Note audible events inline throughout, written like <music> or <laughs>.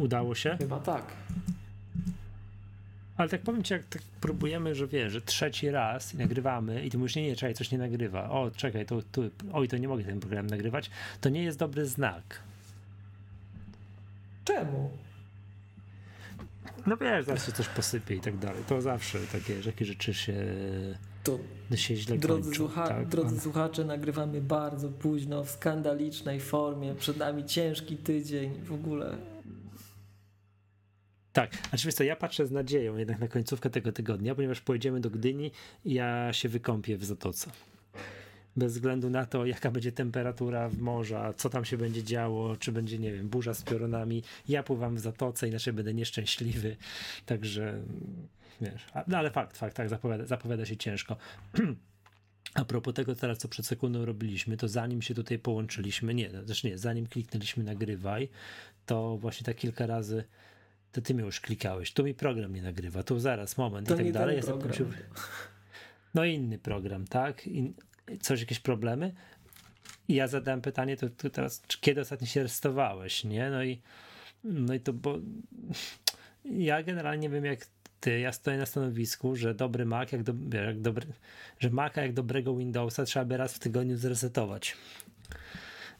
Udało się? Chyba tak. Ale tak powiem ci, jak tak próbujemy, że wiesz, że trzeci raz i nagrywamy i ty mówisz, nie, nie, czekaj, coś nie nagrywa. O, czekaj, to, tu, oj, to nie mogę ten program nagrywać. To nie jest dobry znak. Czemu? No wiesz, zawsze coś posypie i tak dalej. To zawsze takie, takie rzeczy się, To się źle drodzy, kończą. słucha- tak? drodzy Ale- słuchacze, nagrywamy bardzo późno, w skandalicznej formie. Przed nami ciężki tydzień w ogóle. Tak, wiesz co, ja patrzę z nadzieją jednak na końcówkę tego tygodnia, ponieważ pojedziemy do Gdyni i ja się wykąpię w Zatoce. Bez względu na to, jaka będzie temperatura w morza, co tam się będzie działo, czy będzie, nie wiem, burza z piorunami. Ja pływam w Zatoce, inaczej będę nieszczęśliwy. Także, wiesz, no ale fakt, fakt, tak, zapowiada, zapowiada się ciężko. <clears throat> A propos tego teraz, co przed sekundą robiliśmy, to zanim się tutaj połączyliśmy, nie, no, też nie, zanim kliknęliśmy nagrywaj, to właśnie tak kilka razy to ty mi już klikałeś, tu mi program nie nagrywa, tu zaraz, moment To i tak dalej. Ja program. pomyślałem, No inny program, tak? I coś, jakieś problemy? I ja zadałem pytanie, to, to teraz, czy kiedy ostatnio się restowałeś, nie? No i, no i to, bo <laughs> ja generalnie nie wiem jak ty, ja stoję na stanowisku, że dobry Mac, jak, do, jak dobry, że Maca jak dobrego Windowsa trzeba by raz w tygodniu zresetować.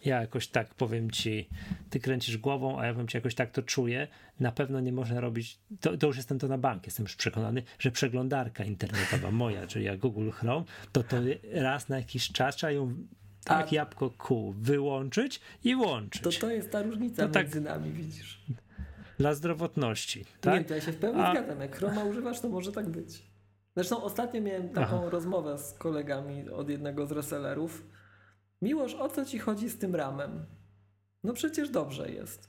Ja jakoś tak powiem ci, ty kręcisz głową, a ja powiem ci jakoś tak to czuję. Na pewno nie można robić, to, to już jestem to na bank, jestem już przekonany, że przeglądarka internetowa moja, czyli jak Google Chrome, to to raz na jakiś czas trzeba ją tak A- jabłko kół wyłączyć i włączyć. To to jest ta różnica To tak- między nami, widzisz. Dla zdrowotności. Nie, Tak? to ja się w pełni A- zgadzam. Jak Chroma używasz, to może tak być. Zresztą ostatnio miałem taką Aha. rozmowę z kolegami od jednego z resellerów. Miłosz, o co ci chodzi z tym ramem? No przecież dobrze jest.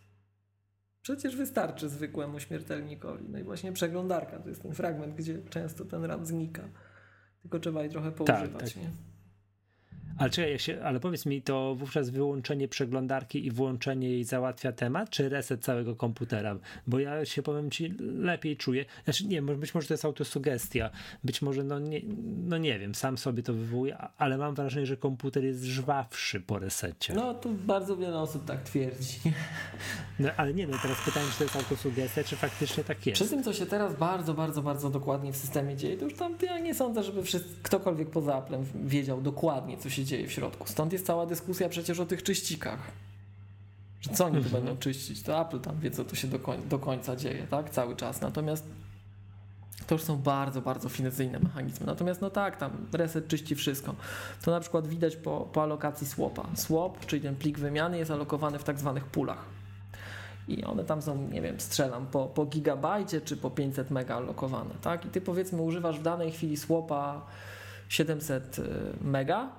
Przecież wystarczy zwykłemu śmiertelnikowi. No i właśnie przeglądarka to jest ten fragment, gdzie często ten ram znika. Tylko trzeba jej trochę poużywać, tak. nie? Ale czekaj, się, ale powiedz mi, to wówczas wyłączenie przeglądarki i włączenie jej załatwia temat, czy reset całego komputera? Bo ja się powiem ci lepiej czuję. Znaczy nie, być może to jest autosugestia, być może no nie, no nie wiem, sam sobie to wywołuję, a- ale mam wrażenie, że komputer jest żwawszy po resecie. No. No tu bardzo wiele osób tak twierdzi. ale nie, no teraz pytanie, czy to jest autosugestia, czy faktycznie tak jest. Przy tym, co się teraz bardzo, bardzo, bardzo dokładnie w systemie dzieje, to już tam ja nie sądzę, żeby wszyscy, ktokolwiek poza Applem wiedział dokładnie, co się dzieje w środku. Stąd jest cała dyskusja przecież o tych czyścikach. Że co oni tu Mhm. będą czyścić? To Apple tam wie, co tu się do, koń, do końca dzieje, tak? Cały czas. Natomiast to już są bardzo, bardzo finezyjne mechanizmy. Natomiast no tak, tam reset czyści wszystko. To na przykład widać po, po alokacji słapa. Swap, czyli ten plik wymiany jest alokowany w tak zwanych pulach. I one tam są, nie wiem, strzelam po, po gigabajcie czy po 500 mega alokowane, tak? I ty powiedzmy używasz w danej chwili słapa 700 y, mega,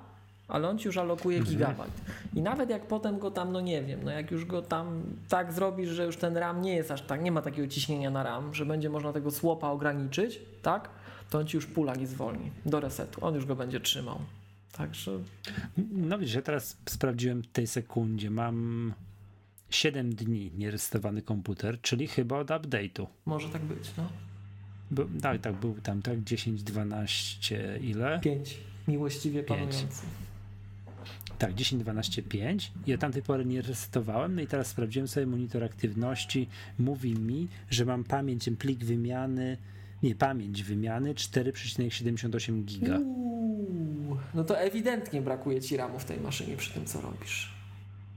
ale on ci już alokuje Mhm. gigabajt. I nawet jak potem go tam, no nie wiem, no jak już go tam tak zrobisz, że już ten RAM nie jest aż tak, nie ma takiego ciśnienia na RAM, że będzie można tego słopa ograniczyć, tak? To on ci już pula nie zwolni do resetu. On już go będzie trzymał. Także No widzisz, ja teraz sprawdziłem w tej sekundzie, mam 7 dni nieresetowany komputer, czyli chyba od update'u. może tak być, no. Był, tak, tak, był tam, tak, 10, 12, ile? Pięć. Miłościwie Pięć. panujący. Tak, 10, 12, 5. I od tamtej pory nie resetowałem. No i teraz sprawdziłem sobie monitor aktywności. Mówi mi, że mam pamięć, plik wymiany, nie, pamięć wymiany 4,78 giga. Uuu, no to ewidentnie brakuje ci ramu w tej maszynie przy tym, co robisz.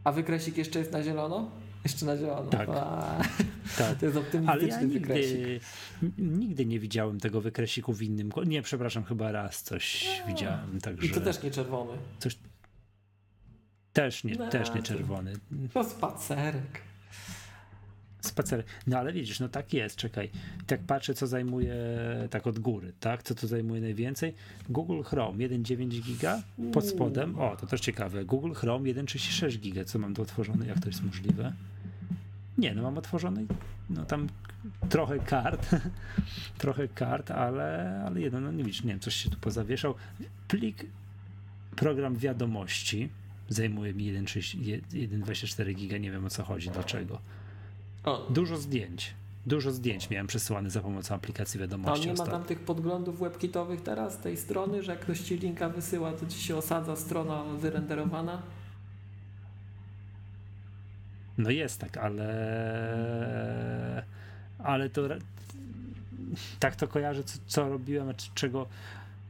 A wykresik jeszcze jest na zielono? Jeszcze na zielono. Tak. A, <laughs> Tak. <laughs> to jest Ale optymistyczny ja wykresik. nigdy, n- nigdy nie widziałem tego wykresiku w innym. Nie, przepraszam, chyba raz coś widziałem. Także I to też nie czerwony. Też nie, No, też nie czerwony. To spacerek. Spacer. No ale widzisz, no tak jest, czekaj. Tak patrzę, co zajmuje tak od góry, tak? Co to zajmuje najwięcej? Google Chrome 1,9 giga pod spodem. O, to też ciekawe. Google Chrome 1,36 giga. Co mam tu otworzone? Jak to jest możliwe? Nie, no mam otworzony, no tam trochę kart, <laughs> trochę kart, ale, ale jedno, no nie widzisz, nie wiem, coś się tu pozawieszał. Plik, program wiadomości zajmuje mi 1,6 1,24 giga, nie wiem o co chodzi, dlaczego. O, Dużo zdjęć. Dużo zdjęć miałem przesyłane za pomocą aplikacji a wiadomości nie ma tam tych podglądów webkitowych teraz, tej strony, że jak ktoś ci linka wysyła, to ci się osadza strona wyrenderowana? No jest tak, ale ale to tak to kojarzę, co, co robiłem, a czego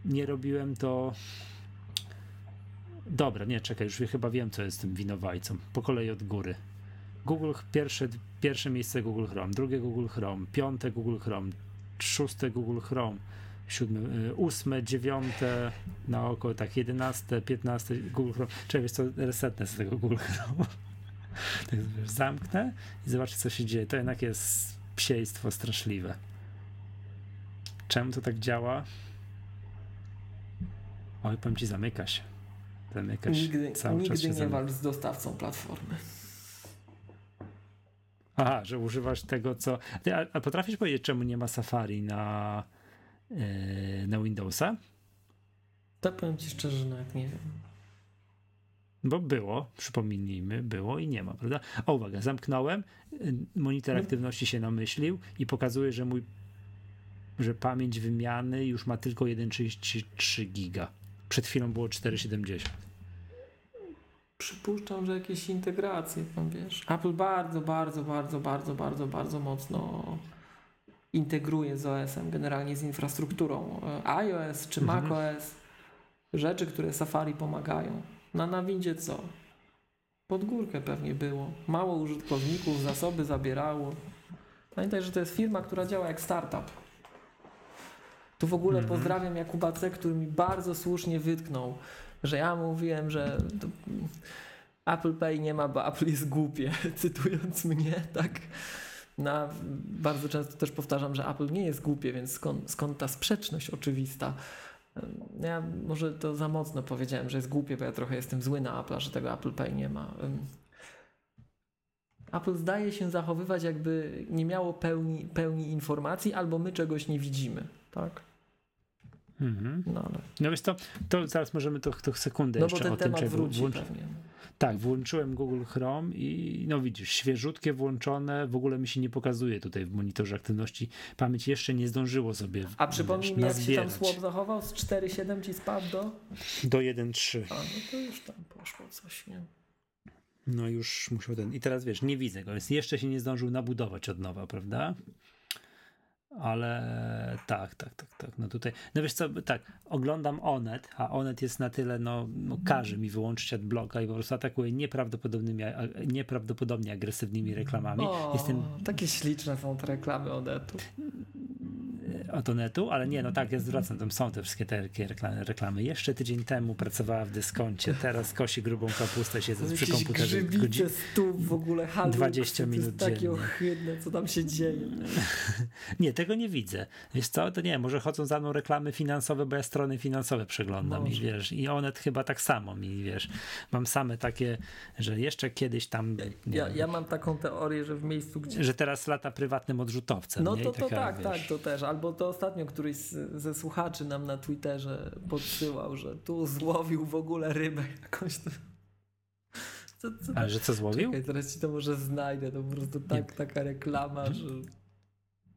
nie robiłem, to dobra, nie, czekaj, już chyba wiem, co jest tym winowajcą. Po kolei od góry. Google, pierwsze, pierwsze miejsce Google Chrome, drugie Google Chrome, piąte Google Chrome, szóste Google Chrome, siódme, y, ósme, dziewiąte na oko, tak, jedenaste, piętnaste Google Chrome. Czekaj, wiesz co, resetnę z tego Google Chrome. <laughs> tak, zamknę i zobaczę, co się dzieje. To jednak jest psiejstwo straszliwe. Czemu to tak działa? Oj, powiem ci, zamyka się. Zamyka się. Nigdy, cały nigdy czas się nie zamyka. walcz z dostawcą platformy. Aha, że używasz tego, co. Ty, a, a, potrafisz powiedzieć, czemu nie ma Safari na, yy, na Windowsa? Tak powiem ci szczerze, że nawet nie wiem. Bo było, przypomnijmy, było i nie ma, prawda? O, uwaga, zamknąłem, y, monitor no. aktywności się namyślił i pokazuje, że mój, że pamięć wymiany już ma tylko 1,33 giga. Przed chwilą było 4,70. Przypuszczam, że jakieś integracje tam wiesz. Apple bardzo, bardzo, bardzo, bardzo, bardzo, bardzo mocno integruje z OS-em, generalnie z infrastrukturą e, iOS czy mhm. macOS. Rzeczy, które Safari pomagają. Na Nawindzie co? Pod górkę pewnie było. Mało użytkowników, zasoby zabierało. Pamiętaj, że to jest firma, która działa jak startup. Tu w ogóle mhm. pozdrawiam Jakuba C., który mi bardzo słusznie wytknął, że ja mówiłem, że Apple Pay nie ma, bo Apple jest głupie, <laughs> cytując mnie, tak. No, bardzo często też powtarzam, że Apple nie jest głupie, więc skąd, skąd ta sprzeczność oczywista? Ja może to za mocno powiedziałem, że jest głupie, bo ja trochę jestem zły na Apple, że tego Apple Pay nie ma. Apple zdaje się zachowywać, jakby nie miało pełni, pełni informacji, albo my czegoś nie widzimy, tak? Mhm. No, ale... no wiesz to, to zaraz możemy to, to sekundę no, jeszcze bo ten o temat tym, wróci pewnie. Tak, włączyłem Google Chrome i no widzisz, świeżutkie włączone, w ogóle mi się nie pokazuje tutaj w monitorze aktywności. Pamięć jeszcze nie zdążyło sobie A przypomnij mi, jak się tam słab zachował? Z 4.7 ci spadł do? Do 1.3. A, no to już tam poszło coś, nie? No już musiał ten. I teraz wiesz, nie widzę go, więc jeszcze się nie zdążył nabudować od nowa, prawda? Ale tak, tak, tak, tak. No tutaj, no wiesz co, tak, oglądam Onet, a Onet jest na tyle, no, no każe mi wyłączyć adblocka i po prostu atakuje nieprawdopodobnymi, nieprawdopodobnie agresywnymi reklamami. O, Jestem... Takie śliczne są te reklamy Onetu Onetu, ale nie, no tak, ja zwracam, tam są te wszystkie te reklamy. Jeszcze tydzień temu pracowała w dyskoncie, teraz kosi grubą kapustę, siedząc przy komputerze. Godzin... stóp w ogóle, handlu, 20 minut To jest takie ohydne, co tam się dzieje. <laughs> nie, tego nie widzę. Wiesz co, to nie, może chodzą za mną reklamy finansowe, bo ja strony finansowe przeglądam może. i wiesz, i Onet chyba tak samo mi, wiesz, mam same takie, że jeszcze kiedyś tam... Ja, ja, mam taką teorię, że w miejscu, gdzie... Że teraz lata prywatnym odrzutowcem. No to, to tak, wiesz, tak, to też, albo to ostatnio któryś z, ze słuchaczy nam na Twitterze podsyłał, że tu złowił w ogóle rybę jakąś. Co, co? Ale że co złowił? Czekaj, teraz ci to może znajdę, to po prostu tak, taka reklama, że...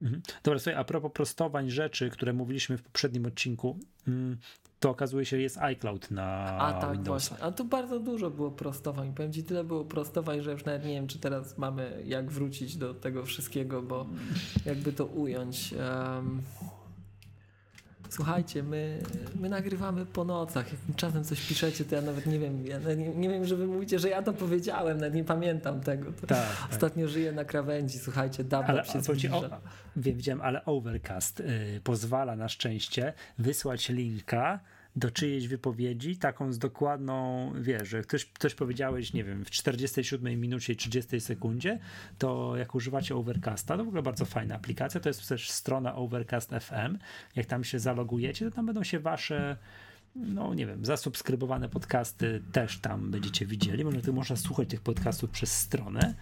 Mhm. Dobra, słuchaj, a propos prostowań rzeczy, które mówiliśmy w poprzednim odcinku, mm, to okazuje się, że jest iCloud na A tak, Windowsa. właśnie. A tu bardzo dużo było prostowań. Powiem ci, tyle było prostowań, że już nawet nie wiem, czy teraz mamy jak wrócić do tego wszystkiego, bo jakby to ująć. Um, Słuchajcie, my, my nagrywamy po nocach. Jak czasem coś piszecie, to ja nawet nie wiem, ja nie, nie, wiem, że wy mówicie, że ja to powiedziałem, nawet nie pamiętam tego. Tak, tak. Ostatnio tak. żyję na krawędzi, słuchajcie, dawno się zbliża. O, wiem, widziałem, ale Overcast y, pozwala na szczęście wysłać linka do czyjejś wypowiedzi, taką z dokładną, wiesz, że ktoś, ktoś powiedziałeś, nie wiem, w 47 minucie i 30 sekundzie, to jak używacie Overcasta, to w ogóle bardzo fajna aplikacja, to jest też strona Overcast FM, jak tam się zalogujecie, to tam będą się wasze no nie wiem, zasubskrybowane podcasty też tam będziecie widzieli. Może można słuchać tych podcastów przez stronę.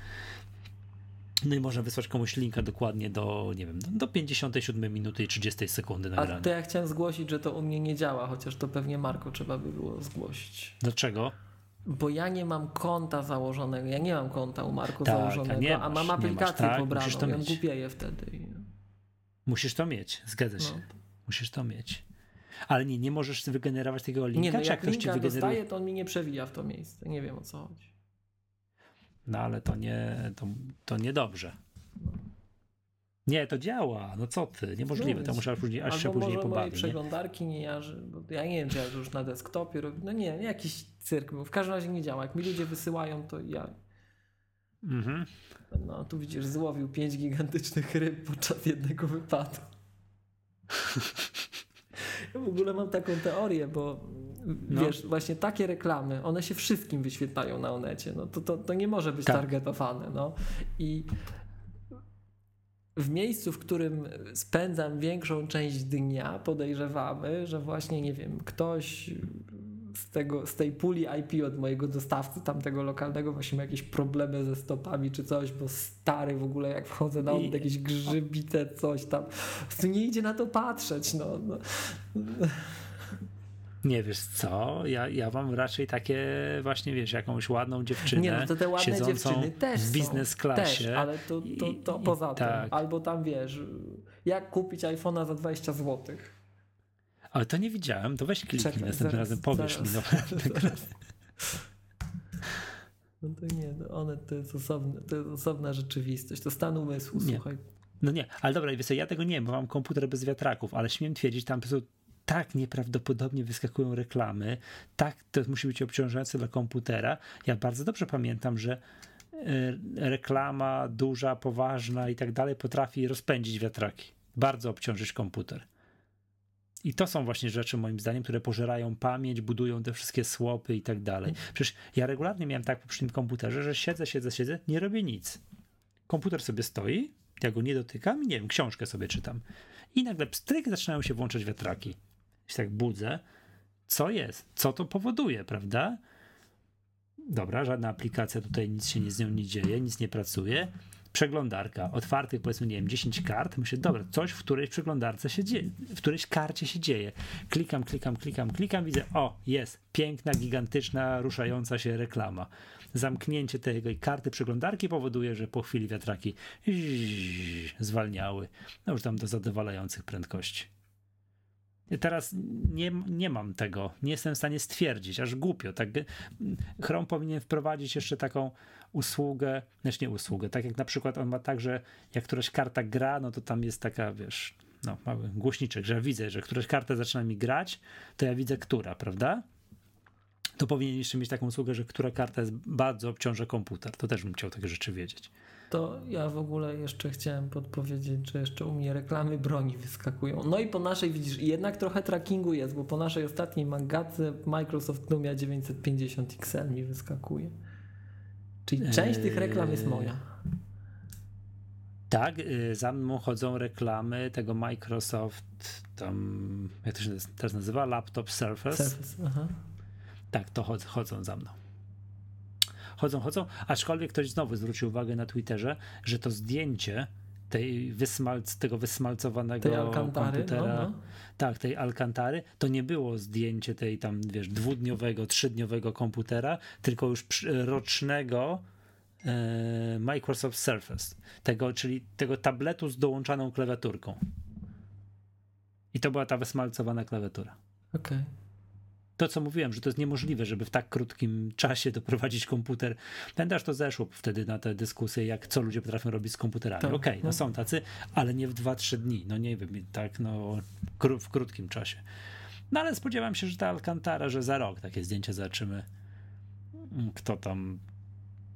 No i można wysłać komuś linka dokładnie do, nie wiem, do 57 minuty i 30 sekundy nagrania. A to ja chciałem zgłosić, że to u mnie nie działa, chociaż to pewnie Marko trzeba by było zgłosić. Dlaczego? Bo ja nie mam konta założonego, ja nie mam konta u Marko tak, założonego, a, masz, mam aplikację tak, pobraną, to ja głupieję wtedy. Musisz to mieć, zgadza się. No. Musisz to mieć. Ale nie, nie możesz wygenerować tego linka, nie, no jak, jak linka dostaję, to on mi nie przewija w to miejsce. Nie wiem o co chodzi. No ale to nie, to, to niedobrze. Nie, to działa. No co ty, niemożliwe. No, to muszę później, aż się później pobawić. mojej przeglądarki nie jarzy, bo ja nie wiem, czy ja już na desktopie robię. No nie, jakiś cyrk, bo w każdym razie nie działa. Jak mi ludzie wysyłają, to ja. Mhm. No, tu widzisz, złowił pięć gigantycznych ryb podczas jednego wypadu. <laughs> Ja w ogóle mam taką teorię, bo no. wiesz, właśnie takie reklamy, one się wszystkim wyświetlają na Onecie. No to, to, to nie może być tak. targetowane. No. I w miejscu, w którym spędzam większą część dnia, podejrzewamy, że właśnie, nie wiem, ktoś z, tego, z tej puli IP od mojego dostawcy tamtego lokalnego właśnie ma jakieś problemy ze stopami czy coś, bo stary w ogóle jak wchodzę na I... jakieś grzybite coś tam. Tu nie idzie na to patrzeć, no. no. Nie wiesz co, ja, ja mam raczej takie właśnie, wiesz, jakąś ładną dziewczynę. Nie, no to te ładne dziewczyny też w biznes klasie. Też, ale to, to, to, poza tym. Tak. Albo tam wiesz, jak kupić iPhone'a za 20 złotych. Ale to nie widziałem, to weź kliknij Czekaj, następnym zaraz, razem, powiesz mi. No, zaraz. <laughs> no to nie, no one to jest, osobne, to jest osobna rzeczywistość, to stan umysłu, nie. słuchaj. No nie, ale dobra, wiesz ja tego nie wiem, bo mam komputer bez wiatraków, ale śmiem twierdzić, tam po prostu tak nieprawdopodobnie wyskakują reklamy, tak to musi być obciążające dla komputera. Ja bardzo dobrze pamiętam, że e, reklama duża, poważna i tak dalej potrafi rozpędzić wiatraki, bardzo obciążyć komputer. I to są właśnie rzeczy, moim zdaniem, które pożerają pamięć, budują te wszystkie słopy i tak dalej. Przecież ja regularnie miałem tak przy tym komputerze, że siedzę, siedzę, siedzę, nie robię nic. Komputer sobie stoi, ja go nie dotykam nie wiem, książkę sobie czytam. I nagle pstryk zaczynają się włączać wiatraki. Się tak budzę. Co jest? Co to powoduje, prawda? Dobra, żadna aplikacja tutaj nic się nie, z nią nie dzieje, nic nie pracuje przeglądarka, otwartych powiedzmy, nie wiem, 10 kart, myślę, dobra, coś w którejś przeglądarce się dzieje, w którejś karcie się dzieje. Klikam, klikam, klikam, klikam, widzę, o, jest, piękna, gigantyczna, ruszająca się reklama. Zamknięcie tej karty przeglądarki powoduje, że po chwili wiatraki zwalniały, no już tam do zadowalających prędkości. Teraz nie, nie mam tego, nie jestem w stanie stwierdzić, aż głupio. Tak, Chrome powinien wprowadzić jeszcze taką usługę, znaczy nie usługę, tak jak na przykład on ma tak, że jak któraś karta gra, no to tam jest taka, wiesz, no, mały głośniczek, że ja widzę, że któraś karta zaczyna mi grać, to ja widzę, która, prawda? To powinien jeszcze mieć taką usługę, że która karta jest, bardzo obciąża komputer. To też bym chciał takie rzeczy wiedzieć. To ja w ogóle jeszcze chciałem podpowiedzieć, że jeszcze u mnie reklamy broni wyskakują. No i po naszej widzisz, jednak trochę trackingu jest, bo po naszej ostatniej magatce Microsoft Lumia 950 XL mi wyskakuje. Czyli część tych reklam jest moja. Tak, y, za mną chodzą reklamy tego Microsoft, tam, jak to się teraz nazywa, Laptop Surface. Surface aha. Tak, to chodzą za mną chodzą, chodzą, aczkolwiek ktoś znowu zwrócił uwagę na Twitterze, że to zdjęcie tej wysmalc, tego wysmalcowanego tej komputera, no, no. tak, tej Alcantary, to nie było zdjęcie tej tam, wiesz, dwudniowego, trzydniowego komputera, tylko już rocznego e, Microsoft Surface, tego, czyli tego tabletu z dołączaną klawiaturką. I to była ta wysmalcowana klawiatura. Okej. Okay to, co mówiłem, że to jest niemożliwe, żeby w tak krótkim czasie doprowadzić komputer. Pamiętasz, to zeszło wtedy na te dyskusje, jak co ludzie potrafią robić z komputerami. Tak, Okej, okay, no, no są tacy, ale nie w 2-3 dni. No nie wiem, tak, no w krótkim czasie. No ale spodziewam się, że ta Alcantara, że za rok takie zdjęcie zobaczymy, mm, kto tam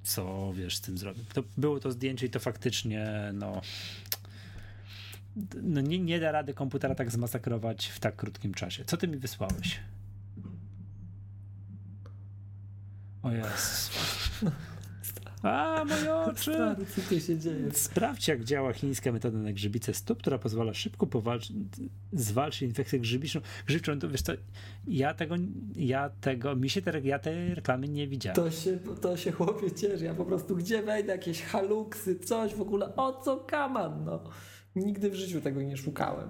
co, wiesz, z tym zrobił. To było to zdjęcie i to faktycznie, no, no nie, nie da rady komputera tak zmasakrować w tak krótkim czasie. Co ty mi wysłałeś? O Jezus. A, moje oczy! Stary, co tu się dzieje? Sprawdź, jak działa chińska metoda na grzybice stóp, która pozwala szybko powalczyć, zwalczyć infekcję grzybiczą. grzybczą. To, wiesz co, ja tego, ja tego, mi się te, ja tej reklamy nie widziałem. To się, to się chłopie cieszy. Ja po prostu gdzie wejdę, jakieś haluksy, coś w ogóle, o co kaman, no. Nigdy w życiu tego nie szukałem.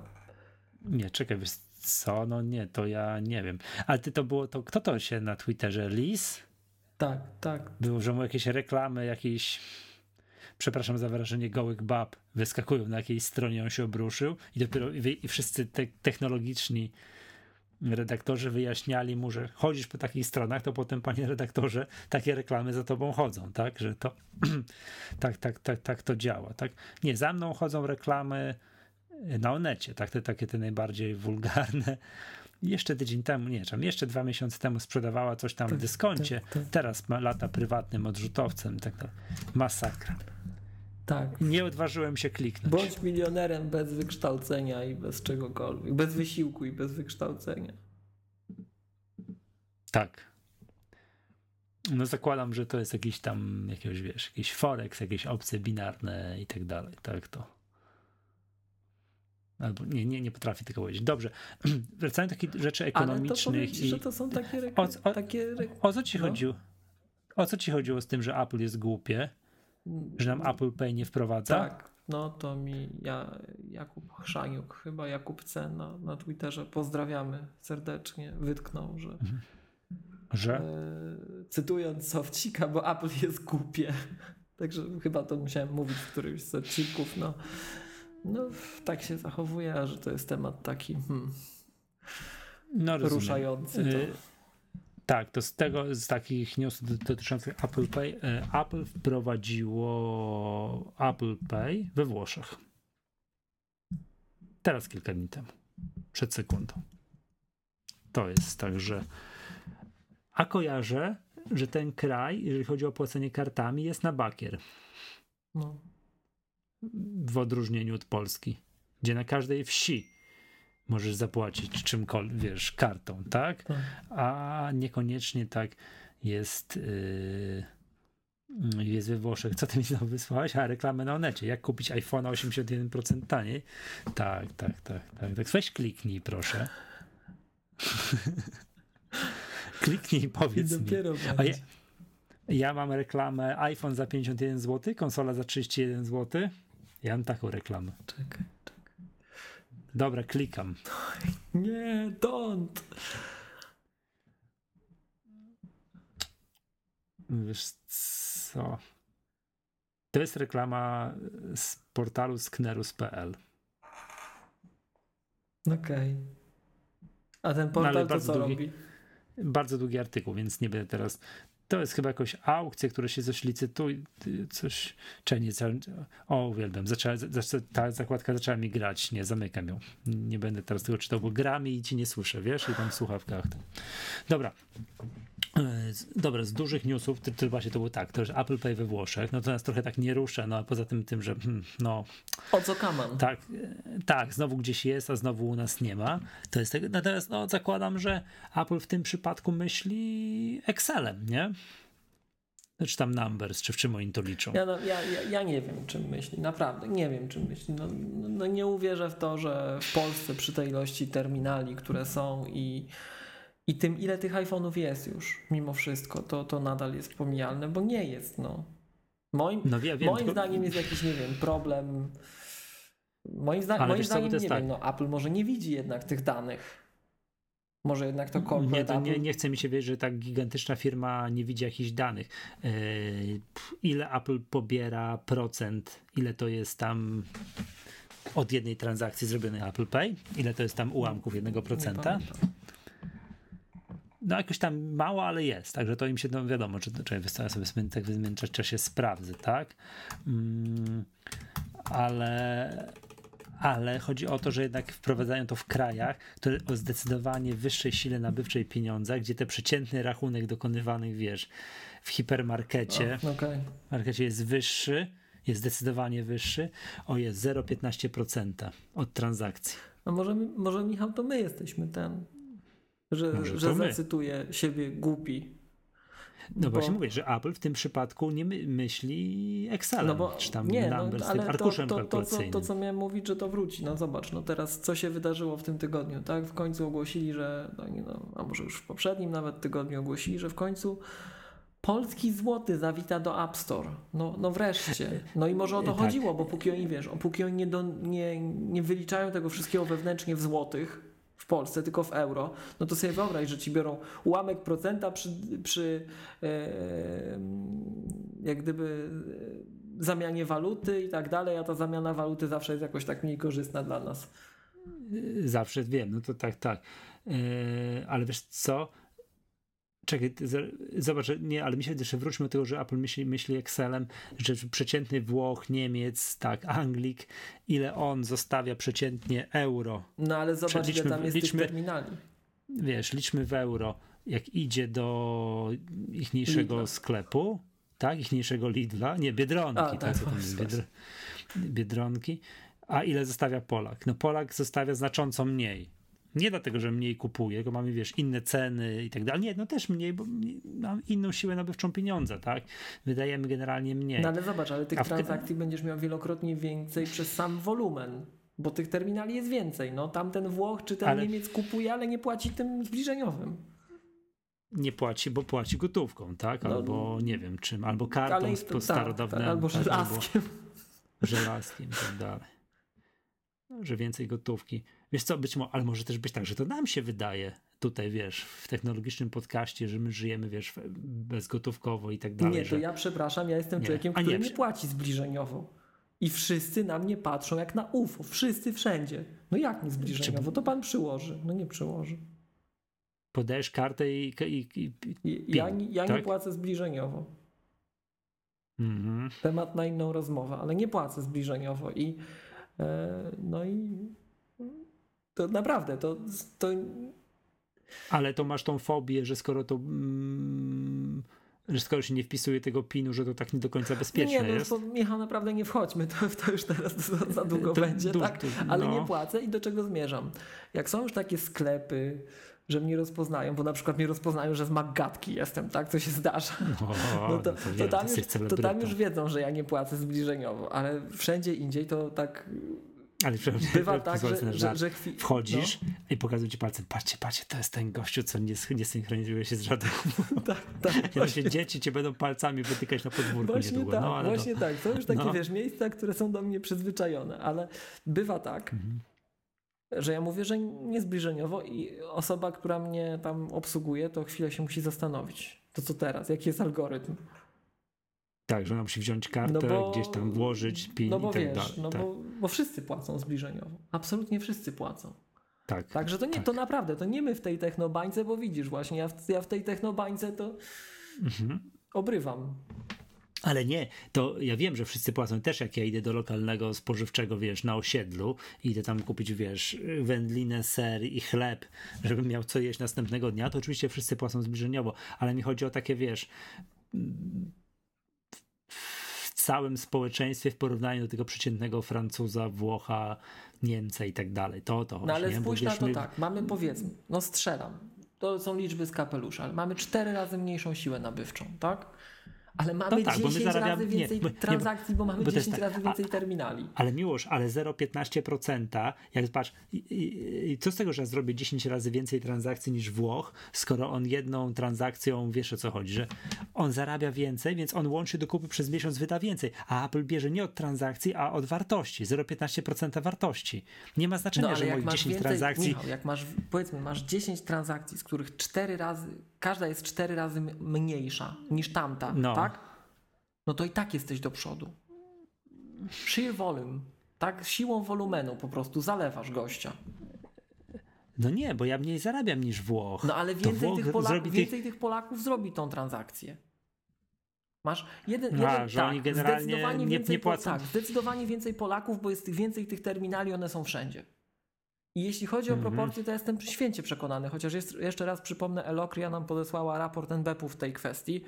Nie, czekaj, wiesz co, no nie, to ja nie wiem. Ale ty to było, to kto to się na Twitterze, Lis? Tak, tak. Że mu jakieś reklamy, jakieś przepraszam za wyrażenie, gołych bab wyskakują na jakiejś stronie, on się obruszył i dopiero i wszyscy te technologiczni redaktorzy wyjaśniali mu, że chodzisz po takich stronach, to potem, panie redaktorze, takie reklamy za tobą chodzą, tak? Że to <clears throat> tak, tak, tak, tak to działa, tak? Nie, za mną chodzą reklamy na Onecie, tak? Te takie te najbardziej wulgarne. Jeszcze tydzień temu, nie, tam jeszcze dwa miesiące temu sprzedawała coś tam tak, w dyskoncie, tak, tak. teraz ma lata prywatnym odrzutowcem, tak, tak. Masakra. Tak. Nie odważyłem się kliknąć. Bądź milionerem bez wykształcenia i bez czegokolwiek, bez wysiłku i bez wykształcenia. Tak. No zakładam, że to jest jakiś tam, jakiegoś, wiesz, jakiś forex, jakieś opcje binarne i tak dalej, tak to. Albo nie, nie, nie potrafię tego powiedzieć. Dobrze, <clears throat> wracając do takich rzeczy ekonomicznych. Ale to i... że to są takie, rek... o, o, takie rek... o co ci no? chodziło? O co ci chodziło z tym, że Apple jest głupie? Że nam Apple Pay nie wprowadza? Tak, no to mi ja, Jakub Chrzaniuk, chyba Jakub C na, na Twitterze, pozdrawiamy serdecznie, wytknął, że, mhm. że? E, cytując Sofcika, bo Apple jest głupie. <laughs> Także chyba to musiałem mówić w którymś z odcinków. No, no tak się zachowuje, a że to jest temat taki hmm, no, ruszający. To. Tak, to z tego, z takich newsów dotyczących Apple Pay, Apple wprowadziło Apple Pay we Włoszech. Teraz kilka dni temu. Przed sekundą. To jest tak, że. A kojarzę, że ten kraj, jeżeli chodzi o płacenie kartami, jest na bakier. No. W odróżnieniu od Polski, gdzie na każdej wsi możesz zapłacić czymkolwiek, wiesz, kartą, tak? tak. A niekoniecznie tak jest. Yy, jest we Włoszech. Co ty mi znowu wysłałeś? A reklamę na onecie. Jak kupić iPhone 81% taniej? Tak, tak, tak, tak. tak. Weź kliknij, proszę. <laughs> kliknij i powiedz mi. A ja, ja mam reklamę iPhone za 51 zł, konsola za 31 zł. Ja mam taką reklamę. Czekaj. Dobra, klikam. Nie, don't. Wiesz co? To jest reklama z portalu sknerus.pl. Okej. Okay. A ten portal no, to co długi, robi? Bardzo długi artykuł, więc nie będę teraz to jest chyba jakoś aukcja, które się coś licytuje, coś, czy nie, o uwielbiam, zaczęła, ta zakładka zaczęła mi grać, nie, zamykam ją, nie będę teraz tego czytał, bo gra mi i ci nie słyszę, wiesz, i tam w słuchawkach. Dobra, Dobra, z dużych newsów, to, to właśnie to było tak, to że Apple Pay we Włoszech, no to nas trochę tak nie rusza, no a poza tym tym, że hmm, no... O co kaman? Tak, e, tak, znowu gdzieś jest, a znowu u nas nie ma. To jest, natomiast no zakładam, że Apple w tym przypadku myśli Excelem, nie? Czy tam numbers, czy w czym oni to liczą? Ja, no, ja, ja, ja, nie wiem, czym myśli. Naprawdę, nie wiem, czym myśli. No, no, no, nie uwierzę w to, że w Polsce przy tej ilości terminali, które są i, i tym, ile tych iPhone'ów jest już, mimo wszystko, to, to nadal jest pomijalne, bo nie jest, no. Moim, no, wiem, moim zdaniem jest jakiś, nie wiem, problem. Moim, zda moim zdaniem, nie tak. wiem, no, Apple może nie widzi jednak tych danych. Może jednak to nie, to nie, nie chce mi się wierzyć, że tak gigantyczna firma nie widzi jakichś danych. Yy, ile Apple pobiera procent, ile to jest tam od jednej transakcji zrobionej Apple Pay, ile to jest tam ułamków jednego procenta. No jakoś tam mało, ale jest, także to im się, no wiadomo, czy, czy wystawia sobie tak w czasie sprawdzy, tak? Mm, ale ale chodzi o to, że jednak wprowadzają to w krajach, które o zdecydowanie wyższej sile nabywczej pieniądza, gdzie te przeciętny rachunek dokonywany, wiesz, w hipermarkecie, o, okay. markecie jest wyższy, jest zdecydowanie wyższy, o jest 0,15% od transakcji. A może, może Michał, to my jesteśmy ten, że, że zacytuję siebie głupi no bo... właśnie mówię, że Apple w tym przypadku nie my, myśli Excelem, no bo, czy tam nie, no, numbers, ale arkuszem to, to, to, co, to, co miałem mówić, że to wróci. No zobacz, no teraz co się wydarzyło w tym tygodniu, tak? W końcu ogłosili, że, no, no, a może już w poprzednim nawet tygodniu ogłosili, że w końcu polski złoty zawita do App Store. No, no wreszcie. No i może o to <laughs> tak. chodziło, bo póki oni, wiesz, póki oni nie, do, nie, nie wyliczają tego wszystkiego wewnętrznie w złotych, Polsce, tylko w euro, no to sobie wyobraź, że ci biorą ułamek procenta przy, przy e, jak gdyby e, zamianie waluty i tak dalej, a ta zamiana waluty zawsze jest jakoś tak mniej korzystna dla nas. Zawsze wiem, no to tak, tak. Yy, ale wiesz co? Czekaj, zobacz, nie, ale mi się jeszcze wróćmy do tego, że Apple myśli, myśli Excelem, że przeciętny Włoch, Niemiec, tak, Anglik, ile on zostawia przeciętnie euro. No ale zobacz, liczmy, ile tam jest liczmy, tych terminali. Wiesz, liczmy w euro. Jak idzie do ichniejszego sklepu, tak, ichniejszego Lidla, nie, Biedronki, A, tak, tak Biedr Biedronki, a ile zostawia Polak? No Polak zostawia znacząco mniej nie dlatego, że mniej kupuje, tylko mamy, wiesz, inne ceny i tak dalej. Nie, no też mniej, bo mam inną siłę nabywczą pieniądza, tak? Wydajemy generalnie mniej. No ale zobacz, ale tych w... transakcji będziesz miał wielokrotnie więcej przez sam wolumen, bo tych terminali jest więcej. No tamten Włoch czy ten ale... Niemiec kupuje, ale nie płaci tym zbliżeniowym. Nie płaci, bo płaci gotówką, tak? No, albo no, nie wiem czym, albo kartą ale, tak. Tak, albo żelazkiem. Albo żelazkiem i tak dalej. No, że więcej gotówki. Wiesz co, być może, ale może też być tak, że to nam się wydaje tutaj, wiesz, w technologicznym podcaście, że my żyjemy, wiesz, bezgotówkowo i tak dalej. Nie, to że... ja przepraszam, ja jestem nie. człowiekiem, który nie, nie płaci zbliżeniowo. I wszyscy na mnie patrzą jak na UFO. Wszyscy wszędzie. No jak nie zbliżeniowo? To pan przyłoży. No nie przyłoży. Podajesz kartę i. i, i, i ja, ja tak? nie płacę zbliżeniowo. Mhm. Temat na inną rozmowę, ale nie płacę zbliżeniowo i e, no i to naprawdę, to, to... Ale to masz tą fobię, że skoro to... Mm, że skoro się nie wpisuje tego pinu, że to tak nie do końca bezpieczne nie, no, jest. To, Michał, naprawdę nie wchodźmy, to, to już teraz to, za długo to, będzie, tak? Ale no. nie płacę i do czego zmierzam? Jak są już takie sklepy, że mnie rozpoznają, bo na przykład mnie rozpoznają, że z Maggatki jestem, tak? To się zdarza. O, <laughs> no to, to, tam już, to tam już wiedzą, że ja nie płacę zbliżeniowo, ale wszędzie indziej to tak ale <laughs> bywa tak, że, że, że chwi... wchodzisz no. i pokazują ci palcem, patrzcie, patrzcie, to jest ten gościu, co nie, nie synchronizuje się z żadną. <laughs> tak, tak. <laughs> Właśnie dzieci cię będą palcami wytykać na podwórku właśnie niedługo. Tak, no, właśnie to... tak, to już takie, no. wiesz, miejsca, które są do mnie przyzwyczajone, ale bywa tak, mhm. że ja mówię, że niezbliżeniowo i osoba, która mnie tam obsługuje, to chwilę się musi zastanowić. To co teraz? Jaki jest algorytm? Tak, że ona musi wziąć kartę, no bo, gdzieś tam włożyć PIN no bo i tak wiesz, dalej. No tak. bo, bo wszyscy płacą zbliżeniowo. Absolutnie wszyscy płacą. Tak. Także to nie, tak. to naprawdę, to nie my w tej technobańce, bo widzisz właśnie, ja w, ja w tej technobańce to mhm. obrywam. Ale nie, to ja wiem, że wszyscy płacą też, jak ja idę do lokalnego spożywczego, wiesz, na osiedlu, idę tam kupić, wiesz, wędlinę, ser i chleb, żebym miał co jeść następnego dnia, to oczywiście wszyscy płacą zbliżeniowo, ale mi chodzi o takie, wiesz, całym społeczeństwie w porównaniu do tego przeciętnego Francuza, Włocha, Niemca i tak dalej. To to No ale nie? spójrz na to my... tak, mamy powiedzmy, no strzelam, to są liczby z kapelusza, ale mamy cztery razy mniejszą siłę nabywczą, tak? Ale mamy no tak, 10 razy więcej nie, transakcji, bo mamy bo 10 tak, razy więcej terminali. Ale miłość, ale 0,15%, jak patrz, i, i, i, co z tego, że ja zrobię 10 razy więcej transakcji niż Włoch, skoro on jedną transakcją, wiesz o co chodzi, że on zarabia więcej, więc on łączy do kupy przez miesiąc wyda więcej, a Apple bierze nie od transakcji, a od wartości, 0,15% wartości. Nie ma znaczenia, no, że moich 10 więcej, transakcji... Michał, jak masz, powiedzmy, masz 10 transakcji, z których 4 razy, każda jest 4 razy mniejsza niż tamta, no. tak? No to i tak jesteś do przodu. Sheer volume, tak? Siłą wolumenu po prostu zalewasz gościa. No nie, bo ja mniej zarabiam niż Włoch. No ale więcej, tych, Polaków, więcej tych... tych Polaków zrobi tą transakcję. Masz jeden, jeden A, tak, oni generalnie zdecydowanie nie, więcej, nie płacą. Tak, zdecydowanie więcej Polaków, bo jest więcej tych terminali, one są wszędzie. I jeśli chodzi o mhm. proporcje, to jestem święcie przekonany, chociaż jest, jeszcze raz przypomnę, Elokria nam podesłała raport NBP-u w tej kwestii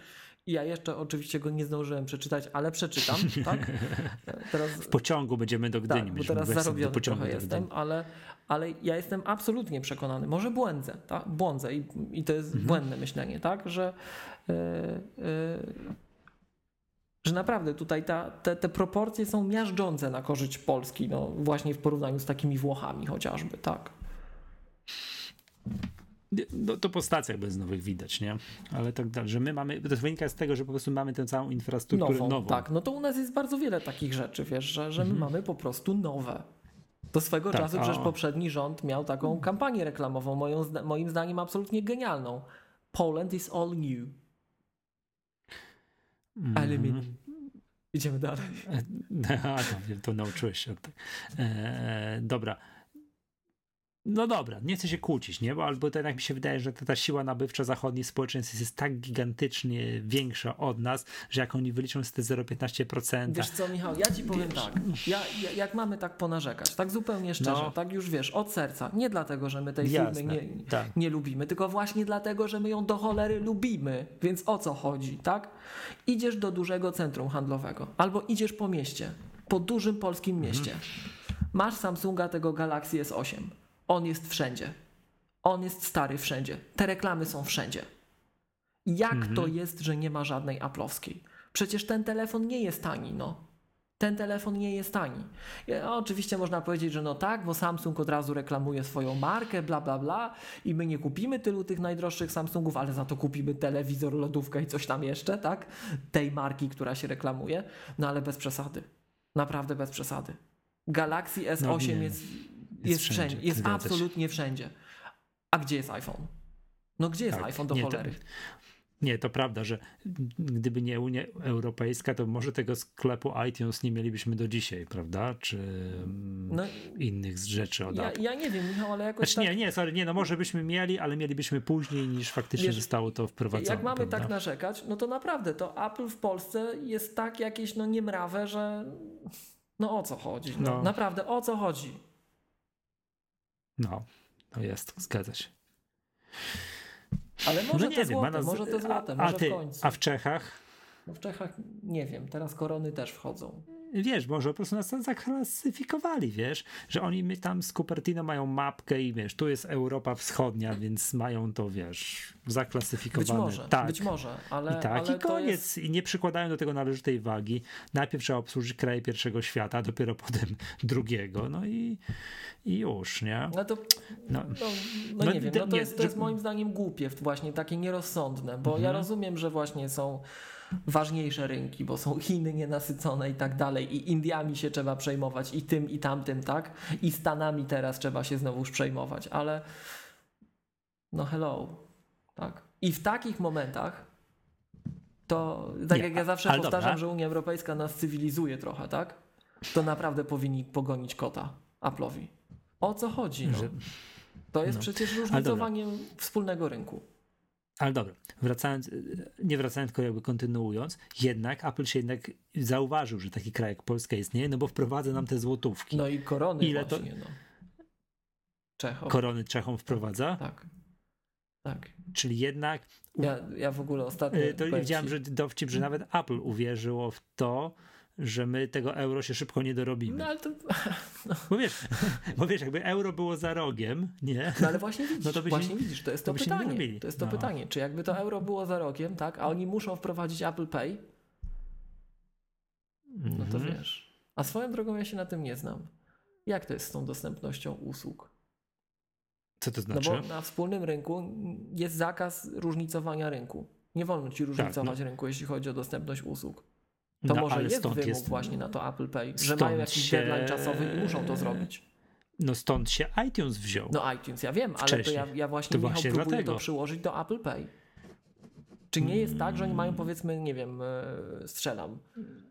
ja jeszcze oczywiście go nie zdążyłem przeczytać, ale przeczytam, <laughs> tak? Teraz, w pociągu będziemy do Gdyni. Tak, bo teraz zarobiony trochę jestem, ale, ale ja jestem absolutnie przekonany, może błędzę, tak? błądzę i, i to jest mhm. błędne myślenie, tak? Że yy, yy, że naprawdę tutaj ta, te, te proporcje są miażdżące na korzyść Polski, no właśnie w porównaniu z takimi Włochami chociażby, tak. No, to po stacjach nowych widać, nie? Ale tak dalej, że my mamy, to wynika z tego, że po prostu mamy tę całą infrastrukturę nową. nową. Tak, no to u nas jest bardzo wiele takich rzeczy, wiesz, że, że my mhm. mamy po prostu nowe. Do swego tak, czasu przecież poprzedni rząd miał taką kampanię reklamową, moją, moim zdaniem absolutnie genialną. Poland is all new. Mm. Aluminium. Idziemy dalej. <laughs> A, to, to nauczyłeś się. E, dobra. No dobra, nie chcę się kłócić, nie? Bo albo to jednak mi się wydaje, że ta, ta siła nabywcza zachodniej społeczeństwa jest tak gigantycznie większa od nas, że jak oni wyliczą z te 0,15%. Wiesz co, Michał, ja ci powiem wiesz, tak. Ja, ja, jak mamy tak ponarzekać, tak zupełnie szczerze, no. tak już wiesz, od serca. Nie dlatego, że my tej Jasne, firmy nie, tak. nie lubimy, tylko właśnie dlatego, że my ją do cholery lubimy. Więc o co chodzi, tak? Idziesz do dużego centrum handlowego albo idziesz po mieście, po dużym polskim mieście. Mhm. Masz Samsunga tego Galaxy S8 on jest wszędzie. On jest stary wszędzie. Te reklamy są wszędzie. Jak mhm. to jest, że nie ma żadnej aplowskiej? Przecież ten telefon nie jest tani, no. Ten telefon nie jest tani. Ja, oczywiście można powiedzieć, że no tak, bo Samsung od razu reklamuje swoją markę, bla, bla, bla i my nie kupimy tylu tych najdroższych Samsungów, ale za to kupimy telewizor, lodówkę i coś tam jeszcze, tak? Tej marki, która się reklamuje. No ale bez przesady. Naprawdę bez przesady. Galaxy S8 no, jest jest, wszędzie. wszędzie. Jest absolutnie wszędzie. A gdzie jest iPhone? No gdzie jest tak. iPhone do nie, cholery? To, nie, to prawda, że gdyby nie Unia Europejska, to może tego sklepu iTunes nie mielibyśmy do dzisiaj, prawda? Czy no, innych rzeczy od ja, ja nie wiem, Michał, ale jakoś znaczy, tak... Nie, nie, sorry, nie, no może byśmy mieli, ale mielibyśmy później niż faktycznie Wiesz, zostało to wprowadzone. Jak mamy prawda? tak narzekać, no to naprawdę to Apple w Polsce jest tak jakieś no niemrawe, że no o co chodzi? No, no. Naprawdę, o co chodzi? No, to jest, zgadza się. Ale może no te złote, nas... może te złote, a, może a ty, w końcu. A w Czechach? No w Czechach nie wiem, teraz korony też wchodzą wiesz, może po prostu nas zaklasyfikowali, wiesz, że oni my tam z Cupertino mają mapkę i wiesz, tu jest Europa Wschodnia, więc mają to, wiesz, zaklasyfikowane. Być może, tak. być może, ale I tak, ale i koniec. Jest... I nie przykładają do tego należytej wagi. Najpierw trzeba obsłużyć kraje pierwszego świata, dopiero potem <laughs> drugiego, no i, i już, nie? No to, no, no, no, no nie wiem, no to, nie, jest, to jest moim zdaniem głupie, właśnie takie nierozsądne, bo mhm. ja rozumiem, że właśnie są ważniejsze rynki, bo są Chiny nienasycone i tak dalej, i Indiami się trzeba przejmować, i tym, i tamtym, tak? I Stanami teraz trzeba się znowuż przejmować, ale no hello, tak? I w takich momentach to, tak Nie, jak ja zawsze powtarzam, dobra. że Unia Europejska nas cywilizuje trochę, tak? To naprawdę powinni pogonić kota Apple'owi. O co chodzi? No? To jest no. przecież różnicowanie wspólnego rynku. Ale dobra, wracając, nie wracając, tylko jakby kontynuując, jednak Apple się jednak zauważył, że taki kraj jak Polska istnieje, no bo wprowadza nam te złotówki. No i korony Ile właśnie, to... no. Czechom. Korony Czechom wprowadza? Tak. Tak. Czyli jednak. Ja, ja w ogóle ostatnio. Y, to widziałem, że dowcip, że nawet Apple uwierzyło w to, że my tego euro się szybko nie dorobimy. No ale to... <laughs> No. Bo, wiesz, <laughs> bo wiesz, jakby euro było za rogiem, nie? No ale właśnie widzisz, no to właśnie widzisz, to jest to, to pytanie. To jest to no. pytanie, czy jakby to euro było za rogiem, tak, a oni muszą wprowadzić Apple Pay, no to mhm. wiesz. A swoją drogą ja się na tym nie znam. Jak to jest z tą dostępnością usług? Co to znaczy? No bo na wspólnym rynku jest zakaz różnicowania rynku. Nie wolno ci różnicować tak, no. rynku, jeśli chodzi o dostępność usług. To no, może jest wymóg jest... właśnie na to Apple Pay, że mają jakiś się... deadline czasowy i muszą to zrobić. No stąd się iTunes wziął. No iTunes, ja wiem, ale to ja, ja właśnie, to Michał, właśnie próbuję dlatego. to przyłożyć do Apple Pay. Czy nie jest tak, że oni mają powiedzmy, nie wiem, e, strzelam,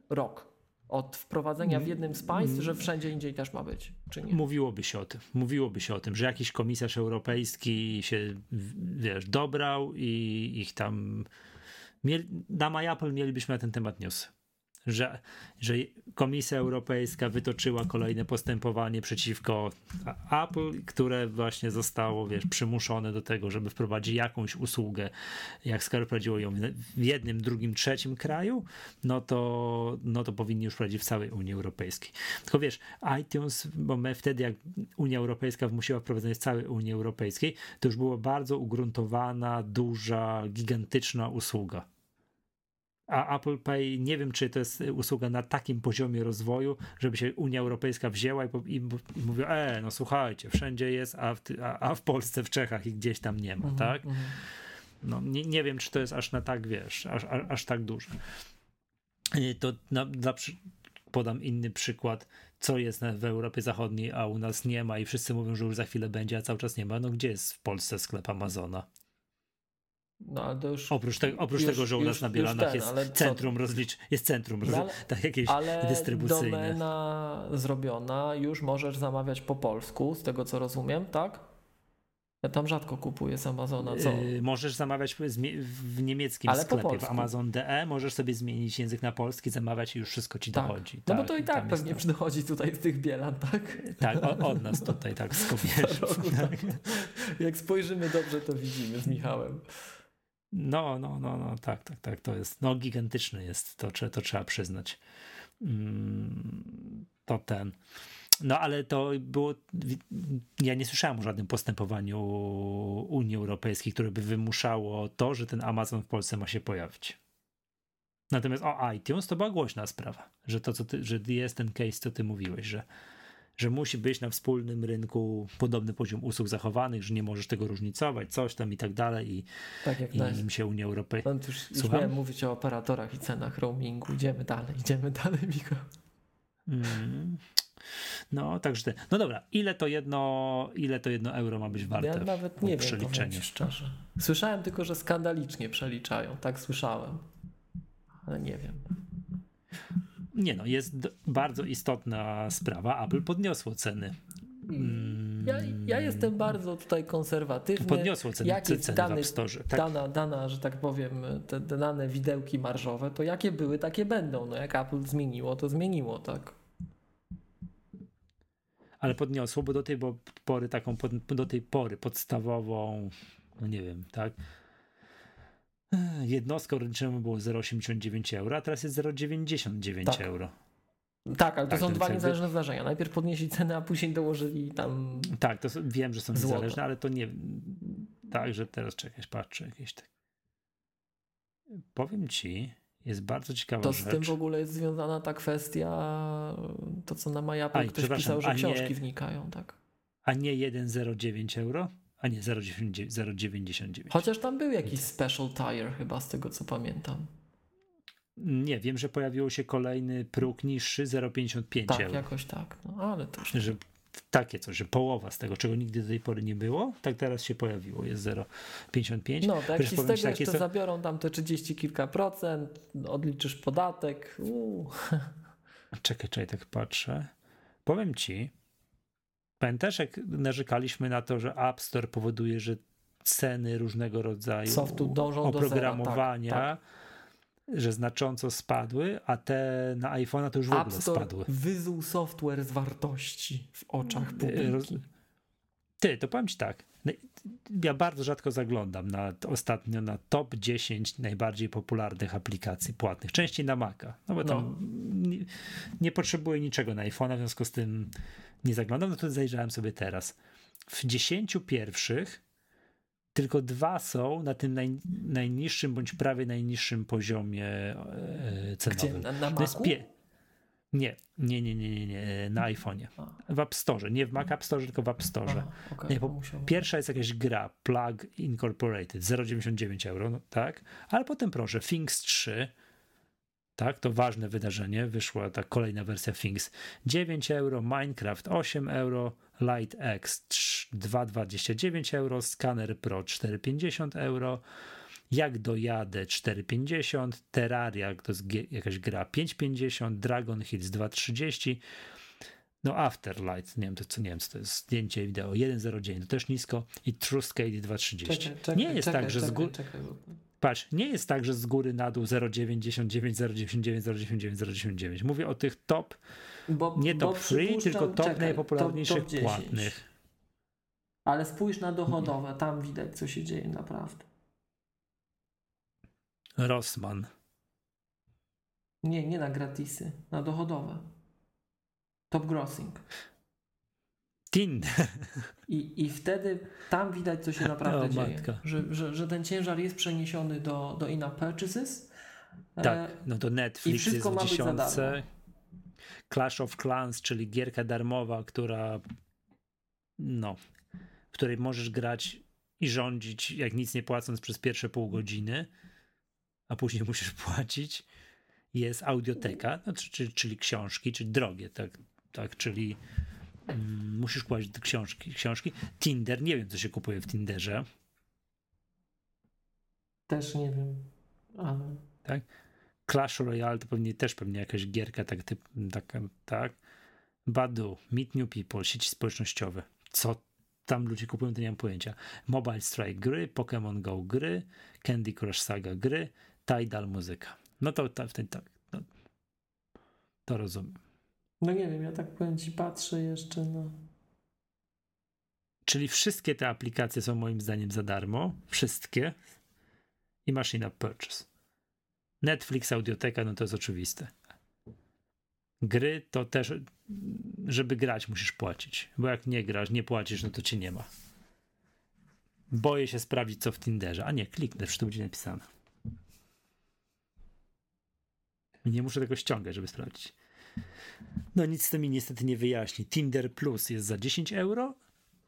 rok od wprowadzenia w jednym z państw, że wszędzie indziej też ma być, czy nie? Mówiłoby się o tym, mówiłoby się o tym, że jakiś komisarz europejski się, wiesz, dobrał i ich tam... Mieli, na MyApple mielibyśmy na ten temat newsy że, że Komisja Europejska wytoczyła kolejne postępowanie przeciwko Apple, które właśnie zostało wiesz, przymuszone do tego, żeby wprowadzić jakąś usługę, jak skoro prowadziło ją w jednym, drugim, trzecim kraju, no to, no to powinni już prowadzić w całej Unii Europejskiej. Tylko wiesz, iTunes, bo my wtedy jak Unia Europejska wymusiła wprowadzenie w całej Unii Europejskiej, to już była bardzo ugruntowana, duża, gigantyczna usługa a Apple Pay nie wiem, czy to jest usługa na takim poziomie rozwoju, żeby się Unia Europejska wzięła i, i, i mówiła, e, no słuchajcie, wszędzie jest, a w, a, a w Polsce, w Czechach i gdzieś tam nie ma, mm -hmm, tak? Mm -hmm. No, nie, nie wiem, czy to jest aż na tak, wiesz, aż, aż, aż tak duże. To na, na, podam inny przykład, co jest w Europie Zachodniej, a u nas nie ma i wszyscy mówią, że już za chwilę będzie, a cały czas nie ma. No gdzie jest w Polsce sklep Amazona? No, ale to już, oprócz, te, oprócz już, tego, że u nas na Bielanach ten, jest, centrum rozlicz, jest centrum no, ale, <laughs> tak, jakieś ale dystrybucyjne. domena zrobiona, już możesz zamawiać po polsku, z tego co rozumiem, tak? Ja tam rzadko kupuję z Amazona, co? Yy, możesz zamawiać w niemieckim Ale sklepie, w Amazon.de, możesz sobie zmienić język na polski, zamawiać i już wszystko ci tak. dochodzi. No tak, bo to i tak pewnie przychodzi tutaj z tych bielan, tak? Tak, od, od nas tutaj, tak, <laughs> z tak. <laughs> Jak spojrzymy dobrze, to widzimy z Michałem. No, no, no, no, tak, tak, tak, to jest, no gigantyczny jest, to, to trzeba przyznać. Mm, to ten. No ale to było. Ja nie słyszałem o żadnym postępowaniu Unii Europejskiej, które by wymuszało to, że ten Amazon w Polsce ma się pojawić. Natomiast o iTunes to była głośna sprawa, że to, co ty, że jest ten case, co ty mówiłeś, że, że musi być na wspólnym rynku podobny poziom usług zachowanych, że nie możesz tego różnicować, coś tam i tak dalej. I, tak jak i im się Unia Europejska. Już, już miałem mówić o operatorach i cenach roamingu. Idziemy dalej, idziemy dalej, Michał. Mm. No, także te, no dobra, ile to jedno, ile to jedno euro ma być warte? Ja nawet nie wiem, szczerze. Słyszałem tylko, że skandalicznie przeliczają, tak słyszałem, ale nie wiem. Nie no, jest bardzo istotna sprawa. Apple podniosło ceny. Mm. Ja, ja jestem bardzo tutaj konserwatywny. Podniosło ceny, jakie ceny dane, w Store. Tak? Dana, dana, że tak powiem, te, dane widełki marżowe, to jakie były, takie będą. No jak Apple zmieniło, to zmieniło, tak ale podniosło, bo do tej pory taką, do tej pory podstawową, no nie wiem, tak, jednostką rynczną było 0,89 euro, a teraz jest 0,99 tak. euro. Tak, ale to tak, są dwa niezależne jakby... zdarzenia. Najpierw podnieśli cenę, a później dołożyli tam. Tak, to wiem, że są złoto. niezależne, ale to nie. Tak, że teraz czekać, patrzę jakieś tak. Powiem ci, jest bardzo ciekawa to rzecz. To z tym w ogóle jest związana ta kwestia, to co na Majapu ktoś pisał, że książki nie, wnikają, tak? A nie 1,09 euro? A nie 0,99. Chociaż tam był jakiś special tire chyba z tego co pamiętam. Nie, wiem, że pojawił się kolejny próg niższy 0,55 tak, euro. Jakoś tak. No, ale to już... Że takie coś, że połowa z tego, czego nigdy do tej pory nie było, tak teraz się pojawiło, jest 0,55. No, tak, i z tego tak, jeszcze to... zabiorą tam te 30 kilka procent, odliczysz podatek. Czekaj, czekaj, tak patrzę. Powiem ci, pamiętasz jak narzekaliśmy na to, że App Store powoduje, że ceny różnego rodzaju Softu dążą oprogramowania do zera, tak, tak że znacząco spadły, a te na iPhone'a to już w ogóle spadły. Wyzuł software z wartości w oczach publiki. Ty, to powiem ci tak. No, ja bardzo rzadko zaglądam na ostatnio na top 10 najbardziej popularnych aplikacji płatnych, częściej na Maca, no bo tam no. nie, nie potrzebuję niczego na iPhone'a, w związku z tym nie zaglądam, no to zajrzałem sobie teraz. W 10 pierwszych tylko dwa są na tym naj, najniższym bądź prawie najniższym poziomie e, cenowym. Gdzie? Na, na Macu? Pie... Nie, nie, nie, nie, nie, na iPhone'ie. W App Store, nie w Mac App Store, tylko w App Store. A, okay, nie, pierwsza jest jakaś gra, Plug Incorporated, 0,99 euro, no, tak? Ale potem proszę, Things 3, tak, to ważne wydarzenie, wyszła ta kolejna wersja Things, 9 euro, Minecraft 8 euro, Light X 2,29 euro, Scanner Pro 4,50 euro, jak dojadę 4,50, Terraria to jest jakaś gra 5,50, Dragon Hills 2,30, no Afterlight, nie wiem, to, co, nie wiem co to jest, zdjęcie wideo 1,09, to też nisko i TrueScale 2,30. Nie jest czekaj, tak, że czekaj, z góry... Patrz, nie jest tak, że z góry na dół 0,99, 0,99, 0,99, 0,99. Mówię o tych top bo, nie top free, tylko top czekaj, najpopularniejszych top, top płatnych. Ale spójrz na dochodowe, tam widać, co się dzieje naprawdę. Rossman. Nie, nie na gratisy, na dochodowe. Top grossing. Tinder. I, I wtedy tam widać, co się naprawdę o, dzieje. Że, że, że ten ciężar jest przeniesiony do, do in-app purchases. Tak, no to Netflix jest w dziesiątce. Clash of Clans, czyli gierka darmowa, która no, w której możesz grać i rządzić, jak nic nie płacąc przez pierwsze pół godziny, a później <laughs> musisz płacić. Jest audioteka, no, czyli, czyli książki, czyli drogie, tak, tak czyli mm, musisz płacić książki, książki. Tinder, nie wiem, co się kupuje w Tinderze. Też nie wiem, ale... Tak? Clash Royale to pewnie też pewnie jakaś gierka tak, typ, tak, tak. Badu, Meet New People, sieci społecznościowe. Co tam ludzie kupują, to nie mam pojęcia. Mobile Strike gry, Pokémon Go gry, Candy Crush Saga gry, Tidal muzyka. No to tak, tak, no, to rozumiem. No nie wiem, ja tak powiem ci, patrzę jeszcze na... Czyli wszystkie te aplikacje są moim zdaniem za darmo. Wszystkie. I Machine Purchase. Netflix, Audioteka, no to jest oczywiste. Gry to też, żeby grać musisz płacić, bo jak nie grasz, nie płacisz, no to cię nie ma. Boję się sprawdzić, co w Tinderze. A nie, kliknę, że to będzie napisane. Nie muszę tego ściągać, żeby sprawdzić. No nic to mi niestety nie wyjaśni. Tinder Plus jest za 10 euro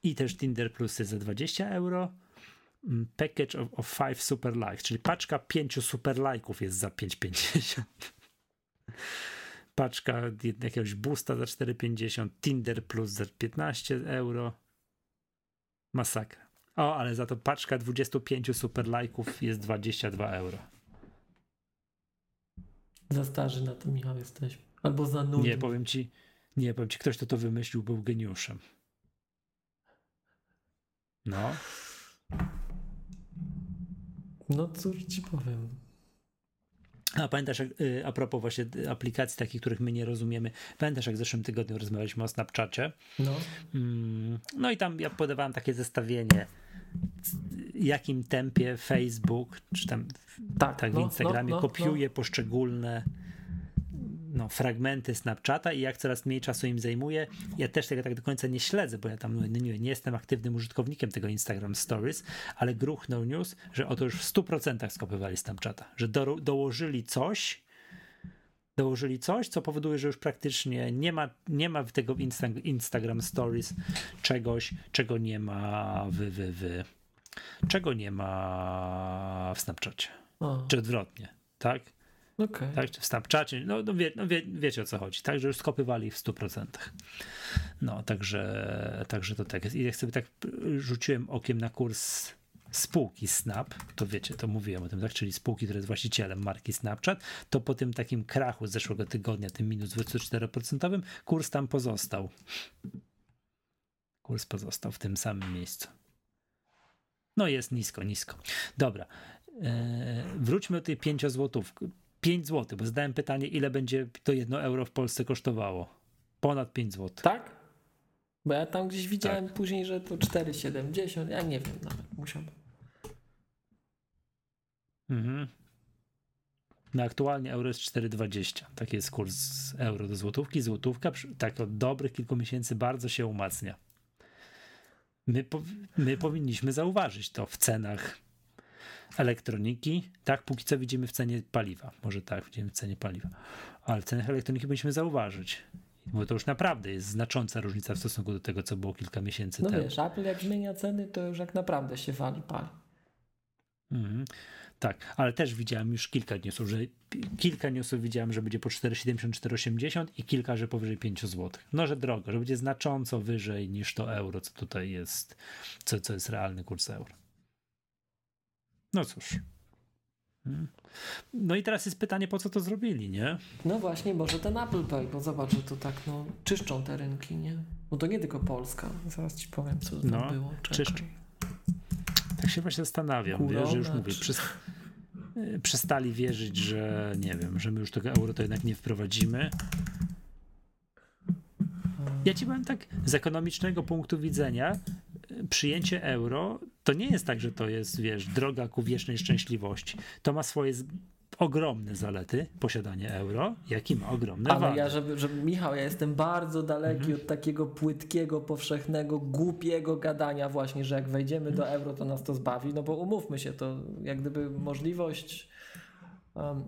i też Tinder Plus jest za 20 euro. Mm, package of, of 5 super likes, czyli paczka 5 super like'ów jest za 5,50. Paczka jakiegoś boosta za 4,50. Tinder Plus za 15 euro. Masakra. O, ale za to paczka 25 super like'ów jest 22 euro. Za starzy na to, Michał, jesteśmy. Albo za nudny. Nie, powiem ci, nie, powiem ci, ktoś, kto to wymyślił, był geniuszem. No. No cóż ci powiem. A pamiętasz, y, a propos właśnie aplikacji takich, których my nie rozumiemy, pamiętasz, jak w zeszłym tygodniu rozmawialiśmy o Snapchacie? No. Mm, no i tam ja podawałem takie zestawienie, w jakim tempie Facebook, czy tam tak, tak w no, Instagramie no, no, kopiuje no. poszczególne no, fragmenty Snapchata i jak coraz mniej czasu im zajmuje. Ja też tego tak do końca nie śledzę, bo ja tam no, nie, nie jestem aktywnym użytkownikiem tego Instagram Stories, ale gruchnął news, że oto już w 100% skopywali Snapchata, że do, dołożyli coś, dołożyli coś, co powoduje, że już praktycznie nie ma, nie ma w tego Insta, Instagram Stories czegoś, czego nie ma w, w, w czego nie ma w Snapchacie. Czy odwrotnie, tak? Okay. Tak, w Snapchacie, no, no, wie, no wie, wiecie o co chodzi, tak, że już skopywali w 100%. No, także, także to tak jest. I jak sobie tak rzuciłem okiem na kurs spółki Snap, to wiecie, to mówiłem o tym, tak, czyli spółki, która jest właścicielem marki Snapchat, to po tym takim krachu z zeszłego tygodnia, tym minus 24%, kurs tam pozostał. Kurs pozostał w tym samym miejscu. No jest nisko, nisko. Dobra. Eee, wróćmy do tej 5 złotów. 5 zł, bo zadałem pytanie, ile będzie to 1 euro w Polsce kosztowało. Ponad 5 zł. Tak? Bo ja tam gdzieś widziałem tak. później, że to 4,70. Ja nie wiem nawet, musiałbym. Mhm. No aktualnie euro jest 4,20. Taki jest kurs euro do złotówki. Złotówka tak od dobrych kilku miesięcy bardzo się umacnia. My, my powinniśmy zauważyć to w cenach elektroniki, tak, póki co widzimy w cenie paliwa. Może tak, widzimy w cenie paliwa. Ale w cenach elektroniki powinniśmy zauważyć. Bo to już naprawdę jest znacząca różnica w stosunku do tego, co było kilka miesięcy no temu. No wiesz, Apple jak zmienia ceny, to już jak naprawdę się wali pali. Mhm. Tak, ale też widziałem już kilka newsów, że kilka newsów widziałem, że będzie po 4,70, 4,80 i kilka, że powyżej 5 zł. No, że drogo, że będzie znacząco wyżej niż to euro, co tutaj jest, co, co jest realny kurs euro. No cóż. Hmm. No i teraz jest pytanie, po co to zrobili, nie? No właśnie, może ten Apple Pay, bo zobacz, że to tak, no, czyszczą te rynki, nie? Bo to nie tylko Polska. Zaraz ci powiem, co tam no, było. Czyszczą. Tak się właśnie zastanawiam, wiesz, że już mówię, czy... przestali wierzyć, że nie wiem, że my już tego euro to jednak nie wprowadzimy. Ja ci powiem tak, z ekonomicznego punktu widzenia, przyjęcie euro to nie jest tak, że to jest, wiesz, droga ku wiecznej szczęśliwości. To ma swoje ogromne zalety posiadanie euro, jak i ma ogromne Ale wady. ja, żeby, żeby, Michał, ja jestem bardzo daleki mhm. od takiego płytkiego, powszechnego, głupiego gadania właśnie, że jak wejdziemy do euro, to nas to zbawi, no bo umówmy się, to jak gdyby możliwość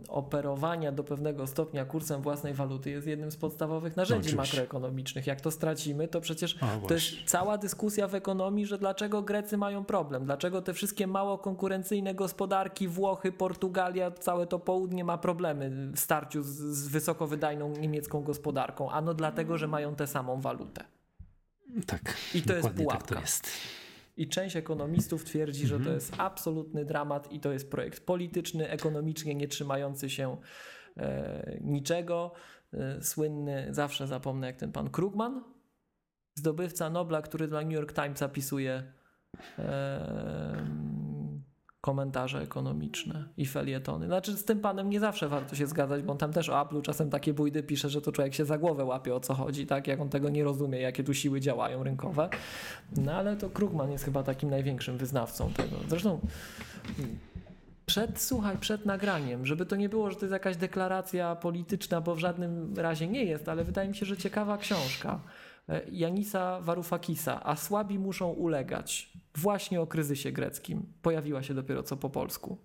operowania do pewnego stopnia kursem własnej waluty jest jednym z podstawowych narzędzi no, makroekonomicznych. Jak to stracimy, to przecież to jest cała dyskusja w ekonomii, że dlaczego Grecy mają problem, dlaczego te wszystkie mało konkurencyjne gospodarki, Włochy, Portugalia, całe to południe ma problemy w starciu z, z wysoko wydajną niemiecką gospodarką. Ano dlatego, że mają tę samą walutę. Tak. I to jest pułapka. Tak to jest. I część ekonomistów twierdzi, że to jest absolutny dramat i to jest projekt polityczny, ekonomicznie nie trzymający się e, niczego. E, słynny, zawsze zapomnę jak ten pan Krugman, zdobywca Nobla, który dla New York Times zapisuje e, komentarze ekonomiczne i felietony. Znaczy z tym panem nie zawsze warto się zgadzać, bo on tam też o Apple'u czasem takie bójdy pisze, że to człowiek się za głowę łapie o co chodzi, tak? Jak on tego nie rozumie, jakie tu siły działają rynkowe. No ale to Krugman jest chyba takim największym wyznawcą tego. Zresztą przed, słuchaj, przed nagraniem, żeby to nie było, że to jest jakaś deklaracja polityczna, bo w żadnym razie nie jest, ale wydaje mi się, że ciekawa książka. E, Janisa Warufakisa, a słabi muszą ulegać. Właśnie o kryzysie greckim. Pojawiła się dopiero co po polsku.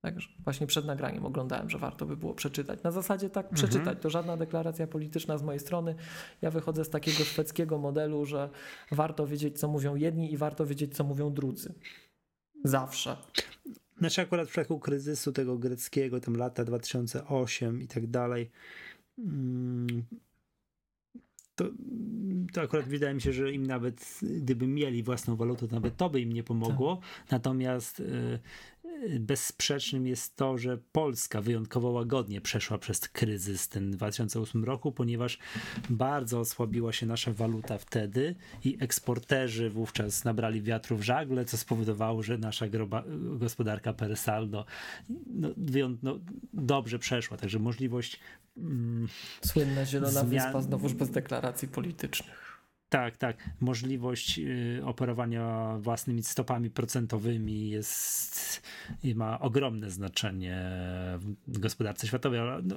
Także właśnie przed nagraniem oglądałem, że warto by było przeczytać. Na zasadzie tak przeczytać. Mhm. To żadna deklaracja polityczna z mojej strony. Ja wychodzę z takiego szwedzkiego modelu, że warto wiedzieć, co mówią jedni i warto wiedzieć, co mówią drudzy. Zawsze. Znaczy akurat w przypadku kryzysu tego greckiego, tam lata 2008 i tak dalej, mm, to, to akurat wydaje mi się, że im nawet, gdyby mieli własną walutę, to nawet to by im nie pomogło. Tak. Natomiast y, bezsprzecznym jest to, że Polska wyjątkowo łagodnie przeszła przez kryzys ten 2008 roku, ponieważ bardzo osłabiła się nasza waluta wtedy i eksporterzy wówczas nabrali wiatru w żagle, co spowodowało, że nasza groba, gospodarka per saldo no, no, dobrze przeszła. Także możliwość mm, Słynna Zielona zmian... Wyspa znowuż bez deklaracji politycznych. Tak, tak. Możliwość y, operowania własnymi stopami procentowymi jest ma ogromne znaczenie w gospodarce światowej. No,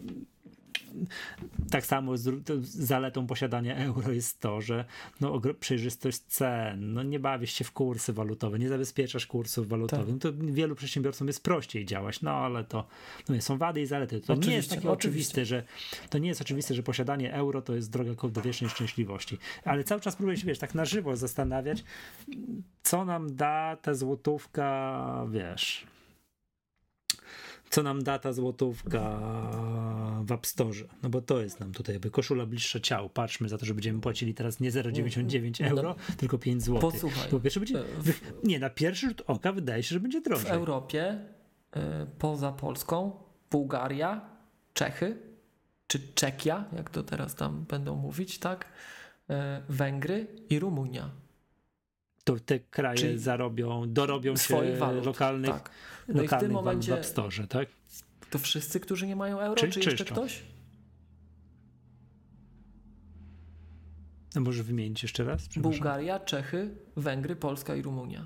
tak samo z, zaletą posiadania euro jest to, że no, przejrzystość cen, no, nie bawisz się w kursy walutowe, nie zabezpieczasz kursów walutowych. Tak. To wielu przedsiębiorcom jest prościej działać, no ale to no, są wady i zalety. To oczywiście, nie jest takie oczywiste, że to nie jest oczywiste, że posiadanie euro to jest droga do wiecznej szczęśliwości. Ale cały czas próbuję się, wiesz, tak na żywo zastanawiać, co nam da ta złotówka, wiesz, co nam da ta złotówka w App Store. No bo to jest nam tutaj jakby koszula bliższa ciału. Patrzmy za to, że będziemy płacili teraz nie 0,99 no, euro, no, tylko 5 zł. Posłuchaj. Po pierwsze będzie, w, nie, na pierwszy rzut oka wydaje się, że będzie drożej. W Europie y, poza Polską Bułgaria, Czechy, czy Czekia, jak to teraz tam będą mówić, tak? Y, Węgry i Rumunia to te kraje Czyli zarobią, dorobią się walut, lokalnych, tak. No i w tym momencie, w App Store, tak? To wszyscy, którzy nie mają euro, czy, czy jeszcze ktoś? No może wymienić jeszcze raz? Bułgaria, Czechy, Węgry, Polska i Rumunia.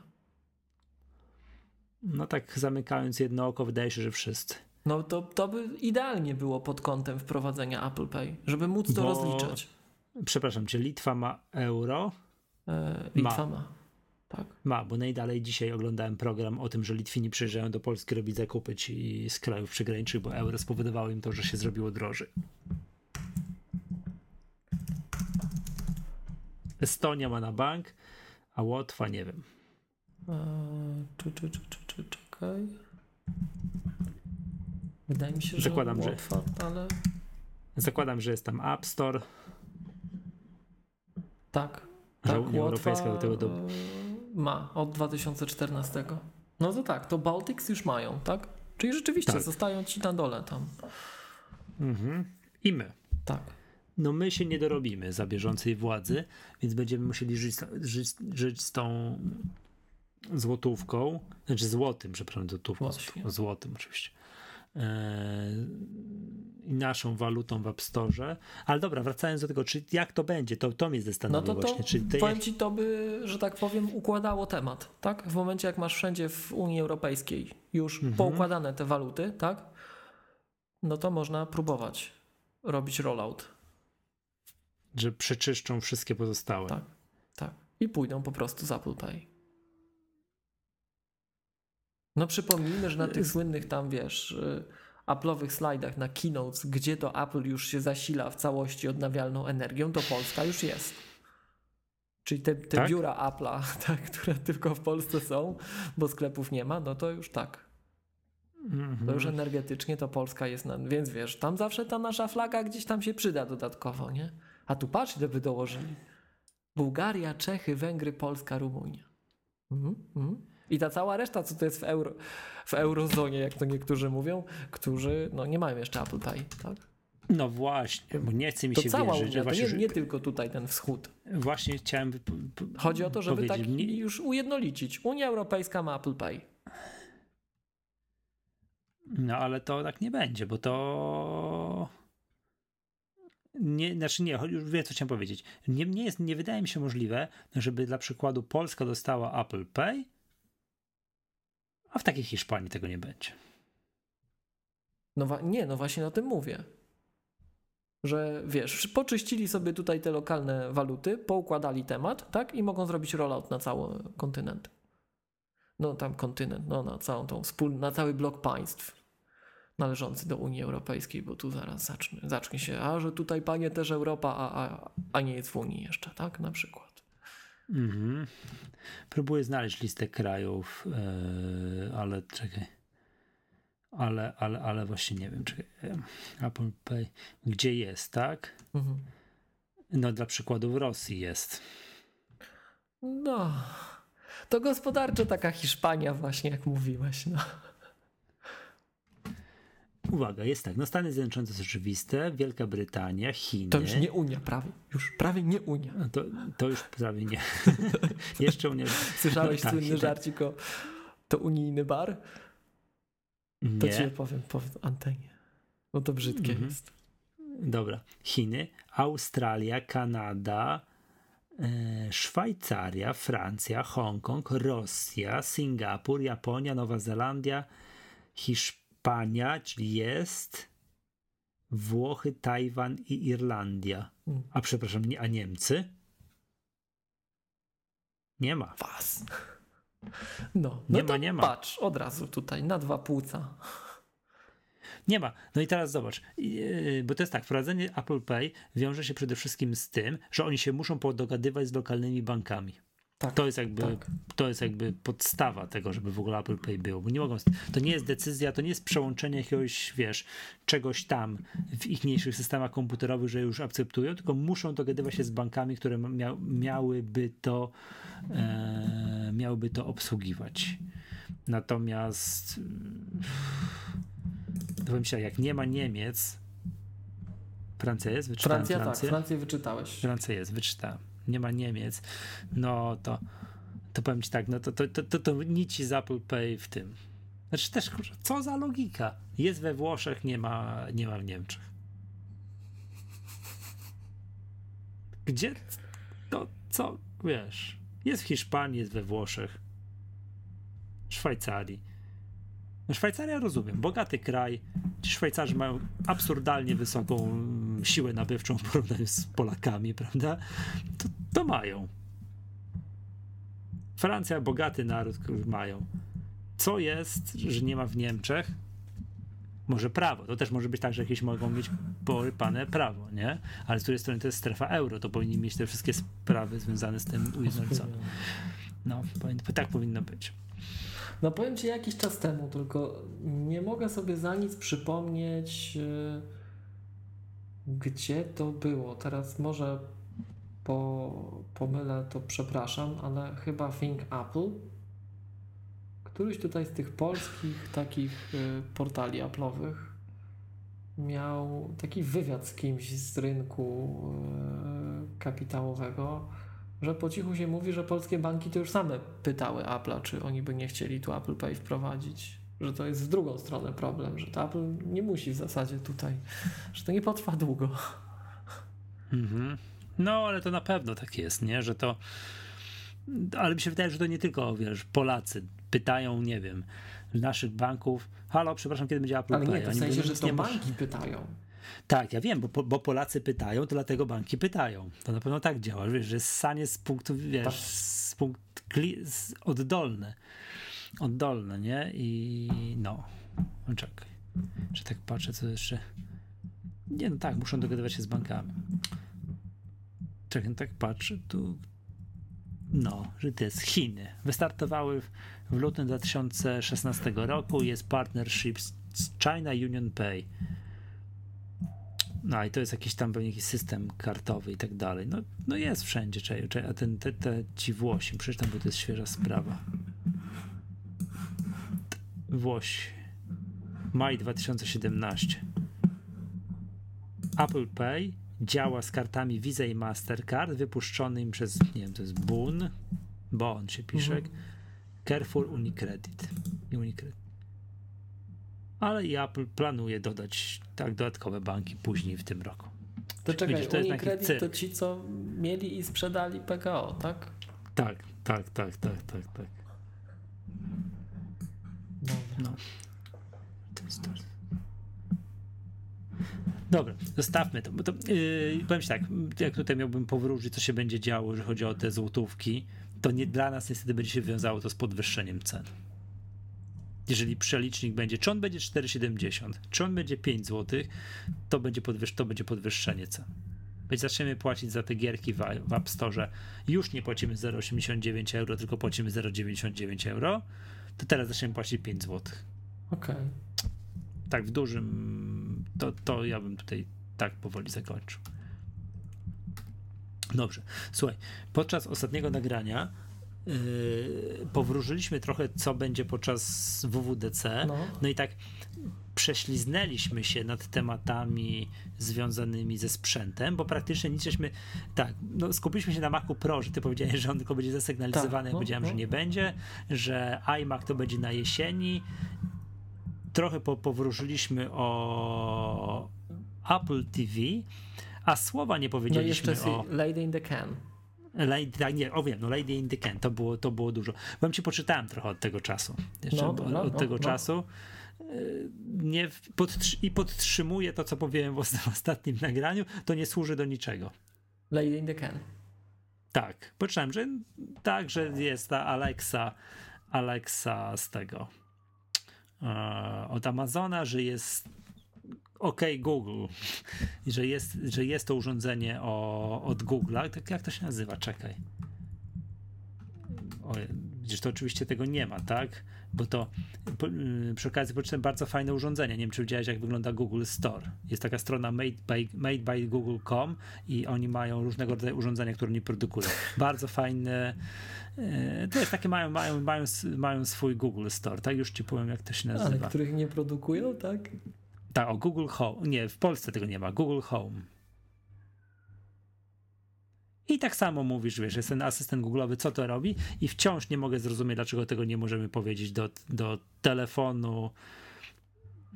No tak zamykając jedno oko, wydaje się, że wszyscy. No to, to by idealnie było pod kątem wprowadzenia Apple Pay, żeby móc to Bo, rozliczać. Przepraszam cię, Litwa ma euro? E, Litwa ma. ma. Tak. Ma, bo najdalej dzisiaj oglądałem program o tym, że Litwini przyjeżdżają do Polski robić zakupy ci z krajów przygranicznych, bo euro spowodowało im to, że się zrobiło drożej. Estonia ma na bank, a Łotwa nie wiem. czy, czy, czy, czy, czy, czekaj. Wydaje mi się, że Zakładam, Łotwa, że, ale... Zakładam, że jest tam App Store. Tak. Że tak, Unia. Europejska do tego do ma od 2014. No to tak, to Baltics już mają, tak? Czyli rzeczywiście tak. zostają ci na dole tam. Mhm. I my. Tak. No my się nie dorobimy za bieżącej władzy, więc będziemy musieli żyć, żyć, żyć z tą złotówką, znaczy złotym, przepraszam, złotówką, złotym oczywiście. Eee, i naszą walutą w App Store. Ale dobra, wracając do tego, czy jak to będzie, to, to mnie zastanawia no to, to właśnie. Czy ty... Powiem ci, to by, że tak powiem, układało temat, tak? W momencie, jak masz wszędzie w Unii Europejskiej już mhm. poukładane te waluty, tak? No to można próbować robić rollout. Że przeczyszczą wszystkie pozostałe. Tak, tak. I pójdą po prostu z Apple Pay. No przypomnijmy, że na tych słynnych tam, wiesz, y, Apple'owych slajdach na keynotes, gdzie to Apple już się zasila w całości odnawialną energią, to Polska już jest. Czyli te, te tak? biura Apple'a, <laughs> tak, które tylko w Polsce są, bo sklepów nie ma, no to już tak. Mm -hmm. To już energetycznie to Polska jest, na, więc wiesz, tam zawsze ta nasza flaga gdzieś tam się przyda dodatkowo, nie? A tu patrz, ile by dołożyli. Bułgaria, Czechy, Węgry, Polska, Rumunia. Mhm, mhm. I ta cała reszta, co to jest w, euro, w eurozonie, jak to niektórzy mówią, którzy no, nie mają jeszcze Apple Pay, tak? No właśnie, bo nie chce mi To się cała wierzyć. Unia, to nie, nie tylko tutaj ten wschód. Właśnie chciałem Chodzi o to, żeby tak nie- już ujednolicić. Unia Europejska ma Apple Pay. No ale to tak nie będzie, bo to. Nie, znaczy nie, już wiem, co chciałem powiedzieć. Nie, nie, jest, nie wydaje mi się możliwe, żeby dla przykładu Polska dostała Apple Pay, a w takiej Hiszpanii tego nie będzie. No nie, no właśnie o tym mówię. Że wiesz, poczyścili sobie tutaj te lokalne waluty, poukładali temat, tak? I mogą zrobić rollout na cały kontynent. No tam kontynent, no na całą tą wspól, na cały blok państw należący do Unii Europejskiej, bo tu zaraz zacznie, zacznie się, a że tutaj panie też Europa, a, a, a nie jest w Unii jeszcze, tak? Na przykład. Mhm. Próbuję znaleźć listę krajów, yy, ale czekaj. Ale, ale, ale właśnie nie wiem, czekaj. Apple Pay, gdzie jest, tak? Mhm. No dla przykładu w Rosji jest. No, to gospodarczo taka Hiszpania właśnie, jak mówiłeś, no. Uwaga, jest tak. No Stany Zjednoczone to jest oczywiste, Wielka Brytania, Chiny. To już nie Unia, prawie, już prawie nie Unia. No To, to już prawie nie. <laughs> <laughs> Jeszcze Unia. Słyszałeś Tak, słynny tak. żarcik o to unijny bar? To ci Nie. powiem po antenie. No to brzydkie Mhm. jest. Dobra. Chiny, Australia, Kanada, e, Szwajcaria, Francja, Hongkong, Rosja, Singapur, Japonia, Nowa Zelandia, Hiszpania, czyli jest, Włochy, Tajwan i Irlandia. Mm. A przepraszam, nie, a Niemcy? Nie ma. Was. No, no Nie ma, nie ma. patrz, od razu tutaj, na dwa płuca. Nie ma. No i teraz zobacz, yy, bo to jest tak, wprowadzenie Apple Pay wiąże się przede wszystkim z tym, że oni się muszą podogadywać z lokalnymi bankami. Tak, To jest jakby, tak. to jest jakby podstawa tego, żeby w ogóle Apple Pay było, bo nie mogą, to nie jest decyzja, to nie jest przełączenie jakiegoś, wiesz, czegoś tam w ich mniejszych systemach komputerowych, że już akceptują, tylko muszą dogadywać się z bankami, które mia, miałyby to e, miałyby to obsługiwać. Natomiast to powiem ci tak, jak nie ma Niemiec, Francja jest? Wyczytałem Francja tak, Francję? Francję wyczytałeś. Francja jest, wyczytałem. Nie ma Niemiec. No to, to powiem ci tak, no to, to, to, to, to nici z Apple Pay w tym. Znaczy też, co za logika? Jest we Włoszech, nie ma, nie ma w Niemczech. Gdzie to, co, wiesz, jest w Hiszpanii, jest we Włoszech, Szwajcarii. No Szwajcaria rozumiem, bogaty kraj. Ci Szwajcarzy mają absurdalnie wysoką mm, siłę nabywczą w porównaniu z Polakami, prawda? To, to mają. Francja, bogaty naród, który mają. Co jest, że nie ma w Niemczech? Może prawo. To też może być tak, że jakieś mogą mieć porypane prawo, nie? Ale z drugiej strony to jest strefa euro, to powinni mieć te wszystkie sprawy związane z tym ujednolicone. No, tak powinno być. No powiem Ci jakiś czas temu, tylko nie mogę sobie za nic przypomnieć, yy, gdzie to było. Teraz może po, pomylę, to przepraszam, ale chyba Think Apple. Któryś tutaj z tych polskich takich yy, portali Apple'owych miał taki wywiad z kimś z rynku yy, kapitałowego, że po cichu się mówi, że polskie banki to już same pytały Apple'a, czy oni by nie chcieli tu Apple Pay wprowadzić. Że to jest w drugą stronę problem, że to Apple nie musi w zasadzie tutaj, że to nie potrwa długo. Mhm. No, ale to na pewno tak jest, nie? Że to. Ale mi się wydaje, że to nie tylko, wiesz, Polacy pytają, nie wiem, naszych banków, halo, przepraszam, kiedy będzie Apple Ale Pay? nie, to w sensie, mówią, że to banki pytają. Tak, ja wiem, bo, bo Polacy pytają, to dlatego banki pytają. To na pewno tak działa, wiesz, że jest sanie z punktu, wiesz, Tak. z punkt kli- z oddolne. Oddolne, nie? I no, no czekaj. Że tak patrzę, co jeszcze. Nie, no tak, muszą dogadywać się z bankami. Czekaj, no tak patrzę, tu. No, że to jest Chiny. Wystartowały w, w lutym 2016 roku. Jest partnership z China Union Pay. No i to jest jakiś tam pewnie jakiś system kartowy i tak dalej. No, no jest wszędzie, czekaj, czekaj, a ten, te, te ci Włosi, przecież tam, bo to jest świeża sprawa. Włosi. Maj 2017. Apple Pay działa z kartami Visa i Mastercard wypuszczonymi przez, nie wiem, to jest Boon, Bon się pisze, mhm. Carrefour Unicredit. Unicredit. Ale i Apple planuje dodać tak dodatkowe banki później w tym roku. To czekaj, Widzisz, to Unicredit to ci, co mieli i sprzedali PKO, tak? Tak, tak, tak, tak, tak, tak. No. To jest to. Dobra, zostawmy to. Bo to yy, powiem ci tak, jak tutaj miałbym powrócić, co się będzie działo, jeżeli chodzi o te złotówki, to nie dla nas niestety będzie się wiązało to z podwyższeniem cen. Jeżeli przelicznik będzie, czy on będzie 4,70, czy on będzie 5 zł, to będzie, podwyż to będzie podwyższenie cen. Więc zaczniemy płacić za te gierki w, w App Store, już nie płacimy 0,89 euro, tylko płacimy 0,99 euro, to teraz zaczniemy płacić 5 zł. Okej. Okay. Tak w dużym, to, to ja bym tutaj tak powoli zakończył. Dobrze. Słuchaj, podczas ostatniego nagrania yy, powróżyliśmy trochę, co będzie podczas WWDC. No. no i tak prześliznęliśmy się nad tematami związanymi ze sprzętem, bo praktycznie nic żeśmy, tak, no skupiliśmy się na Macu Pro, że ty powiedziałeś, że on tylko będzie zasygnalizowany, tak, no, ja powiedziałem, no. że nie będzie, że iMac to będzie na jesieni. Trochę po, powróżyliśmy o Apple TV, a słowa nie powiedzieliśmy no jeszcze o... Lady in the Can. Lady, tak, nie, o wiem, no Lady in the Can, to było, to było dużo. Wam ci poczytałem trochę od tego czasu. Jeszcze no, od, no, od tego no. czasu. Y, nie, podtrzy I podtrzymuję to, co powiem w ostatnim nagraniu, to nie służy do niczego. Lady in the Can. Tak, poczytałem, że tak, że jest ta Alexa, Alexa z tego e, od Amazona, że jest OK Google, że jest, że jest to urządzenie o, od Google'a, tak jak to się nazywa, czekaj. O, widzisz, to oczywiście tego nie ma, tak? Bo to y, przy okazji poczytałem bardzo fajne urządzenie. Nie wiem, czy widziałeś, jak wygląda Google Store. Jest taka strona made by, made by Google.com i oni mają różnego rodzaju urządzenia, które nie produkują. Bardzo fajne. Y, to jest takie, mają, mają, mają, mają swój Google Store, tak? Już ci powiem, jak to się nazywa. Ale których nie produkują, tak? Tak, o Google Home. Nie, w Polsce tego nie ma. Google Home. I tak samo mówisz, wiesz, jest ten asystent Google'owy, co to robi, i wciąż nie mogę zrozumieć, dlaczego tego nie możemy powiedzieć do, do telefonu,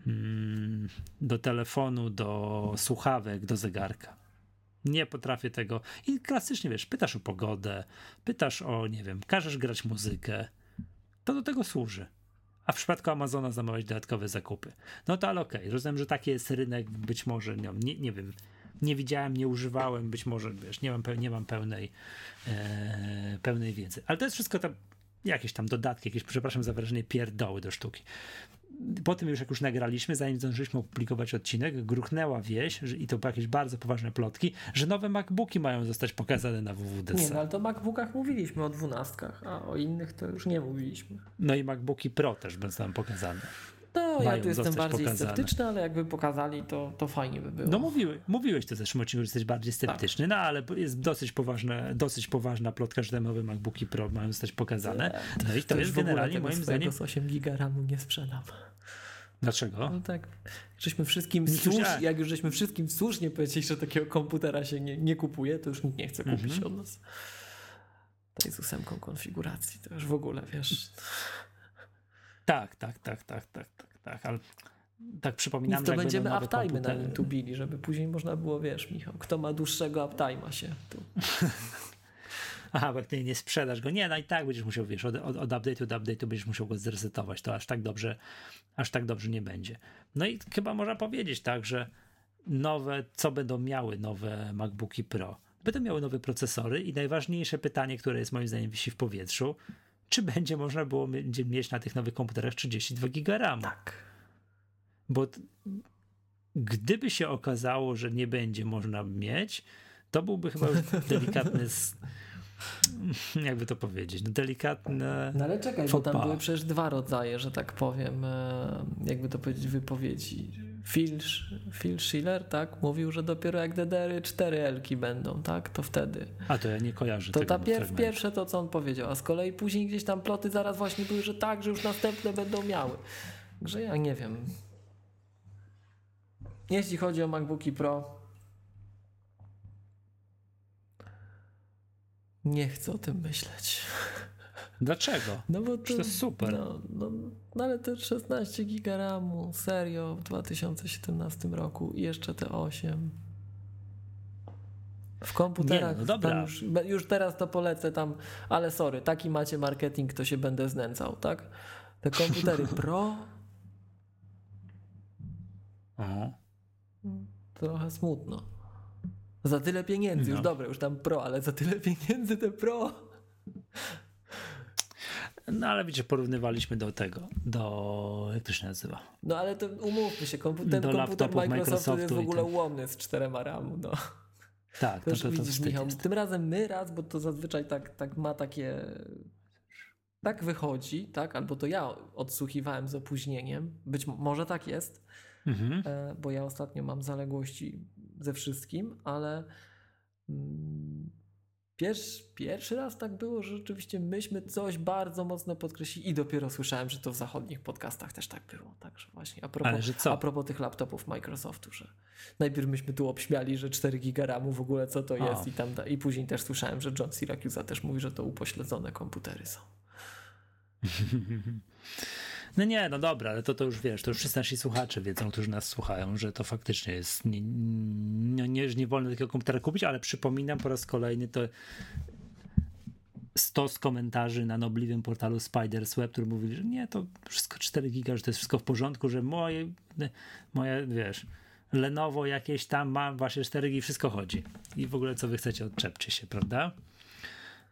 mm, do telefonu, do słuchawek, do zegarka. Nie potrafię tego. I klasycznie, wiesz, pytasz o pogodę, pytasz o, nie wiem, każesz grać muzykę. To do tego służy a w przypadku Amazona zamawiać dodatkowe zakupy. No to ale okej, okay. rozumiem, że taki jest rynek, być może, nie, nie, wiem, nie widziałem, nie używałem, być może, wiesz, nie mam, nie mam pełnej, e, pełnej wiedzy. Ale to jest wszystko tam jakieś tam dodatki, jakieś, przepraszam za wrażenie, pierdoły do sztuki po tym już jak już nagraliśmy, zanim zdążyliśmy opublikować odcinek, gruchnęła wieś, że, i to były jakieś bardzo poważne plotki, że nowe MacBooki mają zostać pokazane na WWDC. Nie, no ale to o MacBookach mówiliśmy, o dwunastkach, a o innych to już nie mówiliśmy. No i MacBooki Pro też będą tam pokazane. No, ja tu jestem bardziej pokazane. sceptyczny, ale jakby pokazali, to, to fajnie by było. No mówiły, mówiłeś to w zeszłym odcinku, że jesteś bardziej sceptyczny, tak. no ale jest dosyć poważna, dosyć poważna plotka, że te nowe MacBooki Pro mają zostać pokazane. No i to, to jest generalnie moim zdaniem... z 8 giga RAMu nie sprzedam. Dlaczego? No tak, żeśmy wszystkim słusz, jak już żeśmy wszystkim słusznie powiedzieli, że takiego komputera się nie, nie kupuje, to już nikt nie chce kupić mhm. od nas. To jest ósemką konfiguracji, to już w ogóle, wiesz... Tak, tak, tak, tak, tak, tak, tak, ale tak przypominam, Nic, to będziemy uptime'y na nim tu bili, żeby później można było, wiesz, Michał, kto ma dłuższego uptime'a się tu. <laughs> Aha, bo jak ty nie sprzedasz go, nie, no i tak będziesz musiał, wiesz, od, od, od update'u do update'u będziesz musiał go zresetować, to aż tak dobrze, aż tak dobrze nie będzie. No i chyba można powiedzieć tak, że nowe, co będą miały nowe MacBooki Pro? Będą miały nowe procesory i najważniejsze pytanie, które jest moim zdaniem wisi w powietrzu, czy będzie można było mieć na tych nowych komputerach 32 giga RAM. Tak. Bo gdyby się okazało, że nie będzie można mieć, to byłby chyba już <laughs> delikatny jakby to powiedzieć, no delikatne No ale czekaj, bo tam były przecież dwa rodzaje, że tak powiem, e, jakby to powiedzieć, wypowiedzi Phil, Phil Schiller, tak, mówił, że dopiero jak DDR 4 Elki będą, tak, to wtedy. A to ja nie kojarzę To tego ta pier pierwsze to, co on powiedział, a z kolei później gdzieś tam ploty zaraz właśnie były, że tak, że już następne będą miały. Że ja nie wiem. Jeśli chodzi o MacBooki Pro, nie chcę o tym myśleć. <laughs> Dlaczego? No bo to jest super. No, no, no ale te 16 giga RAMu, serio, w 2017 roku i jeszcze te 8. W komputerach, Nie, no dobra. już, już teraz to polecę tam, ale sorry, taki macie marketing, to się będę znęcał, tak? Te komputery <laughs> Pro, O. trochę smutno. Za tyle pieniędzy, już No. dobra, już tam Pro, ale za tyle pieniędzy te Pro. No ale wiecie, porównywaliśmy do tego, do, jak to się nazywa? No ale to umówmy się, komputer, Do komputer laptopów Microsoftu jest Microsoftu w ogóle ten- ułomny z 4 RAMu, no. Tak, To to, to, to widzisz, Michał, jest. tym razem my raz, bo to zazwyczaj tak, tak ma takie... Tak wychodzi, tak? Albo to ja odsłuchiwałem z opóźnieniem. Być mo- może tak jest, Mhm. e, bo ja ostatnio mam zaległości ze wszystkim, ale mm, pierwszy, pierwszy raz tak było, że rzeczywiście myśmy coś bardzo mocno podkreślili i dopiero słyszałem, że to w zachodnich podcastach też tak było. Także właśnie a propos, Ale że co? a propos tych laptopów Microsoftu, że najpierw myśmy tu obśmiali, że 4 giga RAMu w ogóle co to O. jest i tam i później też słyszałem, że John Syracuse też mówi, że to upośledzone komputery są. <laughs> No nie, no dobra, ale to, to już wiesz, to już wszyscy nasi słuchacze wiedzą, którzy nas słuchają, że to faktycznie jest, nie, nie, nie, nie wolno takiego komputera kupić, ale przypominam po raz kolejny to stos komentarzy na nobliwym portalu Spiders Web, który mówili, że nie, to wszystko 4 giga, że to jest wszystko w porządku, że moje, moje wiesz, Lenovo jakieś tam ma właśnie 4 giga, wszystko chodzi. I w ogóle co wy chcecie, odczepcie się, prawda?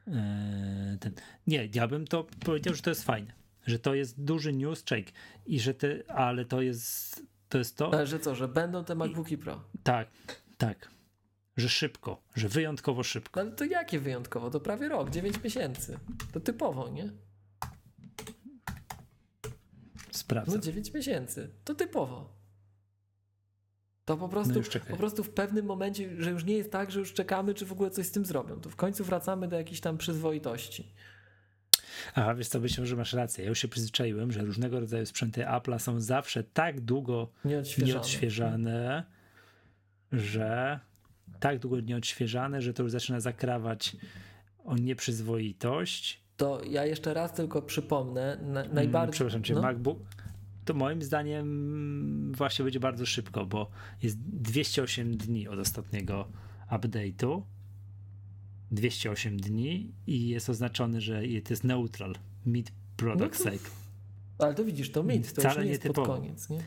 Eee, ten. Nie, ja bym to powiedział, że to jest fajne, że to jest duży news check i że te, ale to jest to jest to, Ale że co, że będą te MacBooki Pro? tak, tak, że szybko, że wyjątkowo szybko. No ale to jakie wyjątkowo? To prawie rok, 9 miesięcy. To typowo, nie? Sprawdzam. No 9 miesięcy. To typowo. To po prostu, No po prostu w pewnym momencie, że już nie jest tak, że już czekamy, czy w ogóle coś z tym zrobią. To w końcu wracamy do jakiejś tam przyzwoitości. Aha, wiesz co, myślę, że masz rację. Ja już się przyzwyczaiłem, że różnego rodzaju sprzęty Apple'a są zawsze tak długo Nieodświeżane. nieodświeżane, że tak długo nieodświeżane, że to już zaczyna zakrawać o nieprzyzwoitość. To ja jeszcze raz tylko przypomnę, na, najbardziej... Przepraszam cię, no, MacBook. To moim zdaniem właśnie będzie bardzo szybko, bo jest 208 dni od ostatniego update'u. 208 dni i jest oznaczony, że to jest neutral, mid product No to- cycle. Ale to widzisz, to mid, to Wcale już nie jest pod koniec, nie?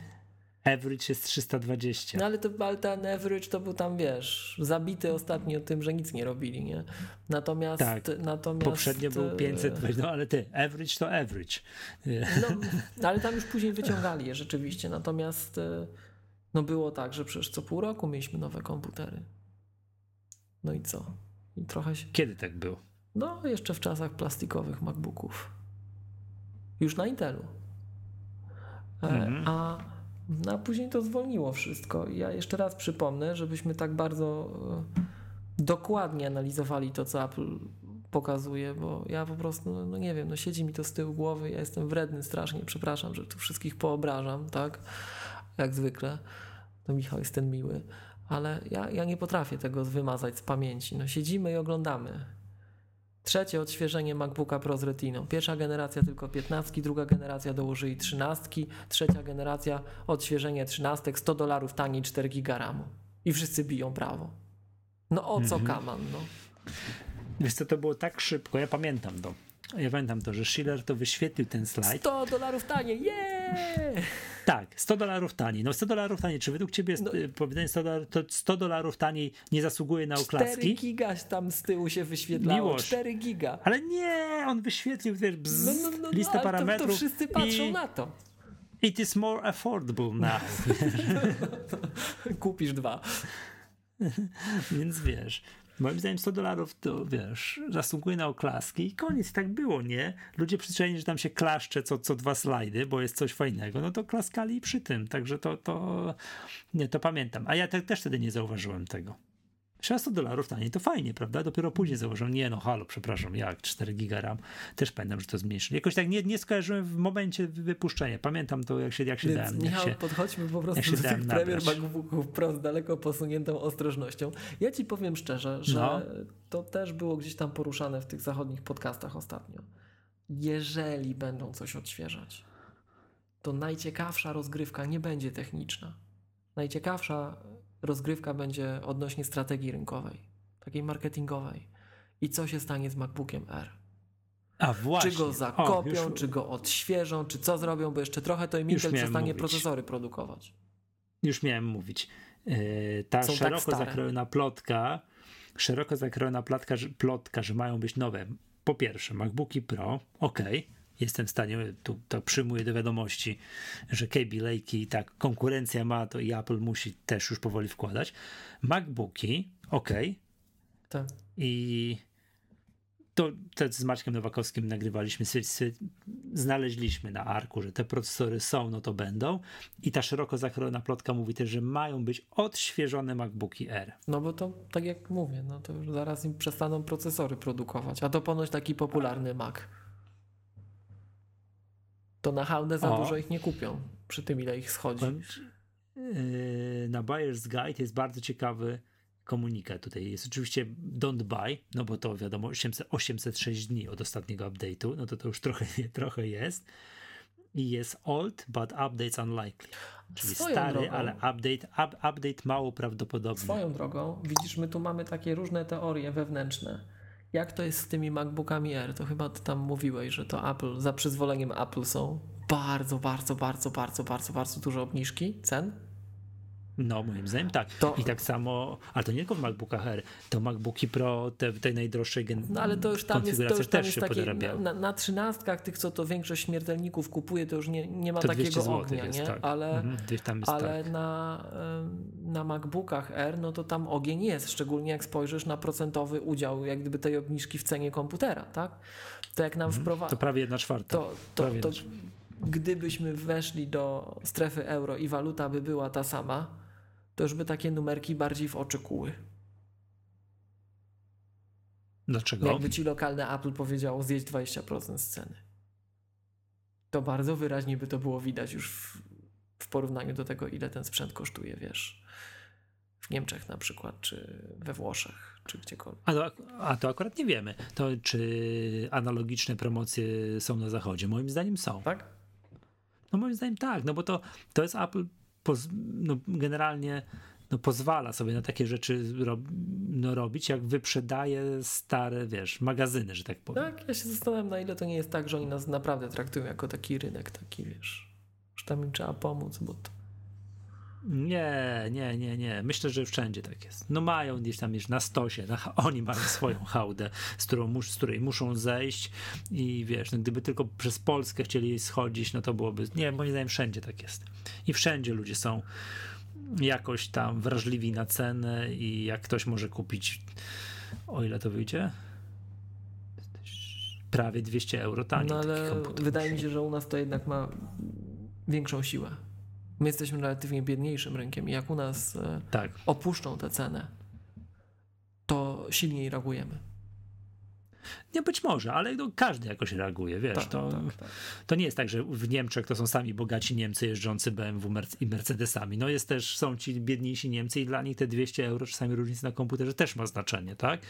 Average jest 320. No ale, to, ale ten average to był tam, wiesz, zabity ostatnio tym, że nic nie robili, nie? Natomiast... Tak. natomiast Poprzednio był e, 500, no ale ty, average to average. No, ale tam już później wyciągali je rzeczywiście. Natomiast e, no było tak, że przecież co pół roku mieliśmy nowe komputery. No i co? I trochę się. Kiedy tak było? No, jeszcze w czasach plastikowych MacBooków. Już na Intelu. E, Mhm. A, no, a później to zwolniło wszystko. Ja jeszcze raz przypomnę, żebyśmy tak bardzo e, dokładnie analizowali to, co Apple pokazuje, bo ja po prostu, no, no nie wiem, no siedzi mi to z tyłu głowy, ja jestem wredny strasznie, przepraszam, że tu wszystkich poobrażam, tak? Jak zwykle. To Michał jest ten miły. Ale ja, ja nie potrafię tego wymazać z pamięci. No siedzimy i oglądamy. Trzecie odświeżenie MacBooka Pro z Retiną. Pierwsza generacja tylko 15, druga generacja dołożyli 13, trzecia generacja odświeżenie 13, 100 dolarów taniej 4 giga RAMu. I wszyscy biją brawo. No o co kaman, no. Wiesz co, to było tak szybko, ja pamiętam to. Ja pamiętam to, że Schiller to wyświetlił ten slajd. 100 dolarów taniej, yeah! Tak, 100 dolarów taniej. No 100 dolarów taniej. Czy według ciebie No. no, powiedzenie 100 dolarów, to 100 dolarów taniej nie zasługuje na 4 oklaski? giga tam z tyłu się wyświetlało. Miłość. 4 giga. Ale nie, on wyświetlił wiesz, bzz, No, no, no, listę ale to, parametrów. to wszyscy patrzą i na to. It is more affordable now. <laughs> Kupisz dwa. <laughs> Więc wiesz. Moim zdaniem 100 dolarów to wiesz, zasługuje na oklaski i koniec, tak było, nie? Ludzie przyzwyczajeni, że tam się klaszcze co, co dwa slajdy, bo jest coś fajnego, no to klaskali przy tym, także to, to nie, to pamiętam. A ja te, też wtedy nie zauważyłem tego. 300 dolarów taniej, to fajnie, prawda? Dopiero później zauważyłem, nie no, halo, przepraszam, jak 4 giga RAM, też pamiętam, że to zmniejszyli. Jakoś tak nie, nie skojarzyłem w momencie wypuszczenia. Pamiętam to, jak się, jak się Więc, dałem. Michał, się, podchodźmy po prostu do tych premier MacBooków Pro z daleko posuniętą ostrożnością. Ja ci powiem szczerze, że no. to też było gdzieś tam poruszane w tych zachodnich podcastach ostatnio. Jeżeli będą coś odświeżać, to najciekawsza rozgrywka nie będzie techniczna. Najciekawsza rozgrywka będzie odnośnie strategii rynkowej, takiej marketingowej. I co się stanie z MacBookiem R? A właśnie. Czy go zakopią, o, już... czy go odświeżą, czy co zrobią, bo jeszcze trochę to im Intel przestanie mówić. procesory produkować. Już miałem mówić. Yy, ta Są tak szeroko tak zakrojona plotka, szeroko zakrojona plotka, plotka, że mają być nowe. Po pierwsze, MacBooki Pro, ok, jestem w stanie, tu to przyjmuję do wiadomości, że KB Lake i tak konkurencja ma to i Apple musi też już powoli wkładać. MacBooki, ok. Tak. I to, to z Maćkiem Nowakowskim nagrywaliśmy, znaleźliśmy na arku, że te procesory są, no to będą. I ta szeroko zakrojona plotka mówi też, że mają być odświeżone MacBooki R. No bo to tak jak mówię, no to już zaraz im przestaną procesory produkować, a to ponoć taki popularny Mac to na hałdę za o. dużo ich nie kupią przy tym, ile ich schodzi. Yy, na Buyer's Guide jest bardzo ciekawy komunikat tutaj. Jest oczywiście don't buy, no bo to wiadomo 800, 806 dni od ostatniego update'u, no to to już trochę, <laughs> trochę jest. I jest old, but updates unlikely. Czyli Swoją stary, drogą. ale update, up, update mało prawdopodobny. Swoją drogą, widzisz, my tu mamy takie różne teorie wewnętrzne jak to jest z tymi MacBookami R? To chyba ty tam mówiłeś, że to Apple, za przyzwoleniem Apple są bardzo, bardzo, bardzo, bardzo, bardzo, bardzo duże obniżki cen. No, moim zdaniem tak. To... I tak samo, ale to nie tylko w MacBookach R, to MacBooki Pro te, tej najdroższej generacji. No ale to już tam jest, to już tam jest takie, na, na, trzynastkach tych, co to większość śmiertelników kupuje, to już nie, nie ma to takiego ognia, jest, nie? Tak. Ale, mhm, ale tak. na, na MacBookach R, no to tam ogień jest, szczególnie jak spojrzysz na procentowy udział jak gdyby tej obniżki w cenie komputera, tak? To jak nam mhm, wprowadza... To prawie jedna czwarta. To, to, to, gdybyśmy weszli do strefy euro i waluta by była ta sama, to już by takie numerki bardziej w oczy kuły. Dlaczego? Jakby ci lokalne Apple powiedziało zjeść 20% z ceny. To bardzo wyraźnie by to było widać już w, w porównaniu do tego, ile ten sprzęt kosztuje, wiesz. W Niemczech na przykład, czy we Włoszech, czy gdziekolwiek. A to, a to akurat nie wiemy. To czy analogiczne promocje są na zachodzie? Moim zdaniem są. Tak? No moim zdaniem tak, no bo to, to jest Apple poz, no, generalnie no, pozwala sobie na takie rzeczy no, robić, jak wyprzedaje stare, wiesz, magazyny, że tak powiem. Tak, ja się zastanawiam, na ile to nie jest tak, że oni nas naprawdę traktują jako taki rynek, taki, wiesz, że tam im trzeba pomóc, bo to... Nie, nie, nie, nie. Myślę, że wszędzie tak jest. No mają gdzieś tam już na stosie, na, oni mają swoją <laughs> hałdę, z, którą mus, z której muszą zejść i wiesz, no, gdyby tylko przez Polskę chcieli schodzić, no to byłoby, nie, moim zdaniem wszędzie tak jest. I wszędzie ludzie są jakoś tam wrażliwi na cenę i jak ktoś może kupić, o ile to wyjdzie? Prawie 200 euro taniej. No ale wydaje mi się, że u nas to jednak ma większą siłę. My jesteśmy relatywnie biedniejszym rynkiem i jak u nas e, tak. opuszczą tę cenę, to silniej reagujemy. Nie, być może, ale no, każdy jakoś reaguje, wiesz, tak, to, tak, tak. to nie jest tak, że w Niemczech to są sami bogaci Niemcy jeżdżący BMW i Mercedesami, no jest też, są ci biedniejsi Niemcy i dla nich te 200 euro, czasami różnica na komputerze też ma znaczenie, tak?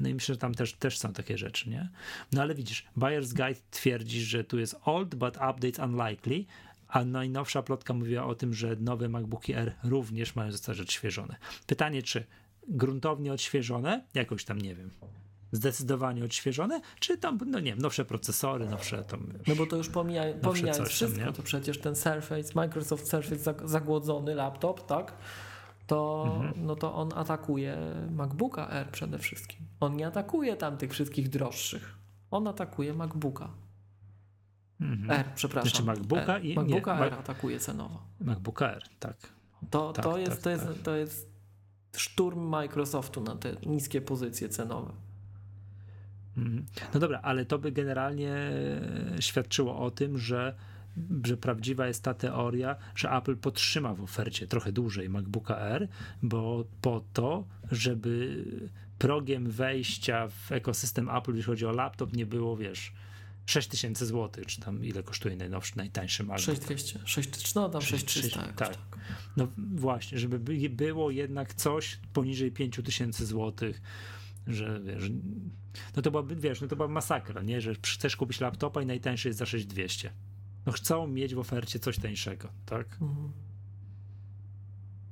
No i myślę, że tam też, też są takie rzeczy, nie? No ale widzisz, Buyer's Guide twierdzi, że tu jest old, but updates unlikely, a najnowsza plotka mówiła o tym, że nowe MacBooki R również mają zostać odświeżone. Pytanie, czy gruntownie odświeżone, jakoś tam nie wiem, zdecydowanie odświeżone, czy tam, no nie wiem, nowsze procesory, nowsze tam. No bo to już pomija, pomijając wszystko, tam, to przecież ten Surface, Microsoft Surface zagłodzony laptop, tak? To, mhm. no to on atakuje MacBooka R przede wszystkim. On nie atakuje tam tych wszystkich droższych. On atakuje MacBooka. Mhm. R, przepraszam. Znaczy MacBooka R. i MacBooka nie, R atakuje cenowo. MacBooka R, tak. To, tak, to, jest, tak, to, jest, tak. to jest szturm Microsoftu na te niskie pozycje cenowe. Mhm. No dobra, ale to by generalnie świadczyło o tym, że, że prawdziwa jest ta teoria, że Apple podtrzyma w ofercie trochę dłużej MacBooka R, bo po to, żeby progiem wejścia w ekosystem Apple, jeśli chodzi o laptop, nie było, wiesz, 6000 zł, czy tam ile kosztuje najnowszy, najtańszy MacBook. 6200, 6, no tam 6300. Tak. tak. No właśnie, żeby było jednak coś poniżej 5000 zł, że wiesz, no to byłaby, wiesz, no to była masakra, nie, że chcesz kupić laptopa i najtańszy jest za 6200. No chcą mieć w ofercie coś tańszego, tak? Mhm.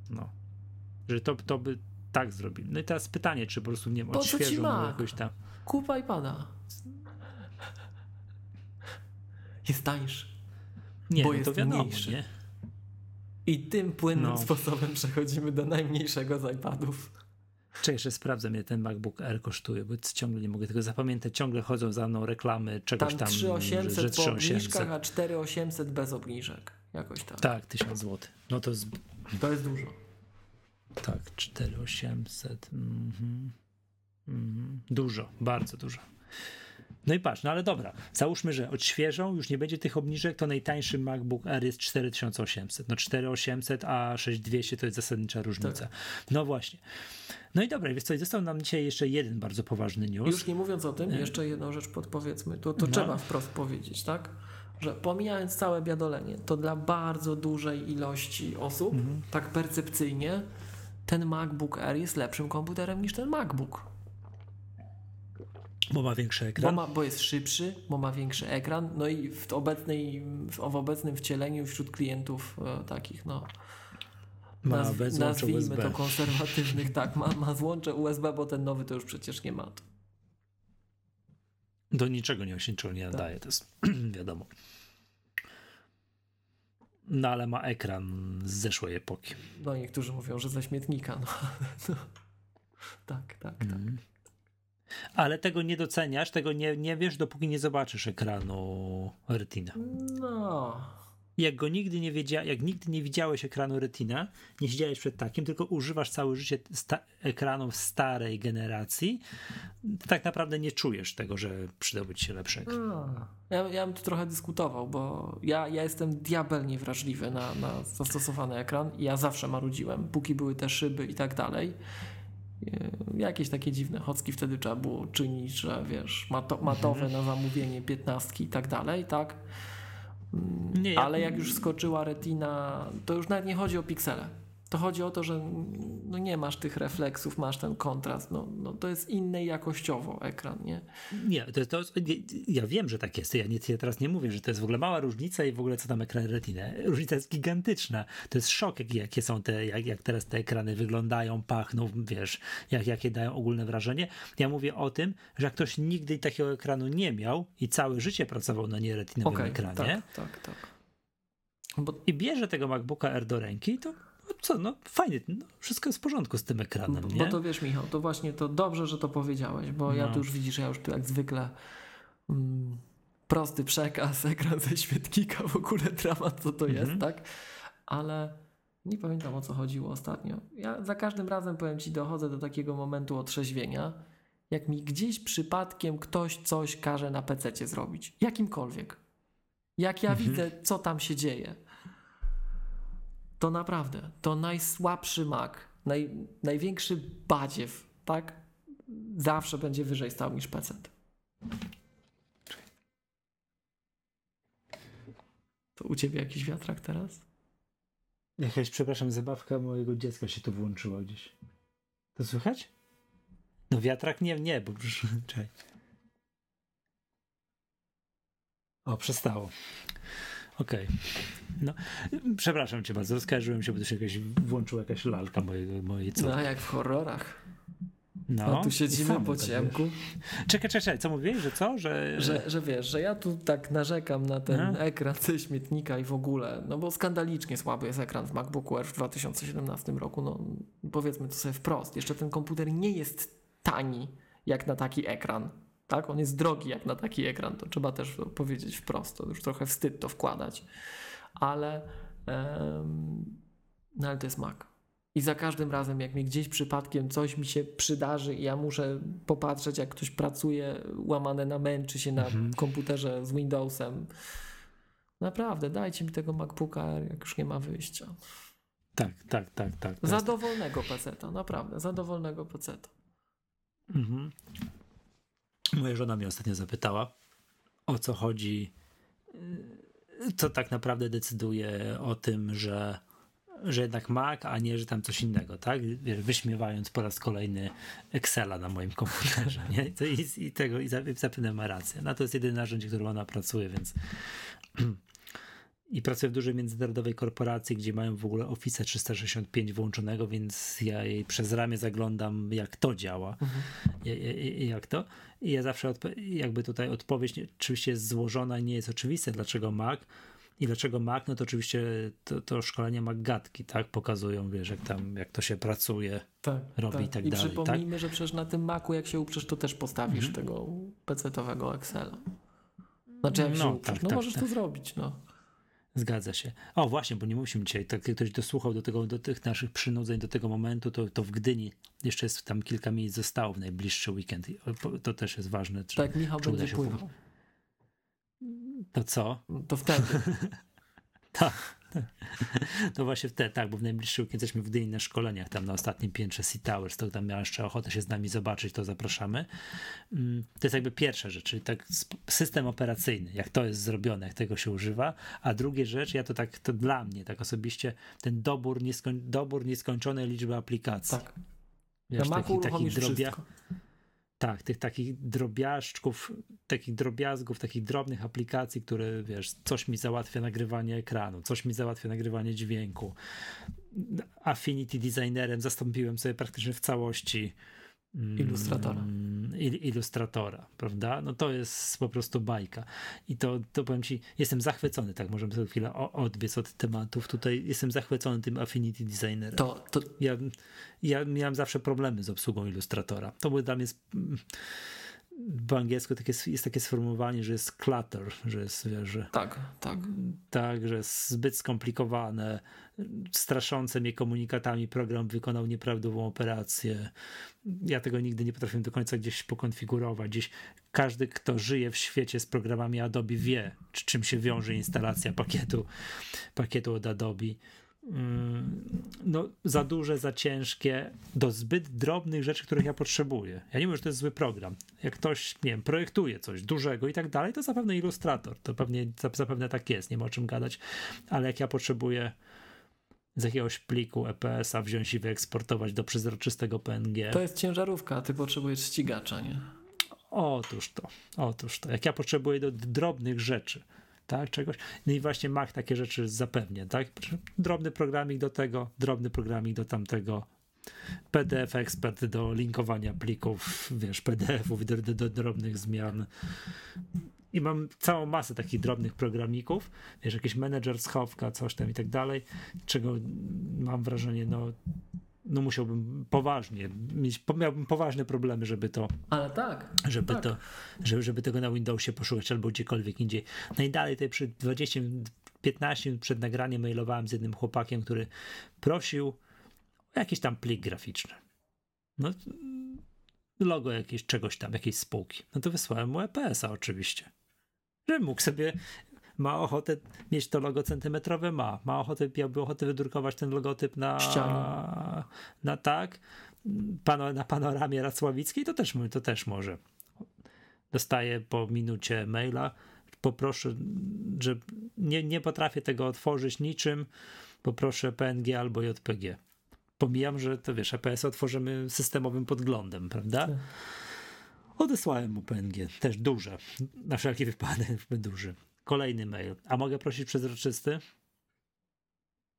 No. Że to, to by tak zrobili. No i teraz pytanie, czy po prostu, nie wiem, odświeżą jakoś tam. Kup iPada. Jest tańszy. Nie, bo no jest wiadomo, mniejszy. nie? I tym płynnym no. sposobem przechodzimy do najmniejszego z iPadów. Czy jeszcze sprawdzę, ile ten MacBook Air kosztuje, bo ciągle nie mogę tego zapamiętać. Ciągle chodzą za mną reklamy czegoś tam. tam 3800 że, że po obniżkach, a 4800 bez obniżek. Jakoś tak. Tak, 1000 zł. No to jest... To jest dużo. Tak, 4800. Mhm. Mhm. Dużo, bardzo dużo. No i patrz, no ale dobra, załóżmy, że odświeżą, już nie będzie tych obniżek, to najtańszy MacBook Air jest 4800. No 4800, a 6200 to jest zasadnicza różnica. Tak. No właśnie. No i dobra, więc co, został nam dzisiaj jeszcze jeden bardzo poważny news. Już nie mówiąc o tym, jeszcze jedną rzecz podpowiedzmy, to, to no. trzeba wprost powiedzieć, tak? Że pomijając całe biadolenie, to dla bardzo dużej ilości osób, mhm. tak percepcyjnie, ten MacBook Air jest lepszym komputerem niż ten MacBook. Bo ma większy ekran. Bo, ma, bo jest szybszy, bo ma większy ekran. No i w, obecnej, w, obecnym wcieleniu wśród klientów e, takich, no. Ma naz, nazwijmy USB. to konserwatywnych, tak, ma, ma złącze USB, bo ten nowy to już przecież nie ma. Do niczego nie osiągnięcie nie nadaje, tak. to jest <clears throat> wiadomo. No ale ma ekran z zeszłej epoki. No niektórzy mówią, że ze śmietnika. No, <laughs> no. Tak, tak, tak. Mm. Ale tego nie doceniasz, tego nie, nie wiesz, dopóki nie zobaczysz ekranu Retina. No. Jak go nigdy nie wiedzia, jak nigdy nie widziałeś ekranu Retina, nie siedziałeś przed takim, tylko używasz całe życie sta- ekranów starej generacji, tak naprawdę nie czujesz tego, że przydałby ci się lepszy ekran. No. Ja, ja bym tu trochę dyskutował, bo ja, ja jestem diabelnie wrażliwy na, na zastosowany ekran i ja zawsze marudziłem, póki były te szyby i tak dalej. E, jakieś takie dziwne chocki wtedy trzeba było czynić, że wiesz, mato, matowe mhm. na zamówienie, piętnastki i tak dalej, tak? Mm, nie, Ale jak już skoczyła retina, to już nawet nie chodzi o piksele. To chodzi o to, że no nie masz tych refleksów, masz ten kontrast. No, no to jest inny jakościowo ekran, nie? Nie, to, to, ja wiem, że tak jest. Ja, nie, ja teraz nie mówię, że to jest w ogóle mała różnica i w ogóle co tam ekran retina. Różnica jest gigantyczna. To jest szok, jak, jakie są te, jak, jak teraz te ekrany wyglądają, pachną, wiesz, jak, jakie dają ogólne wrażenie. Ja mówię o tym, że jak ktoś nigdy takiego ekranu nie miał i całe życie pracował na nieretinowym okay, ekranie. Tak, tak, tak. Bo... I bierze tego MacBooka R do ręki, to co, no fajnie, no, wszystko jest w porządku z tym ekranem, nie? Bo to wiesz, Michał, to właśnie to dobrze, że to powiedziałeś, bo no. ja tu już widzisz, ja już tu jak zwykle mm, prosty przekaz, <laughs> ekran ze świetnika, w ogóle dramat, co to mhm. jest, tak? Ale nie pamiętam o co chodziło ostatnio. Ja za każdym razem, powiem Ci, dochodzę do takiego momentu otrzeźwienia, jak mi gdzieś przypadkiem ktoś coś każe na PC zrobić. Jakimkolwiek. Jak ja mhm. widzę, co tam się dzieje to naprawdę, to najsłabszy mak, naj, największy badziew, tak? Zawsze będzie wyżej stał niż PC. To u ciebie jakiś wiatrak teraz? Jakaś, przepraszam, zabawka mojego dziecka się tu włączyła gdzieś. To słychać? No wiatrak nie, nie, bo <laughs> czekaj. O, przestało. Okej. Okay. No, przepraszam cię bardzo, rozkarżyłem się, bo to się jakaś, włączyła jakaś lalka mojej, mojej córki. No, jak w horrorach. No, A tu siedzimy po tak ciemku. Czekaj, czekaj, czekaj, co mówiłeś, że co? Że... że... Że wiesz, że ja tu tak narzekam na ten no. ekran ze śmietnika i w ogóle, no bo skandalicznie słaby jest ekran w MacBooku Air w 2017 roku, no powiedzmy to sobie wprost. Jeszcze ten komputer nie jest tani jak na taki ekran tak? On jest drogi jak na taki ekran, to trzeba też powiedzieć wprost, to już trochę wstyd to wkładać, ale, um, no ale to jest Mac. I za każdym razem, jak mi gdzieś przypadkiem coś mi się przydarzy i ja muszę popatrzeć, jak ktoś pracuje łamane na męczy się na mhm. komputerze z Windowsem. Naprawdę, dajcie mi tego MacBooka, jak już nie ma wyjścia. Tak, tak, tak, tak. Za dowolnego peceta, naprawdę, za dowolnego peceta. Mhm. Moja żona mnie ostatnio zapytała, o co chodzi, co tak naprawdę decyduje o tym, że że jednak Mac, a nie, że tam coś innego, tak? Wyśmiewając po raz kolejny Excela na moim komputerze, nie? I, i tego, i zapewne ma rację. No to jest jedyne narzędzie, którym ona pracuje, więc <clears throat> i pracuję w dużej międzynarodowej korporacji, gdzie mają w ogóle Office 365 włączonego, więc ja jej przez ramię zaglądam, jak to działa, mhm. jak to. I ja zawsze, jakby tutaj odpowiedź oczywiście jest złożona, nie jest oczywiste, dlaczego Mac, i dlaczego Mac? No to oczywiście to, to szkolenie Mac-gatki, tak? Pokazują, wiesz, jak tam, jak to się pracuje, tak, robi tak. i tak I dalej. I przypomnijmy, tak? że przecież na tym Macu, jak się uprzesz, to też postawisz mhm. tego PC-owego Excela. Znaczy, jak no, się uprzesz, tak, no tak, możesz to tak. zrobić, no. Zgadza się. O właśnie, bo nie musimy dzisiaj, tak jak ktoś dosłuchał do, tego, do tych naszych przynudzeń, do tego momentu, to, to w Gdyni jeszcze jest tam kilka miejsc zostało w najbliższy weekend. To też jest ważne. Czy, tak, Michał czy będzie pływał. To co? To wtedy. <laughs> tak. <laughs> To właśnie wtedy, tak, bo w najbliższy weekend jesteśmy w Gdyni na szkoleniach, tam na ostatnim piętrze Sea Towers, to tam miał jeszcze ochotę się z nami zobaczyć, to zapraszamy. Mm, to jest jakby pierwsza rzecz, czyli tak system operacyjny, jak to jest zrobione, jak tego się używa, a drugie rzecz, ja to tak, to dla mnie, tak osobiście, ten dobór, nieskoń, dobór nieskończonej liczby aplikacji. Tak. Wiesz, na taki, taki drobia, wszystko. Tak, tych takich drobiażdżków, takich drobiazgów, takich drobnych aplikacji, które wiesz, coś mi załatwia nagrywanie ekranu, coś mi załatwia nagrywanie dźwięku. Affinity Designerem zastąpiłem sobie praktycznie w całości ilustratora. Ilustratora, prawda? No to jest po prostu bajka. I to, to powiem ci, jestem zachwycony, tak możemy sobie chwilę odbiec od tematów. Tutaj jestem zachwycony tym Affinity Designerem. To, to... Ja, ja miałem zawsze problemy z obsługą ilustratora. To był dla mnie po angielsku takie, jest takie sformułowanie, że jest clutter, że jest, wiesz, że, tak, tak. Tak, że jest zbyt skomplikowane, straszące mnie komunikatami, program wykonał nieprawidłową operację. Ja tego nigdy nie potrafię do końca gdzieś pokonfigurować. Gdzieś każdy, kto żyje w świecie z programami Adobe wie, czym się wiąże instalacja pakietu, pakietu od Adobe. Mm, no, za duże, za ciężkie, do zbyt drobnych rzeczy, których ja potrzebuję. Ja nie mówię, że to jest zły program. Jak ktoś, nie wiem, projektuje coś dużego i tak dalej, to zapewne ilustrator. To pewnie, zapewne tak jest, nie ma o czym gadać. Ale jak ja potrzebuję z jakiegoś pliku EPS-a wziąć i wyeksportować do przezroczystego PNG. To jest ciężarówka, a ty potrzebujesz ścigacza, nie? Otóż to, otóż to. Jak ja potrzebuję do drobnych rzeczy, tak, czegoś. No i właśnie Mac takie rzeczy zapewnia, tak? Drobny programik do tego, drobny programik do tamtego, PDF ekspert do linkowania plików, wiesz, PDF-ów do, do, do, drobnych zmian. I mam całą masę takich drobnych programików, wiesz, jakiś menedżer schowka, coś tam i tak dalej, czego mam wrażenie, no no musiałbym poważnie mieć, miałbym poważne problemy, żeby to. Ale tak. Żeby tak. to, żeby, żeby tego na Windowsie poszukać albo gdziekolwiek indziej. No i dalej tutaj przy 20, 15 minut przed nagraniem mailowałem z jednym chłopakiem, który prosił o jakiś tam plik graficzny. No, logo jakieś czegoś tam, jakiejś spółki. No to wysłałem mu EPS-a oczywiście. Że mógł sobie ma ochotę mieć to logo centymetrowe? Ma. Ma ochotę, miałby ochotę wydrukować ten logotyp na ścianie. Na tak, pano, na panoramie Racławickiej? To też, to też może. Dostaję po minucie maila, poproszę, że nie, nie potrafię tego otworzyć niczym, poproszę PNG albo JPG. Pomijam, że to wiesz, APS otworzymy systemowym podglądem, prawda? Tak. Odesłałem mu PNG, też duże, na wszelki wypadek duży. Kolejny mail. A mogę prosić przezroczysty?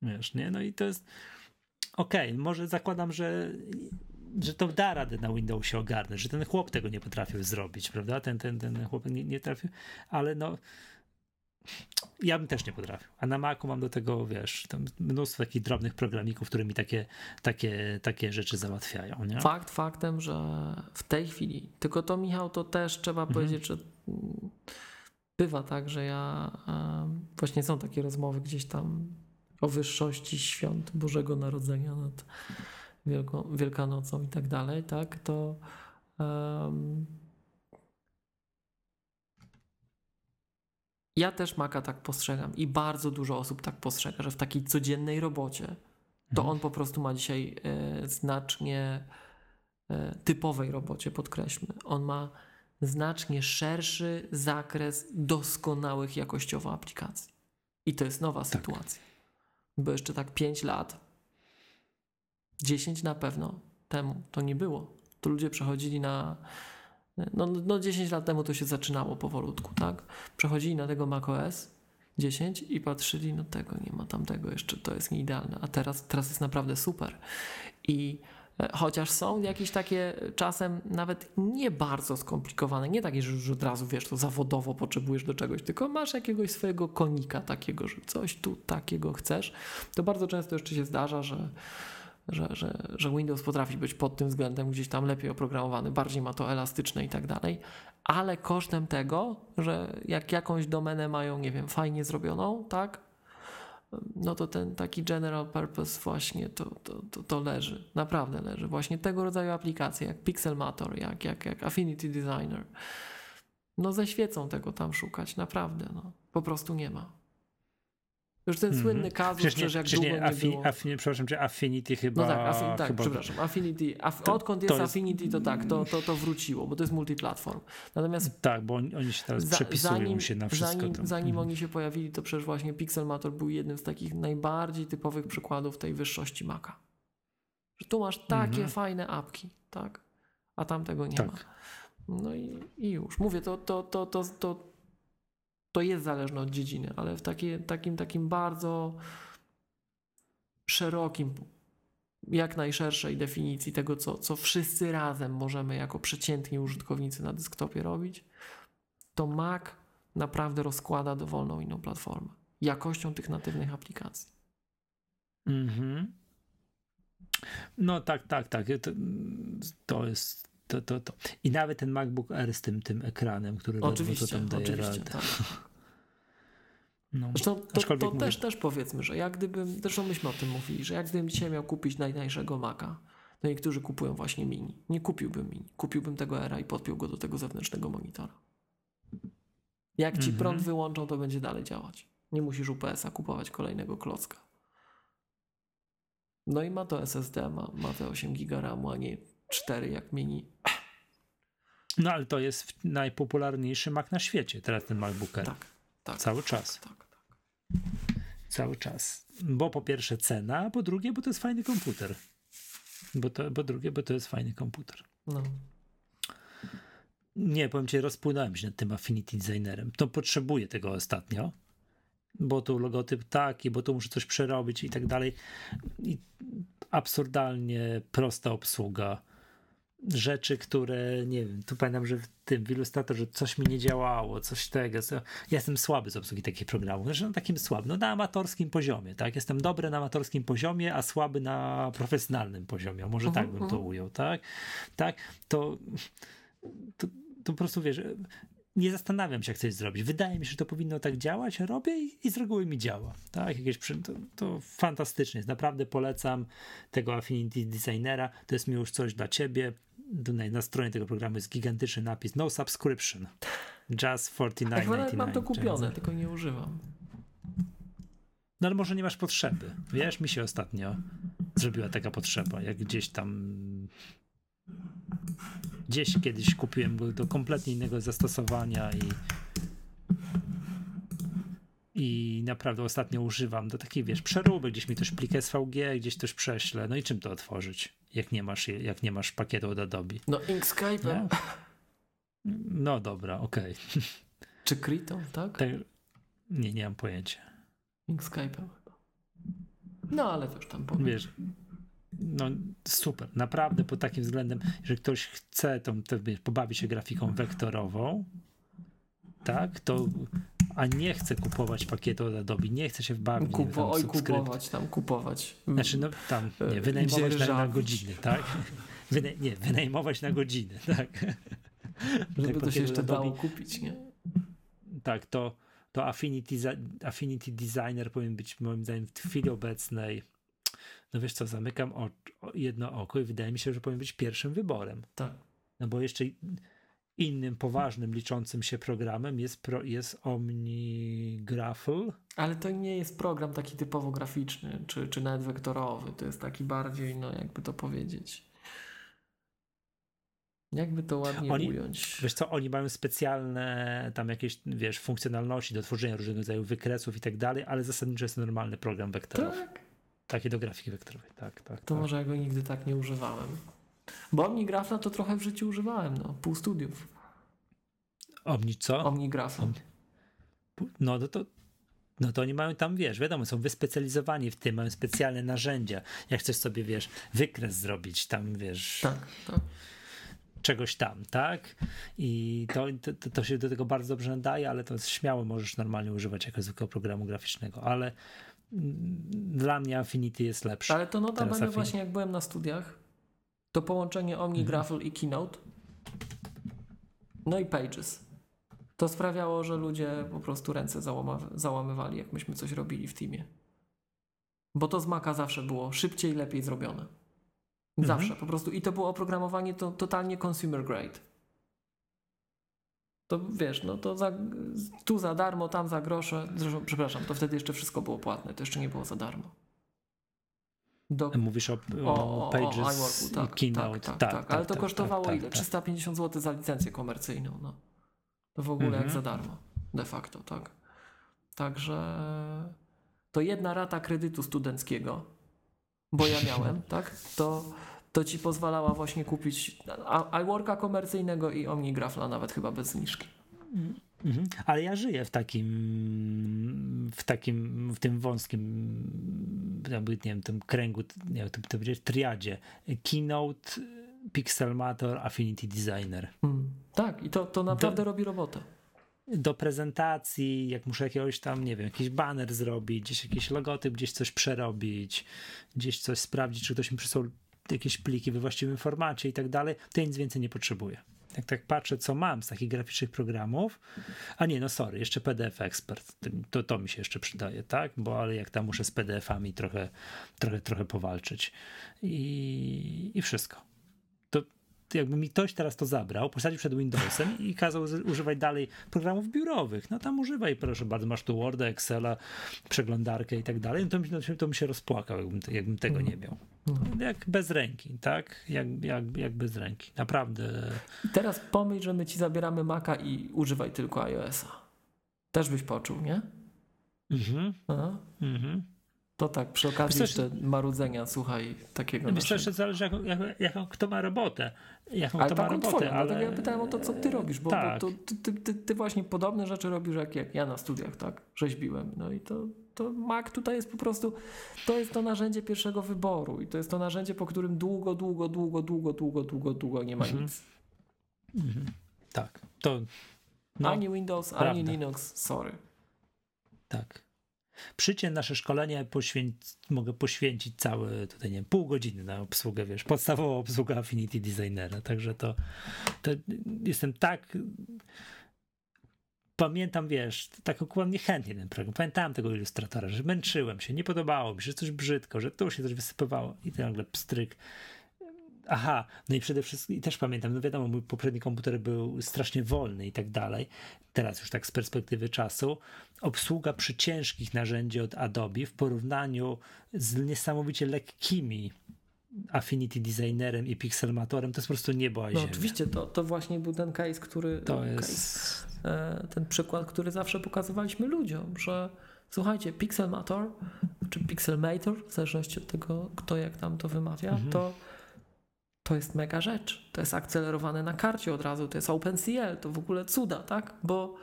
Wiesz, nie? No i to jest okej, okay, może zakładam, że że to da radę na Windowsie ogarnąć, że ten chłop tego nie potrafił zrobić, prawda? Ten, ten, ten chłop nie, nie trafił, ale no ja bym też nie potrafił. A na Macu mam do tego, wiesz, mnóstwo takich drobnych programików, które mi takie, takie, takie rzeczy załatwiają. Nie? Fakt faktem, że w tej chwili, tylko to Michał, to też trzeba mhm. powiedzieć, że bywa tak, że ja właśnie są takie rozmowy gdzieś tam o wyższości świąt Bożego Narodzenia nad Wielką, Wielkanocą i tak dalej, tak, to um, ja też Maka tak postrzegam i bardzo dużo osób tak postrzega, że w takiej codziennej robocie to Mhm. on po prostu ma dzisiaj e, znacznie e, typowej robocie, podkreślmy. On ma znacznie szerszy zakres doskonałych jakościowo aplikacji. I to jest nowa sytuacja. Bo jeszcze tak 5 lat, 10 na pewno temu to nie było. To ludzie przechodzili na. No, no 10 lat temu to się zaczynało powolutku, tak? Przechodzili na tego macOS 10 i patrzyli, no tego nie ma, tamtego jeszcze to jest nieidealne, a teraz, teraz jest naprawdę super. I chociaż są jakieś takie e, czasem nawet nie bardzo skomplikowane, nie takie, że, że od razu wiesz, to zawodowo potrzebujesz do czegoś, tylko masz jakiegoś swojego konika takiego, że coś tu takiego chcesz, to bardzo często jeszcze się zdarza, że że, że, że Windows potrafi być pod tym względem gdzieś tam lepiej oprogramowany, bardziej ma to elastyczne i tak dalej, ale kosztem tego, że jak jakąś domenę mają, nie wiem, fajnie zrobioną, tak, no to ten taki general purpose właśnie to, to, to, to leży, naprawdę leży. Właśnie tego rodzaju aplikacje jak Pixelmator, jak, jak, jak Affinity Designer, no ze świecą tego tam szukać, naprawdę, no, po prostu nie ma. Już ten Mhm. słynny kazus, Przecież nie, przecież jak przecież długo nie, nie było. przepraszam cię, Affinity chyba... No tak, affi- tak chyba przepraszam, Affinity, aff, To- odkąd jest, jest- Affinity, to tak, to, to, to wróciło, bo to jest multiplatform. Natomiast Tak, bo oni, oni się teraz za, przepisują zanim, się na wszystko. zanim, zanim Mhm. oni się pojawili, to przecież właśnie Pixelmator był jednym z takich najbardziej typowych przykładów tej wyższości Maca. Że tu masz takie Mhm. fajne apki, tak? A tam tego nie Tak. ma. No i, i już. Mówię, to, to, to, to, to, to jest zależne od dziedziny, ale w takie, takim, takim bardzo szerokim, jak najszerszej definicji tego, co, co wszyscy razem możemy jako przeciętni użytkownicy na desktopie robić, to Mac naprawdę rozkłada dowolną inną platformę. Jakością tych natywnych aplikacji. Mhm. No tak, tak, tak. To, to jest to, to, to. I nawet ten MacBook Air z tym, tym ekranem, który to Oczywiście, tam daje oczywiście. radę. Tak. No. Zresztą to, to też, też powiedzmy, że jak gdybym, zresztą myśmy o tym mówili, że jak gdybym dzisiaj miał kupić najtańszego Maca, to niektórzy kupują właśnie mini. Nie kupiłbym mini. Kupiłbym tego Era i podpiął go do tego zewnętrznego monitora. Jak ci Mhm. prąd wyłączą, to będzie dalej działać. Nie musisz UPS-a kupować kolejnego klocka. No i ma to SSD, ma, ma te 8 GB RAMu, a nie 4 jak mini. no ale to jest najpopularniejszy Mac na świecie, teraz ten MacBook Air. Tak, tak. Cały czas. Tak, tak. Cały czas. Bo po pierwsze cena, a po drugie, bo to jest fajny komputer. Bo to, po drugie, bo to jest fajny komputer. No. Nie, powiem ci, rozpłynąłem się nad tym Affinity Designerem. To potrzebuję tego ostatnio, bo tu logotyp taki, bo tu muszę coś przerobić i tak dalej. I absurdalnie prosta obsługa. Rzeczy, które, nie wiem, tu pamiętam, że w tym w Illustratorze coś mi nie działało, coś tego. co- Ja jestem słaby z obsługi takich programów. Znaczy, no takim słabym, no na amatorskim poziomie, tak? Jestem dobry na amatorskim poziomie, a słaby na profesjonalnym poziomie. Może Mhm, tak bym to mhm. ujął, tak? Tak, to to, to po prostu wiesz, nie zastanawiam się, jak coś zrobić. Wydaje mi się, że to powinno tak działać, robię i, i z reguły mi działa. Tak, jakieś przy, to, to fantastycznie jest. Naprawdę polecam tego Affinity Designera. To jest mi już coś dla ciebie. Tutaj na stronie tego programu jest gigantyczny napis No subscription. Just Ja chyba nawet 49,99. mam to kupione, tylko nie używam. No ale może nie masz potrzeby. Wiesz, mi się ostatnio zrobiła taka potrzeba, jak gdzieś tam gdzieś kiedyś kupiłem go do kompletnie innego zastosowania i i naprawdę ostatnio używam do takiej, wiesz, przeróby, gdzieś mi też plik SVG, gdzieś też prześlę, no i czym to otworzyć, jak nie masz, jak nie masz pakietu od Adobe. No Inkscape'em Nie? No dobra, okej. <laughs> czy Kritą, tak? Tak, nie, nie mam pojęcia. Inkscape'em chyba. No ale też tam powiem. Wiesz, no super, naprawdę pod takim względem, że ktoś chce tą, te, wiesz, pobawić się grafiką wektorową, tak, to a nie chce kupować pakietu od Adobe, nie chce się bawić wiem, tam Kupo, oj, kupować, tam kupować. Znaczy, no tam, nie, E, wynajmować na, na godziny, tak? <laughs> Wyna, nie, wynajmować na godziny, <laughs> tak? Żeby tak, to się jeszcze od dało Adobe, kupić, nie? tak, to, to Affinity, Affinity Designer powinien być moim zdaniem w chwili obecnej no wiesz co, zamykam o, jedno oko i wydaje mi się, że powinien być pierwszym wyborem. Tak. No bo jeszcze innym poważnym, liczącym się programem jest, pro, jest OmniGraffle. Ale to nie jest program taki typowo graficzny, czy, czy nawet wektorowy. To jest taki bardziej, no jakby to powiedzieć. Jakby to ładnie oni, ująć. Wiesz co, oni mają specjalne tam jakieś, wiesz, funkcjonalności do tworzenia różnego rodzaju wykresów i tak dalej, ale zasadniczo jest to normalny program wektorowy. Tak. Taki do grafiki wektorowej, tak, tak. To tak. może ja go nigdy tak nie używałem. Bo OmniGraffla to trochę w życiu używałem, no, pół studiów. Omni co? OmniGraffla. Omni... No to, to no to oni mają tam, wiesz, wiadomo, są wyspecjalizowani w tym, mają specjalne narzędzia. Jak chcesz sobie, wiesz, wykres zrobić, tam, wiesz, tak, tak. czegoś tam, tak? I to, to, to, się do tego bardzo dobrze nadaje, ale to śmiało możesz normalnie używać jako zwykłego programu graficznego, ale dla mnie Affinity jest lepsze. Ale to notabene właśnie jak byłem na studiach, to połączenie OmniGraffle mhm. i Keynote, no i Pages, to sprawiało, że ludzie po prostu ręce załamywali, jak myśmy coś robili w teamie. Bo to z Maca zawsze było szybciej, lepiej zrobione. Zawsze mhm. po prostu. I to było oprogramowanie to totalnie consumer grade. To wiesz, no to za, tu za darmo, tam za grosze. Zresztą, przepraszam, to wtedy jeszcze wszystko było płatne, to jeszcze nie było za darmo. Do... Mówisz o, o, o Pages o, iWorku, tak, Keynote. Tak, tak, tak, tak, Ale to tak, kosztowało tak, ile? 350 tak. zł za licencję komercyjną. No. To w ogóle mhm. jak za darmo. De facto, tak. Także to jedna rata kredytu studenckiego, bo ja miałem, <laughs> tak? To to ci pozwalała właśnie kupić iWorka komercyjnego i OmniGraffla nawet chyba bez zniżki. Mhm. Ale ja żyję w takim, w takim, w tym wąskim, nie wiem, tym kręgu, nie wiem, będzie triadzie. Keynote, Pixelmator, Affinity Designer. Hmm. Tak, i to, to naprawdę do, robi robotę. Do prezentacji, jak muszę jakiegoś tam, nie wiem, jakiś banner zrobić, gdzieś jakiś logotyp, gdzieś coś przerobić, gdzieś coś sprawdzić, czy ktoś mi przysłał jakieś pliki we właściwym formacie i tak dalej, to nic więcej nie potrzebuję. Jak tak patrzę, co mam z takich graficznych programów, a nie, no sorry, jeszcze PDF Expert, to, to mi się jeszcze przydaje, tak? Bo ale jak tam muszę z PDF-ami trochę, trochę, trochę powalczyć i, i wszystko jakby mi ktoś teraz to zabrał, posadził przed Windowsem i kazał używać dalej programów biurowych. No tam używaj, proszę bardzo, masz tu Worda, Excela, przeglądarkę i tak dalej. No to, mi, to mi się rozpłakał, jakbym, jakbym tego nie miał. No. Jak bez ręki, tak? Jak, jak, jak bez ręki. Naprawdę. I teraz pomyśl, że my ci zabieramy Maca i używaj tylko iOS-a. Też byś poczuł, nie? Mhm. Mhm. To tak, przy okazji jeszcze marudzenia, słuchaj, takiego Myślę, naszego. że zależy jaką, kto ma robotę. Jaką ale kto ma robotę, twoją, ale... Dlatego ja pytałem o to, co ty robisz, bo, tak. bo to, ty, ty, ty, właśnie podobne rzeczy robisz, jak, jak ja na studiach, tak? Rzeźbiłem. No i to, to Mac tutaj jest po prostu, to jest to narzędzie pierwszego wyboru i to jest to narzędzie, po którym długo, długo, długo, długo, długo, długo, długo nie ma mhm. nic. Mhm. Tak, to... No, ani Windows, prawda. ani Linux, sorry. Tak. Przycie nasze szkolenie mogę poświęcić całe tutaj, nie wiem, pół godziny na obsługę, wiesz, podstawową obsługę Affinity Designera, także to, to jestem tak pamiętam, wiesz, tak akurat niechętnie ten program, pamiętałem tego ilustratora, że męczyłem się, nie podobało mi się, że coś brzydko, że tu się coś wysypywało i nagle pstryk Aha, no i przede wszystkim, i też pamiętam, no wiadomo, mój poprzedni komputer był strasznie wolny i tak dalej. Teraz już tak z perspektywy czasu. Obsługa przy ciężkich narzędzi od Adobe w porównaniu z niesamowicie lekkimi Affinity Designerem i Pixelmatorem, to jest po prostu niebo a No oczywiście, to, to właśnie był ten case, który... To jest... Case, ten przykład, który zawsze pokazywaliśmy ludziom, że słuchajcie, Pixelmator, czy Pixelmator, w zależności od tego, kto jak tam to wymawia, mhm. to to jest mega rzecz. To jest akcelerowane na karcie od razu, to jest OpenCL, to w ogóle cuda, tak? Bo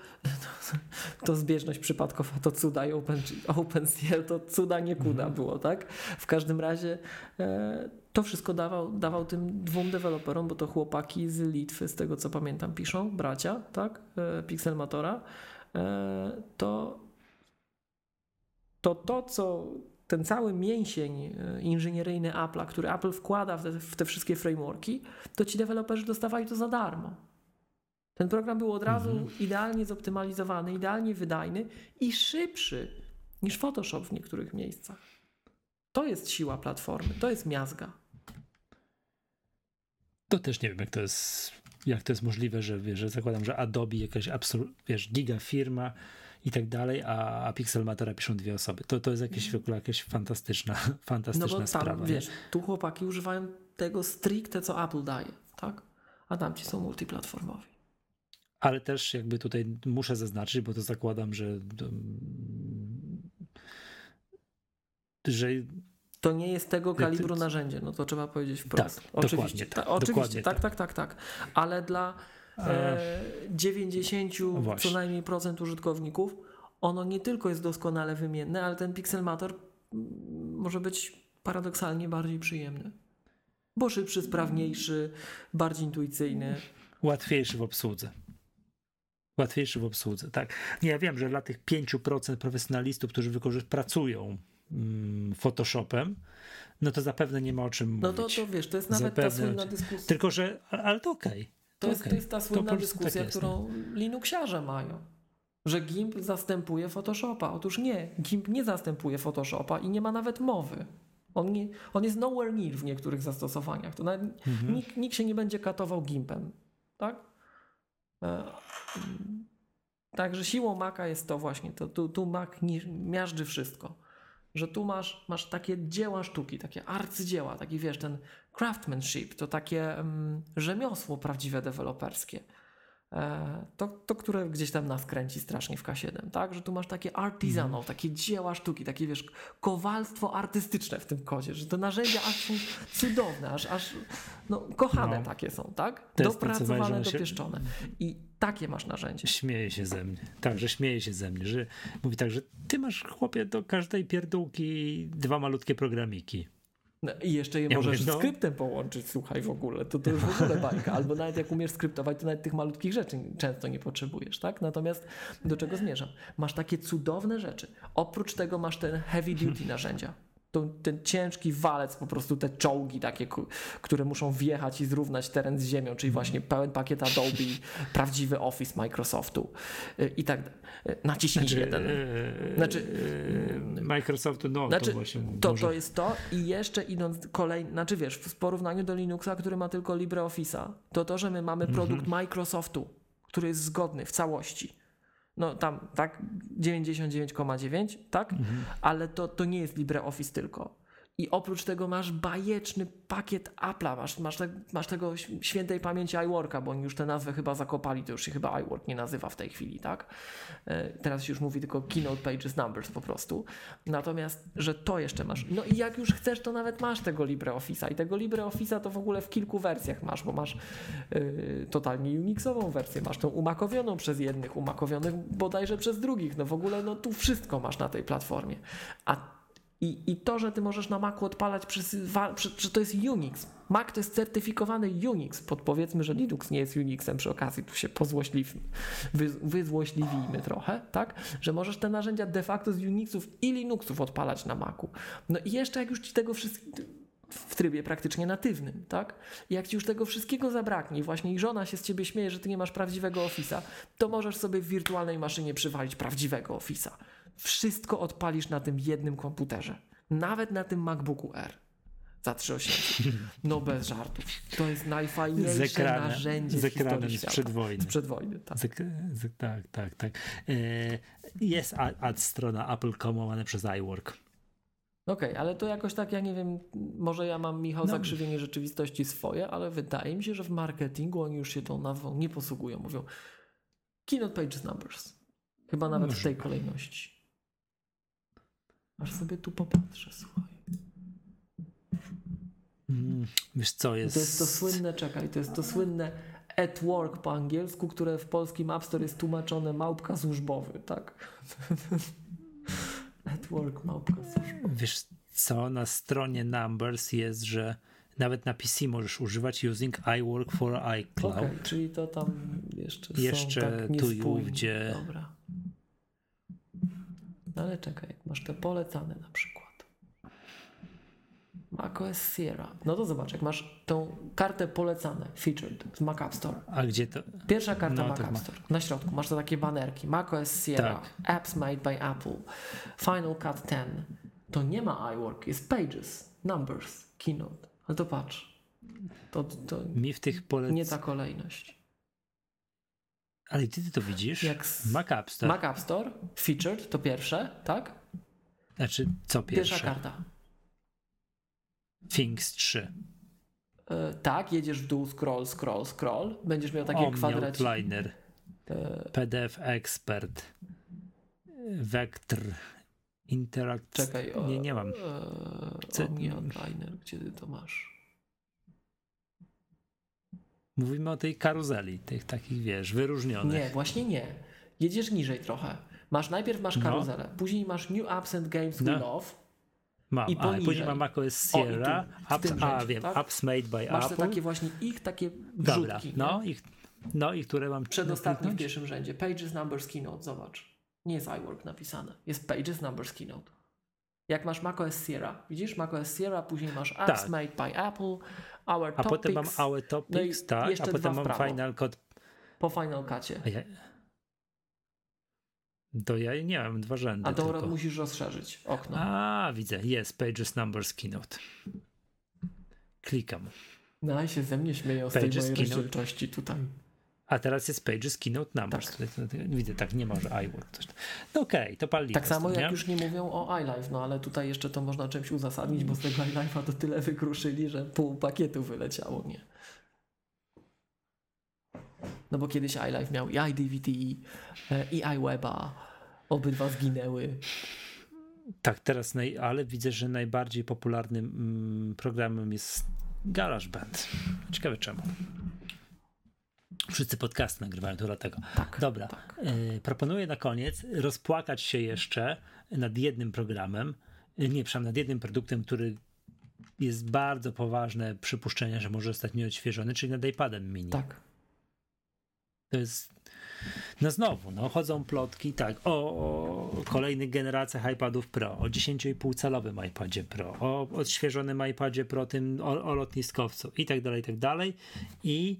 <laughs> to zbieżność przypadkowa to cuda i Open, OpenCL to cuda nie kuda mhm. było, tak? W każdym razie e, to wszystko dawał, dawał tym dwóm deweloperom, bo to chłopaki z Litwy, z tego co pamiętam, piszą, bracia, tak? E, Pixelmatora. E, to to, to co ten cały mięsień e, inżynieryjny Apple'a, który Apple wkłada w te, w te, wszystkie frameworki, to ci deweloperzy dostawali to za darmo. Ten program był od razu mhm. idealnie zoptymalizowany, idealnie wydajny i szybszy niż Photoshop w niektórych miejscach. To jest siła platformy, to jest miazga. To też nie wiem, jak to jest, jak to jest możliwe, że, wiesz, że zakładam, że Adobe, jakaś absolut, wiesz, giga firma i tak dalej, a, a Pixelmatora piszą dwie osoby. To, to jest jakieś, w ogóle jakaś fantastyczna, fantastyczna no bo tam, sprawa. Wiesz, tu chłopaki używają tego stricte, co Apple daje, tak? A tamci są multiplatformowi. Ale też jakby tutaj muszę zaznaczyć, bo to zakładam, że że to nie jest tego kalibru narzędzie, no to trzeba powiedzieć wprost. Tak, oczywiście, tak, oczywiście, dokładnie tak, tak, tak, tak, ale dla 90 no co najmniej procent użytkowników ono nie tylko jest doskonale wymienne, ale ten Pixelmator może być paradoksalnie bardziej przyjemny. Bo szybszy, sprawniejszy, bardziej intuicyjny. Łatwiejszy w obsłudze. Łatwiejszy w obsłudze, tak. Nie, ja wiem, że dla tych 5% profesjonalistów, którzy pracują mm, Photoshopem, no to zapewne nie ma o czym no mówić. No to, to wiesz, to jest nawet zapewne, ta słynna dyskusja. Tylko, że, ale to okej. Okay. To, jest, okay. to jest ta słynna tak dyskusja, tak którą Linuxiarze mają. Że GIMP zastępuje Photoshopa. Otóż nie, GIMP nie zastępuje Photoshopa i nie ma nawet mowy. On, nie, on jest nowhere near w niektórych zastosowaniach. To nawet mhm. nikt, nikt się nie będzie katował GIMPem. Tak? E, także siłą Maca jest to właśnie, to, tu, tu Mac miażdży wszystko. Że tu masz, masz takie dzieła sztuki, takie arcydzieła, taki wiesz, ten craftsmanship, to takie rzemiosło prawdziwe deweloperskie. E, to, to, które gdzieś tam nas kręci strasznie w K7, tak? Że tu masz takie artisanal, mm. takie dzieła sztuki, takie wiesz, kowalstwo artystyczne w tym kodzie, że te narzędzia aż są cudowne, aż, aż no, kochane no. takie są, tak? Dopracowane, dopieszczone. I takie masz narzędzie. Śmieje się ze mnie. Tak, że śmieje się ze mnie, że mówi tak, że ty masz chłopie do każdej pierdółki dwa malutkie programiki. No, I jeszcze je ja możesz mówię, no. skryptem połączyć, słuchaj w ogóle, to to już w ogóle bajka. Albo nawet jak umiesz skryptować, to nawet tych malutkich rzeczy często nie potrzebujesz, tak? Natomiast do czego zmierzam? Masz takie cudowne rzeczy. Oprócz tego masz ten heavy duty narzędzia to, ten ciężki walec, po prostu te czołgi takie, które muszą wjechać i zrównać teren z ziemią, czyli właśnie pełen pakiet Adobe, prawdziwy Office Microsoftu y, i tak y, naciśnij znaczy, jeden. Yy, znaczy, Microsoftu, no znaczy, to właśnie. To, może... to jest to i jeszcze idąc kolejny, znaczy wiesz, w porównaniu do Linuxa, który ma tylko LibreOffice'a, to to, że my mamy produkt mhm. Microsoftu, który jest zgodny w całości no tam tak 99,9, tak? Mhm. Ale to, to nie jest LibreOffice tylko. I oprócz tego masz bajeczny pakiet Apple'a, masz, masz, te, masz tego świętej pamięci iWorka, bo oni już tę nazwę chyba zakopali, to już się chyba iWork nie nazywa w tej chwili, tak? E, teraz się już mówi tylko Keynote Pages Numbers po prostu. Natomiast, że to jeszcze masz. No i jak już chcesz, to nawet masz tego LibreOffice'a i tego LibreOffice'a to w ogóle w kilku wersjach masz, bo masz yy, totalnie Unixową wersję, masz tą umakowioną przez jednych, umakowionych bodajże przez drugich, no w ogóle no tu wszystko masz na tej platformie. A i, I to, że ty możesz na Macu odpalać, przez, że to jest Unix. Mac to jest certyfikowany Unix. Podpowiedzmy, że Linux nie jest Unixem przy okazji, tu się pozłośliwmy, wy, wyzłośliwijmy trochę, tak? Że możesz te narzędzia de facto z Unixów i Linuxów odpalać na Macu. No i jeszcze jak już ci tego wszystkiego w trybie praktycznie natywnym, tak? Jak ci już tego wszystkiego zabraknie, właśnie i żona się z ciebie śmieje, że ty nie masz prawdziwego Office'a, to możesz sobie w wirtualnej maszynie przywalić prawdziwego Office'a wszystko odpalisz na tym jednym komputerze. Nawet na tym MacBooku R za 3800. No bez żartów. To jest najfajniejsze z ekranem, narzędzie z ekranem sprzed wojny. Sprzed wojny, tak. Z, z, tak, tak, tak. E, jest ad, ad strona Apple.com łamane przez iWork. Okej, okay, ale to jakoś tak, ja nie wiem, może ja mam, Michał, no. zakrzywienie rzeczywistości swoje, ale wydaje mi się, że w marketingu oni już się tą nazwą nie posługują. Mówią Keynote Pages Numbers. Chyba nawet w tej kolejności. Aż sobie tu popatrzę, słuchaj. Mm, wiesz co jest... To jest to słynne, czekaj, to jest to słynne at work po angielsku, które w polskim App Store jest tłumaczone małpka służbowy, tak? <laughs> at work, małpka służbowy. Wiesz co, na stronie Numbers jest, że nawet na PC możesz używać using iWork for iCloud. Okay, czyli to tam jeszcze, jeszcze są tak tu i ówdzie. Dobra. No ale czekaj, masz te polecane na przykład. macOS Sierra. No to zobacz, jak masz tą kartę polecane, featured z Mac App Store. A gdzie to? Pierwsza karta No, Mac to App Store. Na środku masz to takie banerki. macOS Sierra, Tak. Apps Made by Apple, Final Cut 10. To nie ma iWork, jest Pages, Numbers, Keynote. Ale to patrz. To, to Mi w tych polec... nie ta kolejność. Ale ty, ty to widzisz? Jak z- Mac App Store. Mac App Store, featured, to pierwsze, tak? Znaczy, co Pierwsza pierwsze? karta. Things 3. E, tak, jedziesz w dół, scroll, scroll, scroll. Będziesz miał takie Omni kwadraciki. Outliner. E, PDF Expert. Vector. Interact. czekaj. Nie, nie mam. E, Co- Omni Outliner, gdzie ty to masz? Mówimy o tej karuzeli, tych takich, wiesz, wyróżnionych. Nie, właśnie nie. Jedziesz niżej trochę. Masz najpierw masz No. karuzelę, później masz New Apps and Games No. we love. Mam, I a później mam macOS O, Sierra, tu, w apps, a wiem, tak? apps made by Masz Apple. takie właśnie ich takie Dobra, wrzutki. no nie? i, no i które mam Przedostatni w pierwszym rzędzie. Pages, Numbers, Keynote. Zobacz. Nie jest iWork napisane. Jest Pages, Numbers, Keynote. Jak masz macOS Sierra, widzisz macOS Sierra, później masz Apps Tak. Made by Apple, Our A Topics, potem mam Our Topics, no tak, a potem mam. Final Cut. po Final Cutie. Ja, to ja nie mam dwa rzędy A to tylko. musisz rozszerzyć okno. A, widzę, jest Pages Numbers Keynote. Klikam. No i się ze mnie śmieją z tej mojej rozdzielczości tutaj. A teraz jest Pages Keynote Numbers. Tak. Tutaj, widzę, tak, nie może iWork. Coś. No okej, to pal Tak samo nie? jak już nie mówią o iLife, no ale tutaj jeszcze to można czymś uzasadnić, bo z tego iLife'a to tyle wykruszyli, że pół pakietu wyleciało, nie? No bo kiedyś iLife miał i iDVD, e, i iWeba, obydwa zginęły. Tak, teraz, naj, ale widzę, że najbardziej popularnym mm, programem jest GarageBand. Ciekawe czemu. Wszyscy podcasty nagrywają, to dlatego. Tak. Dobra, tak. y, proponuję na koniec rozpłakać się jeszcze nad jednym programem, y, nie, przepraszam, nad jednym produktem, który jest bardzo poważne przypuszczenie, że może zostać nieodświeżony, czyli nad iPadem mini. Tak. To jest. No znowu, no chodzą plotki, tak, o, o kolejnych generacjach iPadów Pro, o 10,5 calowym iPadzie Pro, o odświeżonym iPadzie Pro, tym o, o lotniskowcu i tak dalej, i tak dalej. I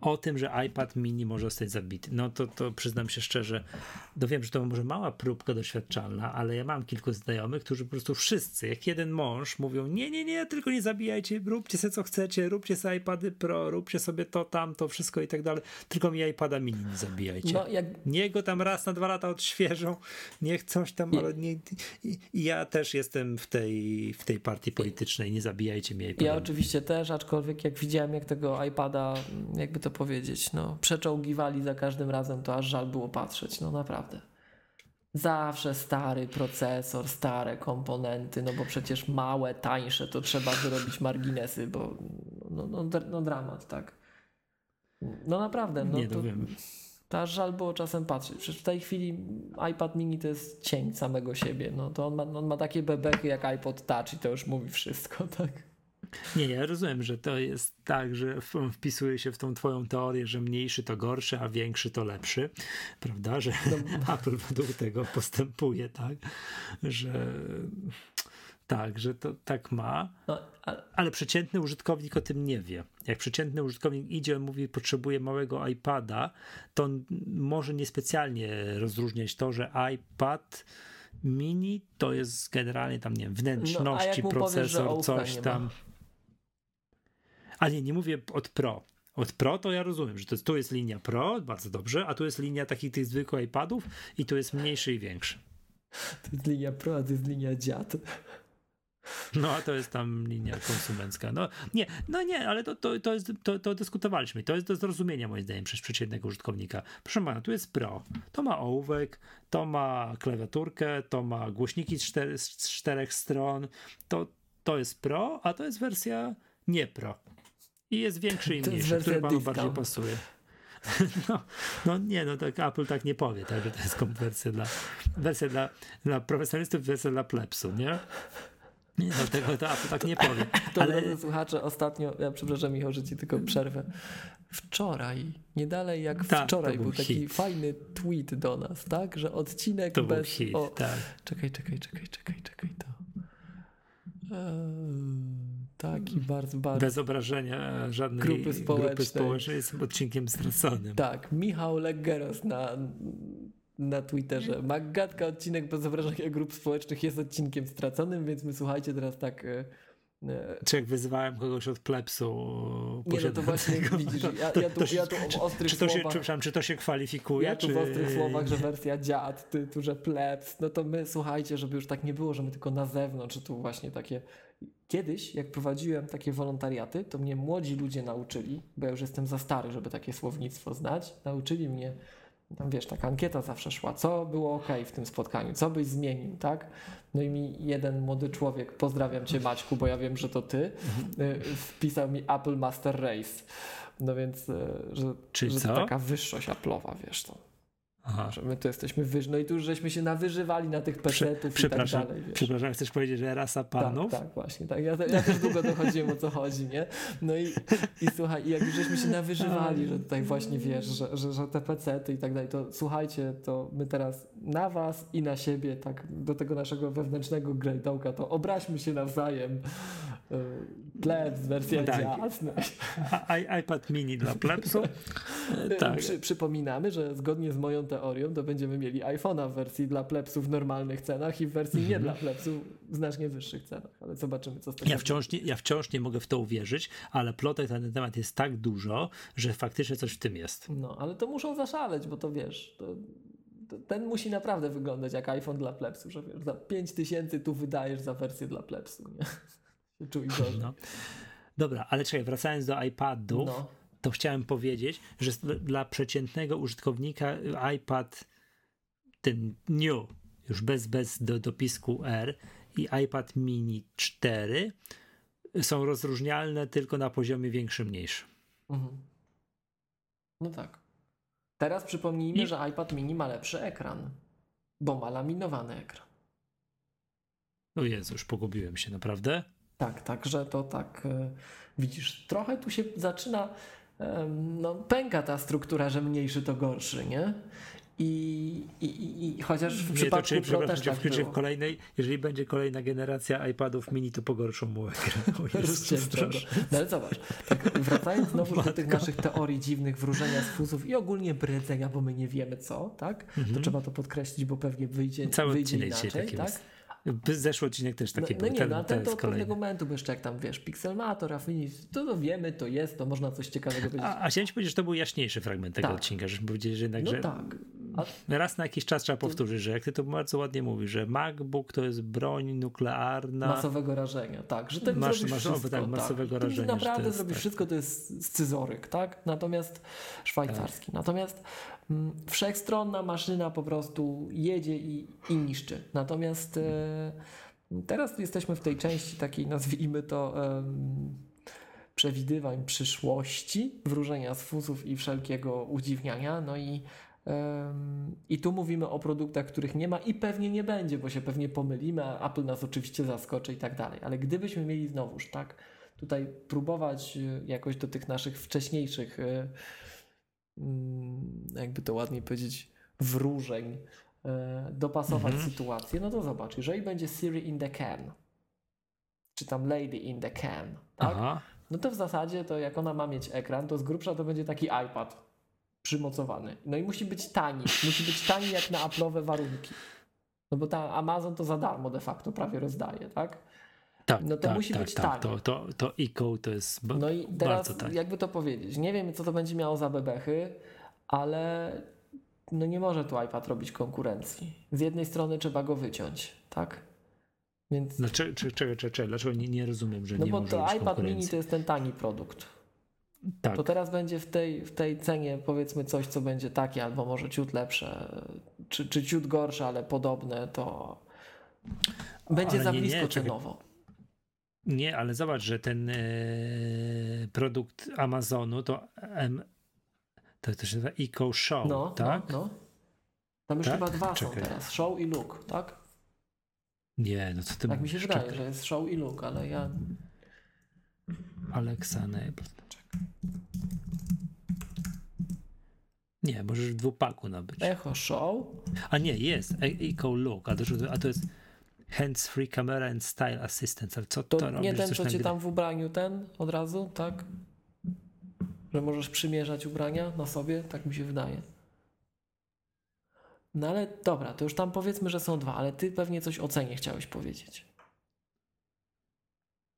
o tym, że iPad mini może zostać zabity. No to, to przyznam się szczerze, no wiem, że to może mała próbka doświadczalna, ale ja mam kilku znajomych, którzy po prostu wszyscy, jak jeden mąż, mówią: Nie, nie, nie, tylko nie zabijajcie, róbcie sobie co chcecie, róbcie sobie iPady Pro, róbcie sobie to, tamto, wszystko i tak dalej. Tylko mi iPada mini nie zabijajcie. No jak Niech go tam raz na dwa lata odświeżą, niech coś tam, ale nie, i, ja też jestem w tej, w tej partii politycznej, nie zabijajcie mi iPada. Ja oczywiście też, aczkolwiek jak widziałem, jak tego iPada, jakby to powiedzieć, no, przeczołgiwali za każdym razem, to aż żal było patrzeć, no naprawdę. Zawsze stary procesor, stare komponenty, no bo przecież małe, tańsze, to trzeba wyrobić marginesy, bo no, no, dr- no dramat, tak. No naprawdę, no nie, to, to wiem. to aż żal było czasem patrzeć. Przecież w tej chwili iPad mini to jest cień samego siebie, no to on ma, on ma takie bebechy jak iPod Touch i to już mówi wszystko, <laughs> tak. Nie, ja rozumiem, że to jest tak, że wpisuje się w tą twoją teorię, że mniejszy to gorszy, a większy to lepszy, prawda? Że <laughs> Apple według tego postępuje, tak? Że tak, że to tak ma, No, ale przeciętny użytkownik o tym nie wie. Jak przeciętny użytkownik idzie, mówi, potrzebuje małego iPada, to może niespecjalnie rozróżniać to, że iPad mini to jest generalnie tam, nie wiem, wnętrzności, No, powiesz, że procesor, ołówka coś tam. A nie, nie mówię od Pro. Od Pro to ja rozumiem, że to tu jest linia Pro, bardzo dobrze, a tu jest linia takich tych zwykłych iPadów i tu jest mniejszy i większy. To jest linia pro, a to jest linia dziad. No, a to jest tam linia konsumencka. No nie, no nie, ale to, to, to, jest, to, to dyskutowaliśmy. To jest do zrozumienia moim zdaniem przez przeciętnego użytkownika. Proszę pana, tu jest Pro. To ma ołówek, to ma klawiaturkę, to ma głośniki z, z czterech stron. To, to jest Pro, a to jest wersja nie Pro. I jest większy i mniejszy, który panu bardziej pasuje. <laughs> No, no nie, no tak Apple tak nie powie, tak, że to jest wersja dla, wersja dla, dla profesjonalistów, wersja dla plebsu, nie? Nie, no tego to Apple tak nie powie. <laughs> To Ale drodzy słuchacze, ostatnio, ja przepraszam Michał, że ci tylko przerwę. Wczoraj, nie dalej jak Tak, wczoraj był był taki hit. fajny tweet do nas, tak? Że odcinek to był bez... hit, o, tak. Czekaj, czekaj, czekaj, czekaj, czekaj, to... taki bardzo, bardzo. Bez obrażenia żadnej grupy społecznej. Grupy społecznej jest odcinkiem straconym. Tak, Michał Leggeros na, na Twitterze. Magatka odcinek bez obrażenia grup społecznych jest odcinkiem straconym, więc my słuchajcie teraz tak e, czy jak wyzywałem kogoś od plepsu Nie, no to właśnie widzisz, ja, ja, tu, ja tu w ostrych czy to słowach... Się, czy, czy to się kwalifikuje? Ja tu czy... w ostrych słowach, że wersja dziad, ty tu, że plebs, no to my, słuchajcie, żeby już tak nie było, że my tylko na zewnątrz, tu właśnie takie... Kiedyś, jak prowadziłem takie wolontariaty, to mnie młodzi ludzie nauczyli, bo ja już jestem za stary, żeby takie słownictwo znać, nauczyli mnie tam wiesz, taka ankieta zawsze szła, co było ok w tym spotkaniu, co byś zmienił, tak? No i mi jeden młody człowiek, pozdrawiam cię Maćku, bo ja wiem, że to ty, y, wpisał mi Apple Master Race. No więc, y, że, Czyli że co? taka wyższość Apple'owa, wiesz to. Aha. Że my tu jesteśmy wyżej. No i tu już żeśmy się nawyżywali na tych PC-ów Prze i tak dalej. Wiesz. Przepraszam, chcesz powiedzieć, że rasa panów? Tak, tak właśnie. Tak. Ja, ja też długo dochodziłem o co chodzi, nie? No i, i słuchaj, i jak już żeśmy się nawyżywali, że tutaj właśnie wiesz, że, że, że te PC-ty i tak dalej, to słuchajcie, to my teraz na was i na siebie, tak, do tego naszego wewnętrznego grejdołka, to obraźmy się nawzajem. Plebs, wersja tak. jasna. iPad mini dla plebsu. tak. Przy, przypominamy, że zgodnie z moją teorią to będziemy mieli iPhone'a w wersji dla plebsów w normalnych cenach i w wersji nie dla plebsów w znacznie wyższych cenach, ale zobaczymy co z tego ja wciąż, nie, ja wciąż nie mogę w to uwierzyć, ale plotek na ten temat jest tak dużo, że faktycznie coś w tym jest. No, ale to muszą zaszaleć, bo to wiesz, to, ten musi naprawdę wyglądać jak iPhone dla plebsów, że wiesz, za 5000 tu wydajesz za wersję dla plebsów, nie? No. Dobra, ale czekaj, wracając do iPadów, no. to chciałem powiedzieć, że dla przeciętnego użytkownika iPad ten new, już bez, bez do, dopisku R i iPad mini 4 są rozróżnialne tylko na poziomie większym, mniejszym. Mhm. No tak. Teraz przypomnijmy, I... że iPad mini ma lepszy ekran, bo ma laminowany ekran. O Jezu, już pogubiłem się, naprawdę? Tak, także to tak e, widzisz, trochę tu się zaczyna, no pęka ta struktura, że mniejszy to gorszy, nie? I, i, i chociaż w nie, przypadku to, czyli, Pro też tak w kolejnej, jeżeli będzie kolejna generacja iPadów mini, to pogorszą mu ekran. No ale zobacz, tak wracając znowu do tych naszych teorii dziwnych, wróżenia z fuzów i ogólnie bredzenia, bo my nie wiemy co, tak? Mhm. To trzeba to podkreślić, bo pewnie wyjdzie, Cały wyjdzie inaczej, tak? Jest. Zeszły odcinek też taki no, był. No nie, ten, no, ten, ten to od pewnego momentu, bo jeszcze jak tam wiesz, Pixelmator, Affinity, to, wiemy, to jest, to można coś ciekawego powiedzieć. A, a chciałem ci powiedzieć, że to był jaśniejszy fragment tego tak. odcinka, żeśmy powiedzieli, że jednak, no że tak. A... raz na jakiś czas trzeba powtórzyć, że jak ty to bardzo ładnie mówisz, że MacBook to jest broń nuklearna. Masowego rażenia, tak, że ten masz, masz, wszystko, tak, masowego tak. rażenia. naprawdę zrobisz tak. wszystko, to jest scyzoryk, tak? Natomiast szwajcarski. Tak. Natomiast wszechstronna maszyna po prostu jedzie i, i niszczy. Natomiast e, teraz jesteśmy w tej części takiej, nazwijmy to przewidywań przyszłości, wróżenia z fuzów i wszelkiego udziwniania. No i i tu mówimy o produktach, których nie ma i pewnie nie będzie, bo się pewnie pomylimy, a Apple nas oczywiście zaskoczy i tak dalej. Ale gdybyśmy mieli znowuż, tak, tutaj próbować e, jakoś do tych naszych wcześniejszych, e, mm, jakby to ładnie powiedzieć, wróżeń, e, dopasować mhm. sytuację, no to zobacz, jeżeli będzie Siri in the can, czy tam Lady in the can, tak? Aha. No to w zasadzie to jak ona ma mieć ekran, to z grubsza to będzie taki iPad przymocowany. No i musi być tani. Musi być tani jak na Apple'owe warunki. No bo ta Amazon to za darmo de facto prawie rozdaje, tak? Tak, no to tak, musi tak, być tak. tani. To, to, to e to jest No i teraz jakby to powiedzieć, nie wiem co to będzie miało za bebechy, ale no nie może tu iPad robić konkurencji. Z jednej strony trzeba go wyciąć, tak? Więc... Dlaczego, czego, czego, czego, dlaczego nie, nie rozumiem, że no nie może No bo to iPad mini to jest ten tani produkt. Tak. To teraz będzie w tej, w tej cenie powiedzmy coś, co będzie takie, albo może ciut lepsze, czy, czy ciut gorsze, ale podobne, to będzie ale za nie, blisko nie, cenowo. Nie, ale zobacz, że ten e, produkt Amazonu to M, to, to się nazywa Eco Show, no, tak? No, no. Tam już tak? chyba dwa Czekaj. są teraz, Show i Look, tak? Nie, no co ty Tak mi się wydaje, że jest Show i Look, ale ja... Alexa Enabled. Nie, możesz w dwupaku nabyć. Echo Show? A nie, jest. E Eco Look, a to, a to jest Hands Free Camera and Style Assistant. Ale co To, to, robi? nie ten, co cię tam w ubraniu ten od razu, tak? Że możesz przymierzać ubrania na sobie, tak mi się wydaje. No ale dobra, to już tam powiedzmy, że są dwa, ale ty pewnie coś o cenie chciałeś powiedzieć.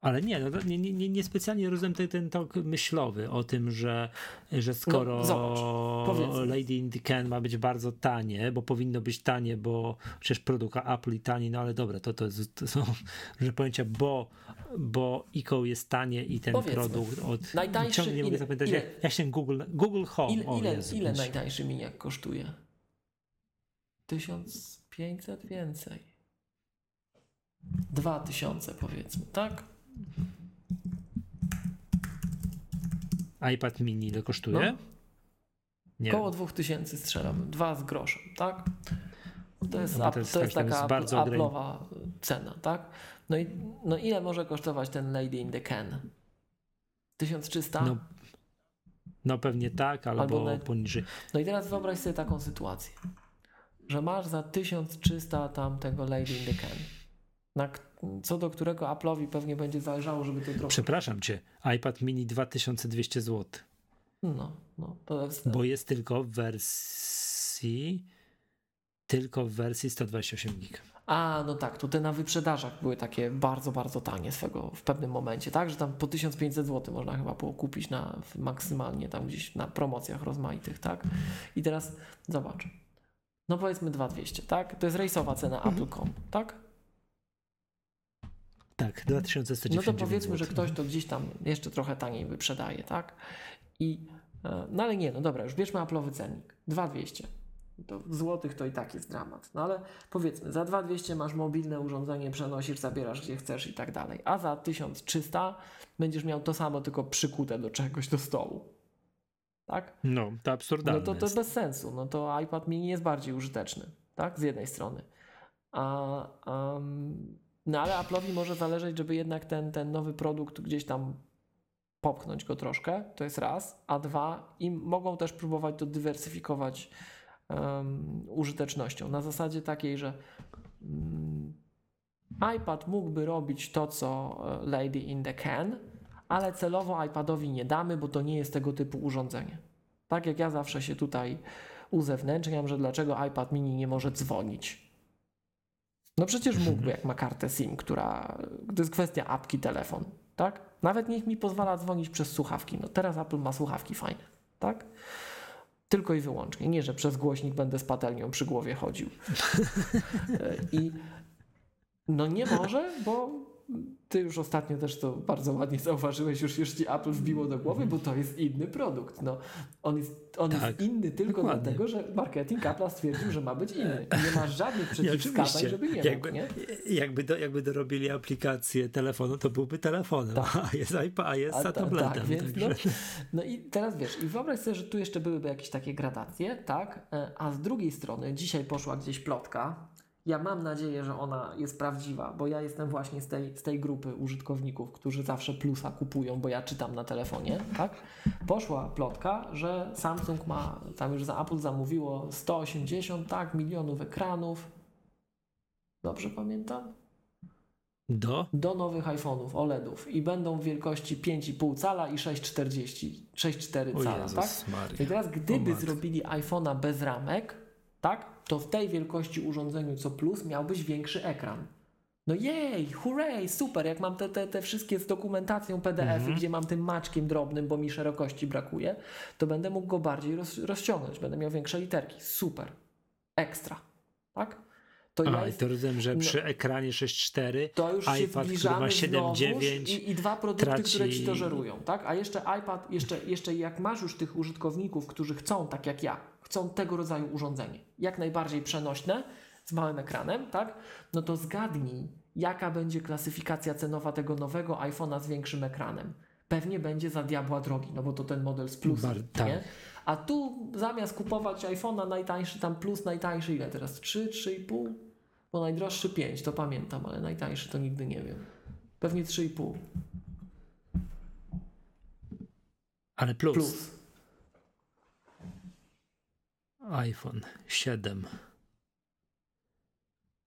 Ale nie, no, nie, nie, nie, nie specjalnie rozumiem ten, ten tok myślowy o tym, że, że skoro No, zobacz, powiedzmy. Lady in the Can ma być bardzo tanie, bo powinno być tanie, bo przecież produkt Apple i tani, no ale dobra, to, to, jest, to są <laughs> różne pojęcia, bo, bo ICO jest tanie i ten Powiedzmy. produkt od... Najtańszy ciągle nie mogę ile- zapytać, ile- jak, się Google, Google Home, Ile, o ile, Jezu, ile najtańszy miniak kosztuje? 1500 więcej. 2000 powiedzmy, tak? iPad mini ile kosztuje? No. Nie Koło wiem. 2000 strzelam, dwa z groszem, tak? To jest, No, to jest to jest tak, taka jest bardzo Apple'owa cena, tak? No i no ile może kosztować ten Lady in the Can? 1300? No, no pewnie tak, albo, Albo nawet- poniżej. No i teraz wyobraź sobie taką sytuację, że masz za 1300 tam tego Lady in the Can, na, co do którego Apple'owi pewnie będzie zależało, żeby to trochę... Przepraszam cię, iPad mini 2200 zł, No, no, to jest... bo jest tylko w wersji tylko w wersji 128 gig. A, no tak, te na wyprzedażach były takie bardzo, bardzo tanie swego w pewnym momencie, tak? Że tam po 1500 zł można chyba było kupić na maksymalnie tam gdzieś na promocjach rozmaitych, tak? I teraz zobacz. No powiedzmy 2200, tak? To jest rejsowa cena Mhm. Apple.com, tak? Tak, No 2199 to powiedzmy, że zł. ktoś to gdzieś tam jeszcze trochę taniej wyprzedaje, tak? I, e, no ale nie, no dobra, już bierzmy Apple'owy cennik. 2200. To w złotych to i tak jest dramat. No ale powiedzmy, za 2200 masz mobilne urządzenie, przenosisz, zabierasz gdzie chcesz i tak dalej. A za 1300 będziesz miał to samo, tylko przykute do czegoś, do stołu. Tak? No, to absurdalne No to, to jest. bez sensu. No to iPad mini jest bardziej użyteczny, tak? Z jednej strony. A, um, no ale Apple'owi może zależeć, żeby jednak ten, ten nowy produkt gdzieś tam popchnąć go troszkę, to jest raz, a dwa, i mogą też próbować to dywersyfikować um, użytecznością. Na zasadzie takiej, że mm, iPad mógłby robić to, co e, Lady in the Can, ale celowo iPadowi nie damy, bo to nie jest tego typu urządzenie. Tak jak ja zawsze się tutaj uzewnętrzniam, że dlaczego iPad mini nie może dzwonić. No przecież mógłby, jak ma kartę SIM, która. To jest kwestia apki telefon, tak? Nawet niech mi pozwala dzwonić przez słuchawki. No teraz Apple ma słuchawki fajne, tak? Tylko i wyłącznie. Nie, że przez głośnik będę z patelnią przy głowie chodził. <laughs> E, I no nie może, bo ty już ostatnio też to bardzo ładnie zauważyłeś, już, już ci Apple wbiło do głowy, bo to jest inny produkt. No, on jest, on Tak, jest inny tylko dokładnie. dlatego, że marketing Apple stwierdził, że ma być inny. Nie ma żadnych <laughs> przeciwwskazań, żeby nie jakby, mógł, nie? Jakby, do, jakby dorobili aplikację telefonu, to byłby telefonem, a jest iPad, a jest A za ta- tabletem. tak, więc no, no i teraz wiesz, i wyobraź sobie, że tu jeszcze byłyby jakieś takie gradacje, tak? E, A z drugiej strony dzisiaj poszła gdzieś plotka. Ja mam nadzieję, że ona jest prawdziwa, bo ja jestem właśnie z tej, z tej grupy użytkowników, którzy zawsze plusa kupują, bo ja czytam na telefonie, tak? Poszła plotka, że Samsung ma, tam już za Apple zamówiło 180, tak, milionów ekranów. Dobrze pamiętam? Do? do nowych iPhone'ów OLEDów i będą w wielkości 5,5 cala i 6,40, 6,4 O cala, Jezus tak? Maria. I teraz gdyby zrobili iPhone'a bez ramek, tak, to w tej wielkości urządzeniu co plus miałbyś większy ekran. No jej, hurray, super, jak mam te, te, te wszystkie z dokumentacją PDF-y, Mhm. gdzie mam tym maczkiem drobnym, bo mi szerokości brakuje, to będę mógł go bardziej roz, rozciągnąć, będę miał większe literki. Super, ekstra, tak? To A, ja jest, to rozumiem, że no. przy ekranie 6.4 to już się iPad, który zbliżamy ma znowuż 7.9 i, i dwa produkty, traci- które ci to żerują, tak? A jeszcze iPad, jeszcze, jeszcze jak masz już tych użytkowników, którzy chcą, tak jak ja, chcą tego rodzaju urządzenie, jak najbardziej przenośne, z małym ekranem, tak? No to zgadnij, jaka będzie klasyfikacja cenowa tego nowego iPhone'a z większym ekranem. Pewnie będzie za diabła drogi, no bo to ten model z plusem, Bar- tak. nie? A tu zamiast kupować iPhone'a najtańszy, tam plus najtańszy, ile teraz? 3, 3,5? Bo najdroższy 5, to pamiętam, ale najtańszy to nigdy nie wiem. Pewnie 3,5 ale plus, plus iPhone 7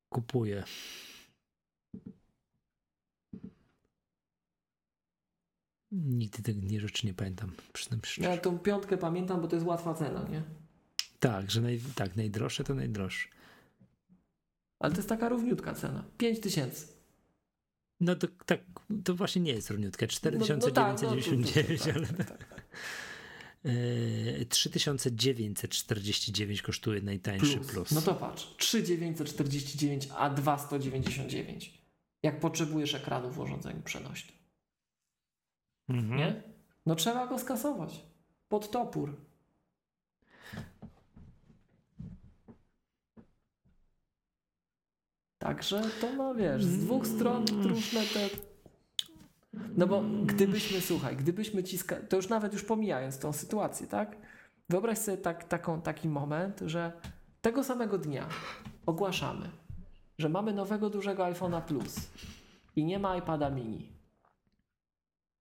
kupuję. Nigdy tych nie rzeczy nie pamiętam. Przynajmniej szczerze. Ja tą piątkę pamiętam, bo to jest łatwa cena, nie? Tak, że naj, tak, najdroższe to najdroższe. Ale to jest taka równiutka cena. 5 tysięcy. No to tak, to właśnie nie jest równiutka. 4999, no, no tak, no, tak, ale... Tak, tak. 3949 kosztuje najtańszy plus. plus. No to patrz, 3949, a 2199. Jak potrzebujesz ekranu w urządzeniu przenośnym. Mhm. Nie? No trzeba go skasować. Pod topór. Także to no wiesz, z dwóch stron różne te. No bo gdybyśmy, słuchaj, gdybyśmy ciska, to już nawet już pomijając tą sytuację, tak? Wyobraź sobie tak, taką, taki moment, że tego samego dnia ogłaszamy, że mamy nowego dużego iPhone'a Plus i nie ma iPada mini.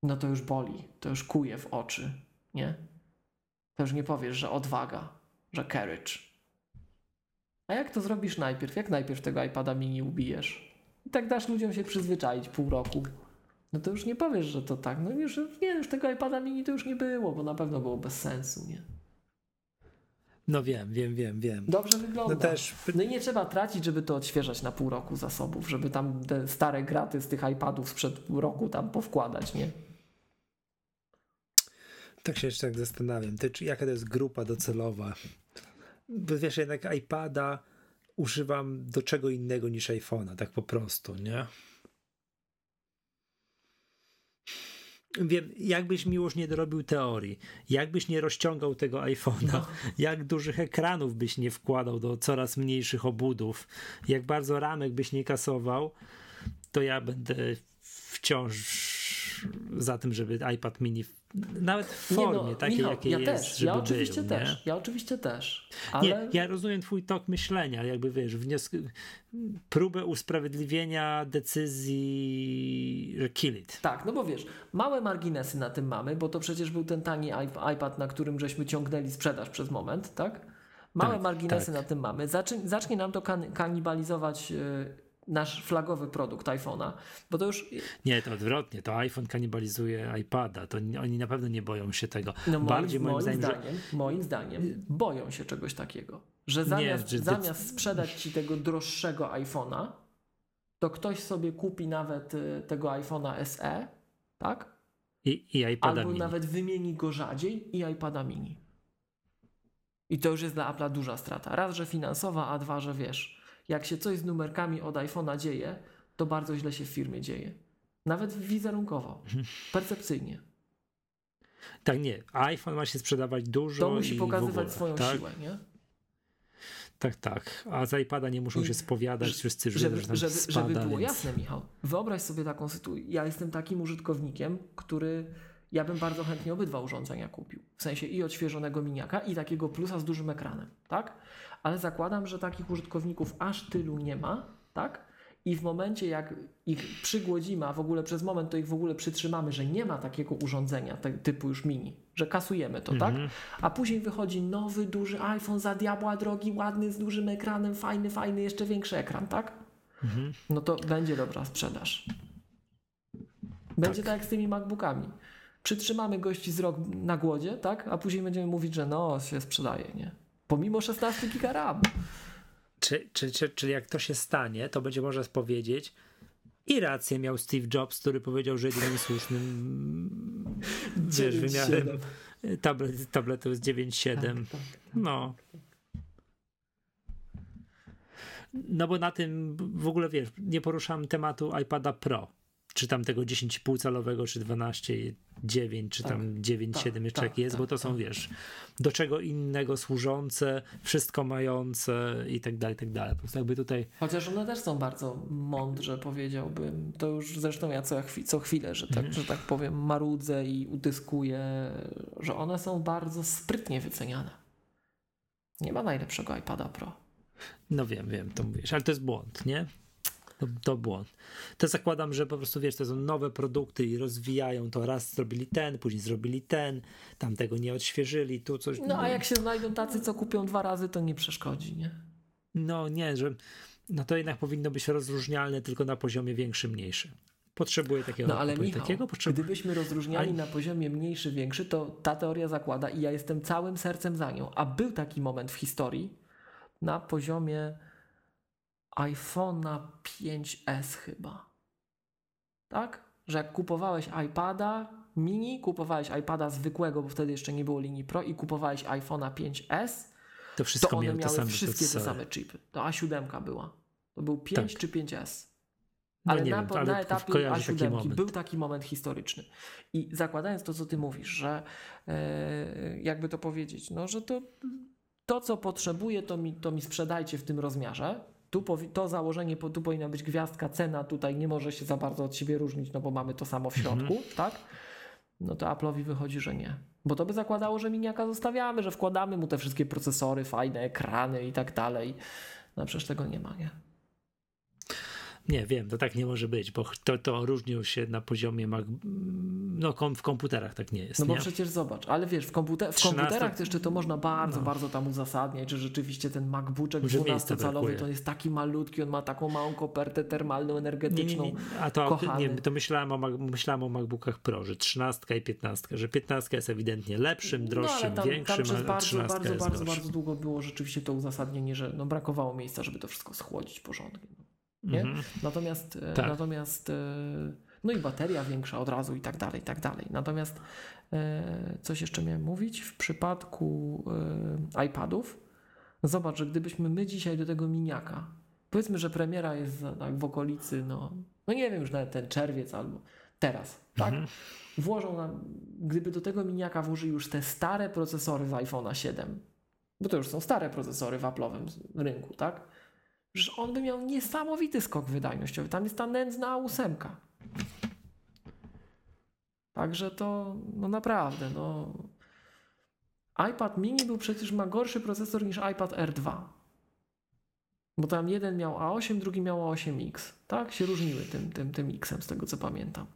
No to już boli, to już kuje w oczy, nie? To już nie powiesz, że odwaga, że courage. A jak to zrobisz najpierw? Jak najpierw tego iPada mini ubijesz? I tak dasz ludziom się przyzwyczaić pół roku. No to już nie powiesz, że to tak. No już, nie, już tego iPada mini to już nie było, bo na pewno było bez sensu, nie? No wiem, wiem, wiem, wiem. Dobrze wygląda. No, też... no i nie trzeba tracić, żeby to odświeżać na pół roku zasobów, żeby tam te stare graty z tych iPadów sprzed roku tam powkładać, nie? Tak się jeszcze tak zastanawiam. Ty, czy, jaka to jest grupa docelowa? Bo wiesz, jednak iPada używam do czego innego niż iPhone'a, tak po prostu, nie? Wiem, jakbyś miłość nie dorobił teorii, jakbyś nie rozciągał tego iPhone'a, no. jak dużych ekranów byś nie wkładał do coraz mniejszych obudów, jak bardzo ramek byś nie kasował, to ja będę wciąż za tym, żeby iPad mini nawet w formie no, takiej, Michał, jakiej ja jest, też, ja oczywiście był, też, nie? ja oczywiście też. Ale... Nie, ja rozumiem twój tok myślenia, jakby wiesz, wniosek, próbę usprawiedliwienia decyzji, że kill it. Tak, no bo wiesz, małe marginesy na tym mamy, bo to przecież był ten tani iPad, na którym żeśmy ciągnęli sprzedaż przez moment, tak? Małe tak, marginesy tak. na tym mamy. Zacznie, zacznie nam to kan kanibalizować yy, nasz flagowy produkt iPhone'a, bo to już... Nie, to odwrotnie, to iPhone kanibalizuje iPada, to oni na pewno nie boją się tego. No Bardziej moim, moim, zdaniem, zdaniem że... moim zdaniem boją się czegoś takiego, że zamiast, nie, że zamiast sprzedać ci tego droższego iPhone'a, to ktoś sobie kupi nawet y, tego iPhone'a SE, tak? I, i iPada Albo mini. nawet wymieni go rzadziej i iPada mini. I to już jest dla Apple'a duża strata. Raz, że finansowa, a dwa, że wiesz, jak się coś z numerkami od iPhone'a dzieje, to bardzo źle się w firmie dzieje. Nawet wizerunkowo, <laughs> percepcyjnie. Tak, nie. iPhone ma się sprzedawać dużo. To musi pokazywać swoją tak? siłę, nie? Tak, tak. A z iPada nie muszą I, się spowiadać wszyscy, żeby, żeby, żeby, spada, żeby było więc... jasne, Michał. Wyobraź sobie taką sytuację. Ja jestem takim użytkownikiem, który ja bym bardzo chętnie obydwa urządzenia kupił. W sensie i odświeżonego miniaka, i takiego plusa z dużym ekranem, tak? Ale zakładam, że takich użytkowników aż tylu nie ma, tak? I w momencie, jak ich przygłodzimy, a w ogóle przez moment to ich w ogóle przytrzymamy, że nie ma takiego urządzenia typu już mini, że kasujemy to, tak? Mhm. A później wychodzi nowy, duży iPhone za diabła drogi, ładny, z dużym ekranem, fajny, fajny, jeszcze większy ekran, tak? Mhm. No to będzie dobra sprzedaż. Będzie tak. tak jak z tymi MacBookami. Przytrzymamy gości z rok na głodzie, tak? A później będziemy mówić, że no, się sprzedaje, nie? Pomimo 16 giga RAM. Czy, czy, czy, czyli jak to się stanie, to będzie można powiedzieć, i rację miał Steve Jobs, który powiedział, że jedynym słusznym <laughs> wiesz, wymiarem tablet, tabletu jest 9.7. Tak, tak, tak, no. No bo na tym w ogóle wiesz, nie poruszam tematu iPada Pro, czy tam tego 10,5 calowego, czy 12 9 czy tak, tam 9, tak, 7 jeszcze tak, jest, tak, bo to są, tak. wiesz, do czego innego służące, wszystko mające i tak dalej, i tak dalej. Po prostu jakby tutaj... Chociaż one też są bardzo mądrze, powiedziałbym. To już zresztą ja co, co chwilę, że tak, mhm. że tak powiem, marudzę i utyskuję, że one są bardzo sprytnie wyceniane. Nie ma najlepszego iPada Pro. No wiem, wiem, to mówisz, ale to jest błąd, nie? To, to błąd. To zakładam, że po prostu wiesz, to są nowe produkty i rozwijają to. Raz zrobili ten, później zrobili ten, tam tego nie odświeżyli, tu coś. No a jak się znajdą tacy, co kupią dwa razy, to nie przeszkodzi, nie? No nie, że no to jednak powinno być rozróżnialne tylko na poziomie większy, mniejszy. potrzebuję takiego, no, ale Michał, takiego. Gdybyśmy rozróżniali na poziomie mniejszy, większy, to ta teoria zakłada i ja jestem całym sercem za nią. A był taki moment w historii na poziomie iPhone'a 5S chyba. Tak? Że jak kupowałeś iPada mini, kupowałeś iPada zwykłego, bo wtedy jeszcze nie było linii Pro i kupowałeś iPhone'a 5S, to, wszystko to one miały, miały same wszystkie te same chipy. To A7 była. To był 5 tak. czy 5S. No ale, na, wiem, ale na etapie A7 taki był taki moment historyczny. I zakładając to, co ty mówisz, że e, jakby to powiedzieć, no, że to, to co potrzebuję, to mi, to mi sprzedajcie w tym rozmiarze. Tu to założenie, tu powinna być gwiazdka, cena tutaj nie może się za bardzo od siebie różnić, no bo mamy to samo w środku, mhm. tak? No to Apple'owi wychodzi, że nie. Bo to by zakładało, że miniaka zostawiamy, że wkładamy mu te wszystkie procesory, fajne ekrany i tak dalej. No przecież tego nie ma, nie? Nie, wiem, to tak nie może być, bo to, to różnią się na poziomie Mac, no w komputerach tak nie jest. No bo nie? przecież zobacz, ale wiesz, w, komputer, w 13... komputerach to jeszcze to można bardzo, no. bardzo tam uzasadniać, że rzeczywiście ten MacBookek 12-calowy to jest taki malutki, on ma taką małą kopertę termalną, energetyczną. Nie, nie, nie. A to, nie, to myślałem o, myślałem o MacBookach Pro, że 13 i 15, że 15 jest ewidentnie lepszym, droższym, no, tam, większym, tam przez bardzo, bardzo, bardzo, bardzo, bardzo długo było rzeczywiście to uzasadnienie, że no, brakowało miejsca, żeby to wszystko schłodzić porządnie. Nie? -hmm. Natomiast, e, tak. natomiast e, no i bateria większa od razu i tak dalej, i tak dalej. Natomiast e, coś jeszcze miałem mówić, w przypadku iPadów, zobacz, że gdybyśmy my dzisiaj do tego miniaka, powiedzmy, że premiera jest tak, w okolicy, no, no nie wiem, już nawet ten czerwiec albo teraz, tak? -hmm. Włożą nam, gdyby do tego miniaka włożyli już te stare procesory z iPhone'a 7, bo to już są stare procesory w Apple'owym rynku, tak? Że on by miał niesamowity skok wydajnościowy. Tam jest ta nędzna ósemka. Także to, no naprawdę, no. iPad mini był przecież ma gorszy procesor niż iPad R2. Bo tam jeden miał A8, drugi miał A8X. Tak? Się różniły tym, tym, tym X-em, z tego co pamiętam.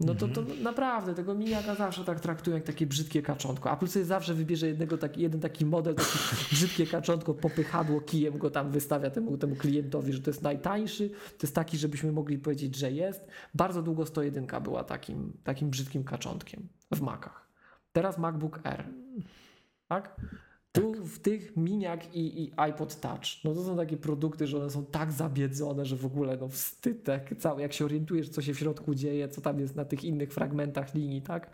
No to, to mhm. naprawdę tego miniaka zawsze tak traktują jak takie brzydkie kaczątko. Apple sobie zawsze wybierze jednego taki, jeden taki model, taki <laughs> brzydkie kaczątko, popychadło kijem go tam wystawia temu, temu klientowi, że to jest najtańszy, to jest taki, żebyśmy mogli powiedzieć, że jest. Bardzo długo 101 była takim, takim brzydkim kaczątkiem w Macach. Teraz MacBook Air. Tak? Tu w tych miniak i, i iPod Touch, no to są takie produkty, że one są tak zabiedzone, że w ogóle no wstyd tak cały, jak się orientujesz, co się w środku dzieje, co tam jest na tych innych fragmentach linii, tak?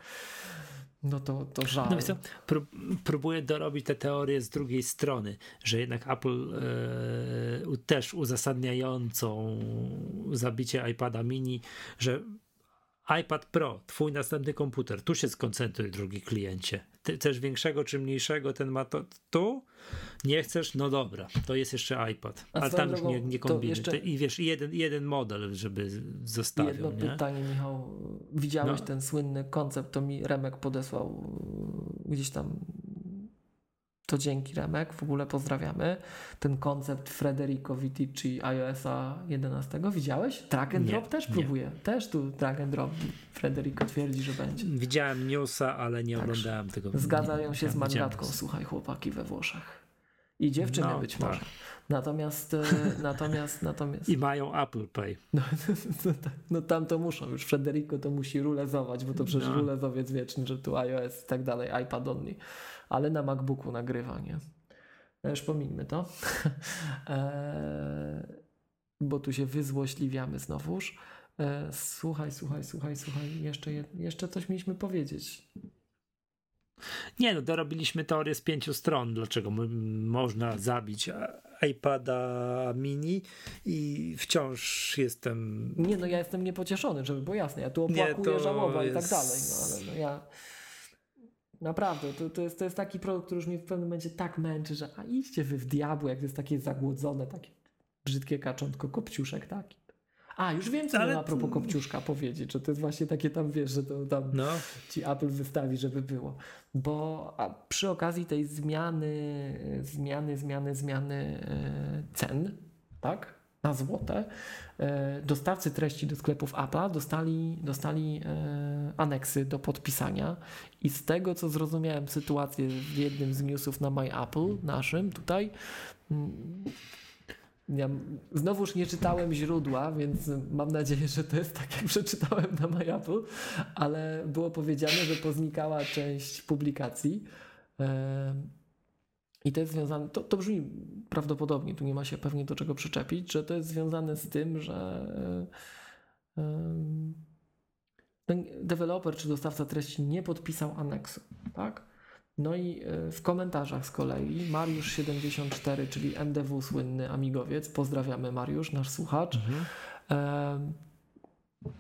No to, to żal. No co, prób, próbuję dorobić tę teorię z drugiej strony, że jednak Apple e, też uzasadniającą zabicie iPada mini, że iPad Pro, twój następny komputer, tu się skoncentruj, drugi kliencie. Ty chcesz większego czy mniejszego, ten ma to tu, nie chcesz, no dobra, to jest jeszcze iPad, A ale tam już nie, nie kombinuj. Jeszcze... I wiesz, jeden, jeden model, żeby zostawił. Jedno nie? pytanie, Michał. Widziałeś no. ten słynny koncept, to mi Remek podesłał gdzieś tam to dzięki Remek, w ogóle pozdrawiamy. Ten koncept Federico Vitici iOSa 11 widziałeś? Track and drop też próbuje. Też tu track and drop Federico twierdzi, że będzie. Widziałem newsa, ale nie tak. oglądałem tego. Zgadzają się z mandatką, słuchaj chłopaki we Włoszech. I dziewczyny no, być tak. może. Natomiast, e, <laughs> natomiast, natomiast. I mają Apple Pay. No, <laughs> no, no, tam to muszą, już Federico to musi rulezować, bo to przecież no. rulezowiec wieczny, że tu iOS i tak dalej, iPad only ale na MacBooku nagrywa, nie? No już pomińmy to, <laughs> e, bo tu się wyzłośliwiamy znowuż. E, słuchaj, słuchaj, słuchaj, słuchaj, jeszcze, jeszcze coś mieliśmy powiedzieć. Nie, no dorobiliśmy teorię z pięciu stron, dlaczego można zabić iPada mini i wciąż jestem... Nie, no ja jestem niepocieszony, żeby było jasne, ja tu opłakuję, żałoba jest... i tak dalej, no ale no ja... Naprawdę, to, to, jest, to jest taki produkt, który już mnie w pewnym momencie tak męczy, że a idźcie wy w diabły, jak to jest takie zagłodzone, takie brzydkie kaczątko, kopciuszek taki. A, już wiem, co Ale... a propos kopciuszka powiedzieć, że to jest właśnie takie tam, wiesz, że to tam no. ci Apple wystawi, żeby było. Bo a przy okazji tej zmiany, zmiany, zmiany, zmiany yy, cen, tak, na złote, E, dostawcy treści do sklepów Apple dostali, dostali e, aneksy do podpisania i z tego co zrozumiałem sytuację w jednym z newsów na My Apple naszym tutaj mm, ja znowuż nie czytałem źródła, więc mam nadzieję, że to jest tak, jak przeczytałem na MyApple, ale było powiedziane, że poznikała część publikacji. I to jest związane, to, to brzmi prawdopodobnie, tu nie ma się pewnie do czego przyczepić, że to jest związane z tym, że ten deweloper czy dostawca treści nie podpisał aneksu, tak? No i e, w komentarzach z kolei Mariusz74, czyli MDW słynny amigowiec, pozdrawiamy Mariusz, nasz słuchacz. Mhm.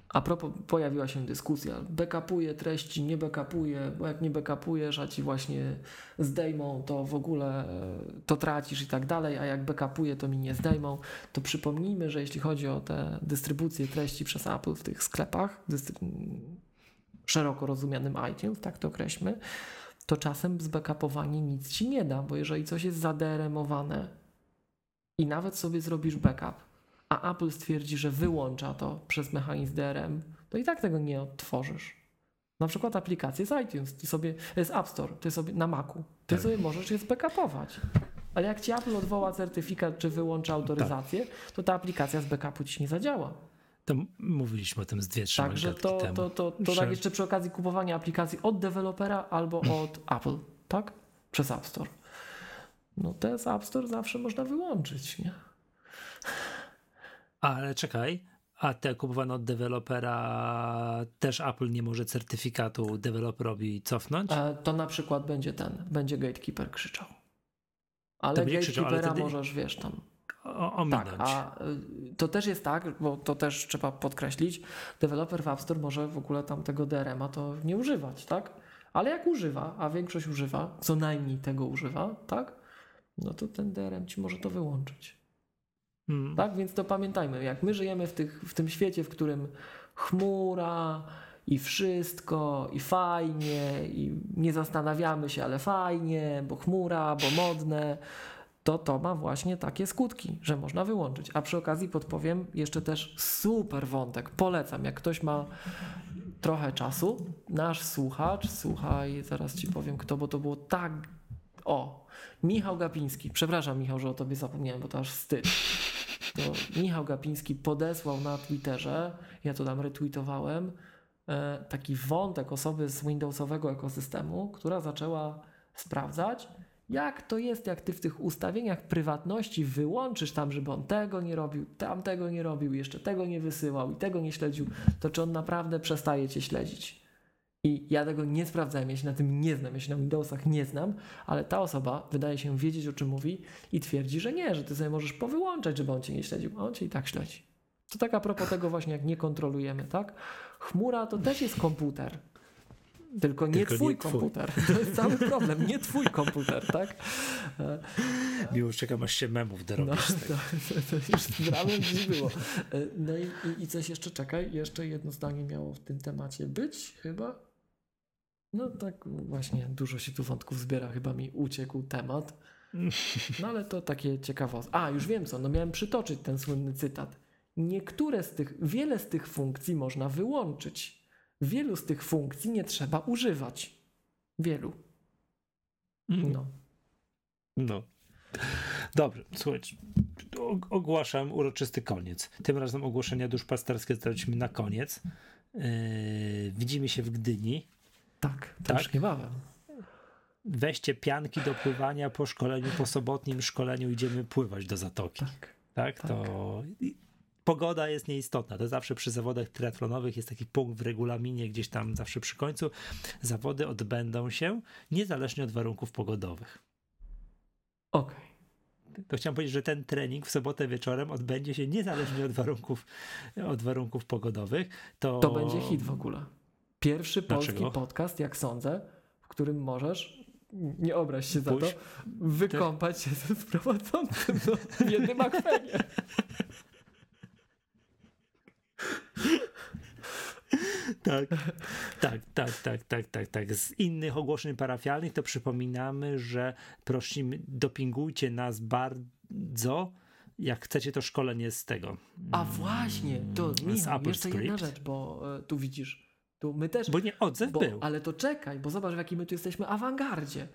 A propos, pojawiła się dyskusja, backupuje treści, nie backupuje, bo jak nie backupujesz, a ci właśnie zdejmą, to w ogóle e, to tracisz i tak dalej, a jak backupuje, to mi nie zdejmą. To przypomnijmy, że jeśli chodzi o te dystrybucję treści przez Apple w tych sklepach, szeroko rozumianym iTunes, tak to określmy, to czasem zbackupowanie nic ci nie da, bo jeżeli coś jest zaderemowane i nawet sobie zrobisz backup, a Apple stwierdzi, że wyłącza to przez mechanizm DRM, to i tak tego nie odtworzysz. Na przykład aplikację z iTunes, ty sobie, z App Store, ty sobie na Macu, ty tak. sobie możesz je zbackupować. Ale jak ci Apple odwoła certyfikat czy wyłącza autoryzację, tak. to ta aplikacja z backupu ci nie zadziała. To mówiliśmy o tym z dwie, trzy Także to, temu. to, to, to, tak jeszcze przy okazji kupowania aplikacji od dewelopera albo od <clears throat> Apple, tak? Przez App Store. No te z App Store zawsze można wyłączyć, nie? Ale czekaj, a te kupowane od dewelopera też Apple nie może certyfikatu deweloperowi cofnąć? E, to na przykład będzie ten, będzie gatekeeper krzyczał. Ale gatekeepera krzyczał, ale wtedy... możesz, wiesz, tam ominąć. Tak, a y, to też jest tak, bo to też trzeba podkreślić, deweloper w App Store może w ogóle tam tego DRM-a to nie używać, tak? Ale jak używa, a większość używa, co najmniej tego używa, tak? No to ten DRM ci może to wyłączyć. Hmm. Tak, więc to pamiętajmy, jak my żyjemy w, tych, w tym świecie, w którym chmura i wszystko, i fajnie, i nie zastanawiamy się, ale fajnie, bo chmura, bo modne, to to ma właśnie takie skutki, że można wyłączyć. A przy okazji podpowiem jeszcze też super wątek. Polecam, jak ktoś ma trochę czasu, nasz słuchacz, słuchaj, zaraz ci powiem kto, bo to było tak. O, Michał Gapiński. Przepraszam, Michał, że o tobie zapomniałem, bo to aż wstyd. To Michał Gapiński podesłał na Twitterze, ja to tam retweetowałem, e, taki wątek osoby z Windowsowego ekosystemu, która zaczęła sprawdzać, jak to jest, jak ty w tych ustawieniach prywatności wyłączysz tam, żeby on tego nie robił, tamtego nie robił, jeszcze tego nie wysyłał i tego nie śledził, to czy on naprawdę przestaje cię śledzić? I ja tego nie sprawdzałem, ja się na tym nie znam, ja się na Windowsach nie znam, ale ta osoba wydaje się wiedzieć, o czym mówi i twierdzi, że nie, że ty sobie możesz powyłączać, żeby on cię nie śledził, a on cię i tak śledzi. To tak a propos tego właśnie, jak nie kontrolujemy, tak? Chmura to też jest komputer. Tylko nie Tylko twój nie komputer. Twój. To jest cały problem. Nie twój komputer, tak? Miło, czekam aż się memów dorobisz. No, to, to, już dramem gdzieś było. No i, i coś jeszcze, czekaj, jeszcze jedno zdanie miało w tym temacie być chyba. No tak właśnie, dużo się tu wątków zbiera, chyba mi uciekł temat. <laughs> No ale to takie ciekawostki. A, już wiem co, no miałem przytoczyć ten słynny cytat. Niektóre z tych, wiele z tych funkcji można wyłączyć. Wielu z tych funkcji nie trzeba używać. Wielu. Mhm. No. No. Dobrze, słuchajcie. Ogłaszam uroczysty koniec. Tym razem ogłoszenia duszpasterskie zdaliśmy na koniec. Yy, widzimy się w Gdyni. Tak, tak. już niebawem. Weźcie pianki do pływania po szkoleniu, po sobotnim szkoleniu idziemy pływać do zatoki. Tak. Tak, tak. to pogoda jest nieistotna. To zawsze przy zawodach triatlonowych jest taki punkt w regulaminie, gdzieś tam zawsze przy końcu. Zawody odbędą się niezależnie od warunków pogodowych. Okej. Okay. To chciałem powiedzieć, że ten trening w sobotę wieczorem odbędzie się niezależnie od warunków, od warunków pogodowych. To... to będzie hit w ogóle. Pierwszy polski Dlaczego? podcast, jak sądzę, w którym możesz nie obraź się za to, wykąpać się ze sprowadzącym no, w jednym akwenie. tak, tak, tak, tak, tak, tak, tak. Z innych ogłoszeń parafialnych to przypominamy, że prosimy, dopingujcie nas bardzo, jak chcecie to szkolenie z tego. A właśnie, to Michał, jeszcze jedna rzecz, bo e, tu widzisz, tu my też... Bo nie odzew bo, był. Ale to czekaj, bo zobacz w jakim my tu jesteśmy awangardzie.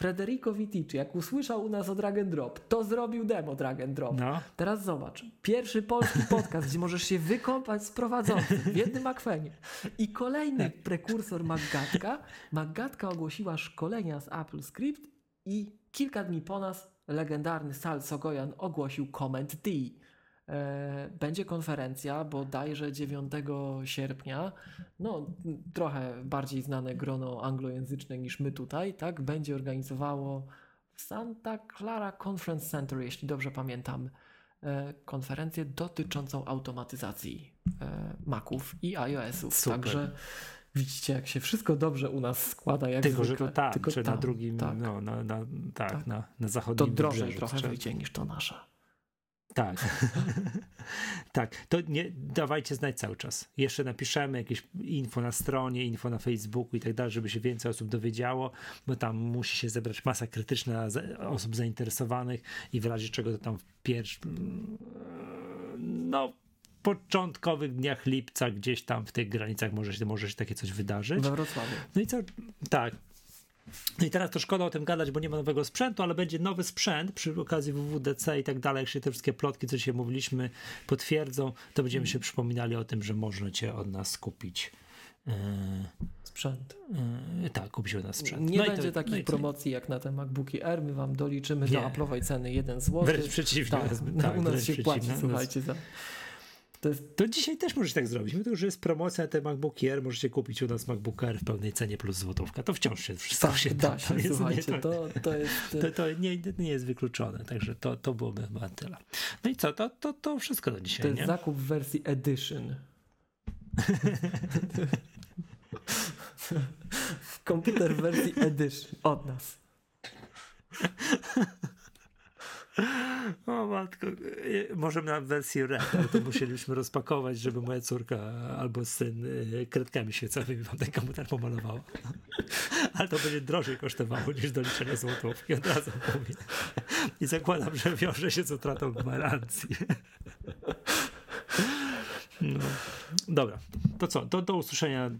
Federico Vitici, jak usłyszał u nas o drag and drop, to zrobił demo drag and drop. No. Teraz zobacz, pierwszy polski podcast, gdzie możesz się wykąpać z prowadzącym w jednym akwenie. I kolejny prekursor Maggatka. Maggatka ogłosiła szkolenia z Apple Script i kilka dni po nas legendarny Sal Sogoyan ogłosił Comment D. E, Będzie konferencja bodajże 9 sierpnia. No, trochę bardziej znane grono anglojęzyczne niż my tutaj, tak? Będzie organizowało w Santa Clara Conference Center, jeśli dobrze pamiętam, e, konferencję dotyczącą automatyzacji e, Maców i iOS-ów. Także widzicie, jak się wszystko dobrze u nas składa, jak Tylko, że zwykle. to tam, Tylko czy na tam, drugim, tak. no, na, na, tak, Tak. Na, na To zachodnim drożej wybrzeżu. trochę wyjdzie niż to nasze. Tak. <laughs> tak. To nie, dawajcie znać cały czas. Jeszcze napiszemy jakieś info na stronie, info na Facebooku i tak dalej, żeby się więcej osób dowiedziało, bo tam musi się zebrać masa krytyczna osób zainteresowanych i w razie czego to tam w pierwszym no początkowych dniach lipca gdzieś tam w tych granicach może się, może się takie coś wydarzyć. We Wrocławiu. No i co? Tak. No i teraz to szkoda o tym gadać, bo nie ma nowego sprzętu, ale będzie nowy sprzęt przy okazji WWDC i tak dalej. Jak się te wszystkie plotki, co się mówiliśmy, potwierdzą, to będziemy się przypominali o tym, że można cię od nas kupić. Yy, Sprzęt. yy, tak, kupić od nas sprzęt. Nie No będzie to- takich no promocji jak na te MacBooki Air. My wam doliczymy Nie. do Apple'owej ceny 1 zł. Wręcz przeciwnie. Tak, tak, u nas się płaci, słuchajcie. Za... To To dzisiaj też możecie tak zrobić. Mimo tego, że jest promocja na te MacBooki Air, możecie kupić u nas MacBook Air w pełnej cenie plus złotówka. To wciąż się wszystko tak, się da się, To jest- nie, to- To, to jest... <laughs> To, to nie, nie jest wykluczone, także to, to byłoby chyba tyle. No i co, to, to, to wszystko na To dzisiaj, jest nie? zakup w wersji Edition. <laughs> Komputer w wersji Edition od nas. <laughs> O matko, e, możemy na wersję red, ale to musieliśmy rozpakować, żeby moja córka albo syn e, kredkami świecowymi wam ten komputer pomalowała. Ale to będzie drożej kosztowało niż doliczenie złotówki, od razu mówię. I zakładam, że wiąże się z utratą gwarancji. No. Dobra, to co, do, do usłyszenia,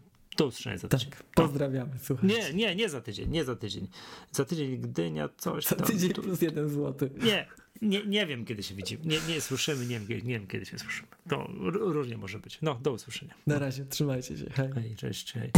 do usłyszenia za tydzień. Tak, pozdrawiamy, słuchajcie. Nie, nie, nie za tydzień, nie za tydzień. Za tydzień Gdynia, coś Za tam. tydzień tu- plus jeden złoty. Nie, nie, nie wiem kiedy się widzimy. Nie, nie słyszymy, nie wiem, kiedy- nie wiem kiedy się słyszymy. To różnie może być. No, do usłyszenia. Na razie, trzymajcie się. Hej. Hej, cześć, hej.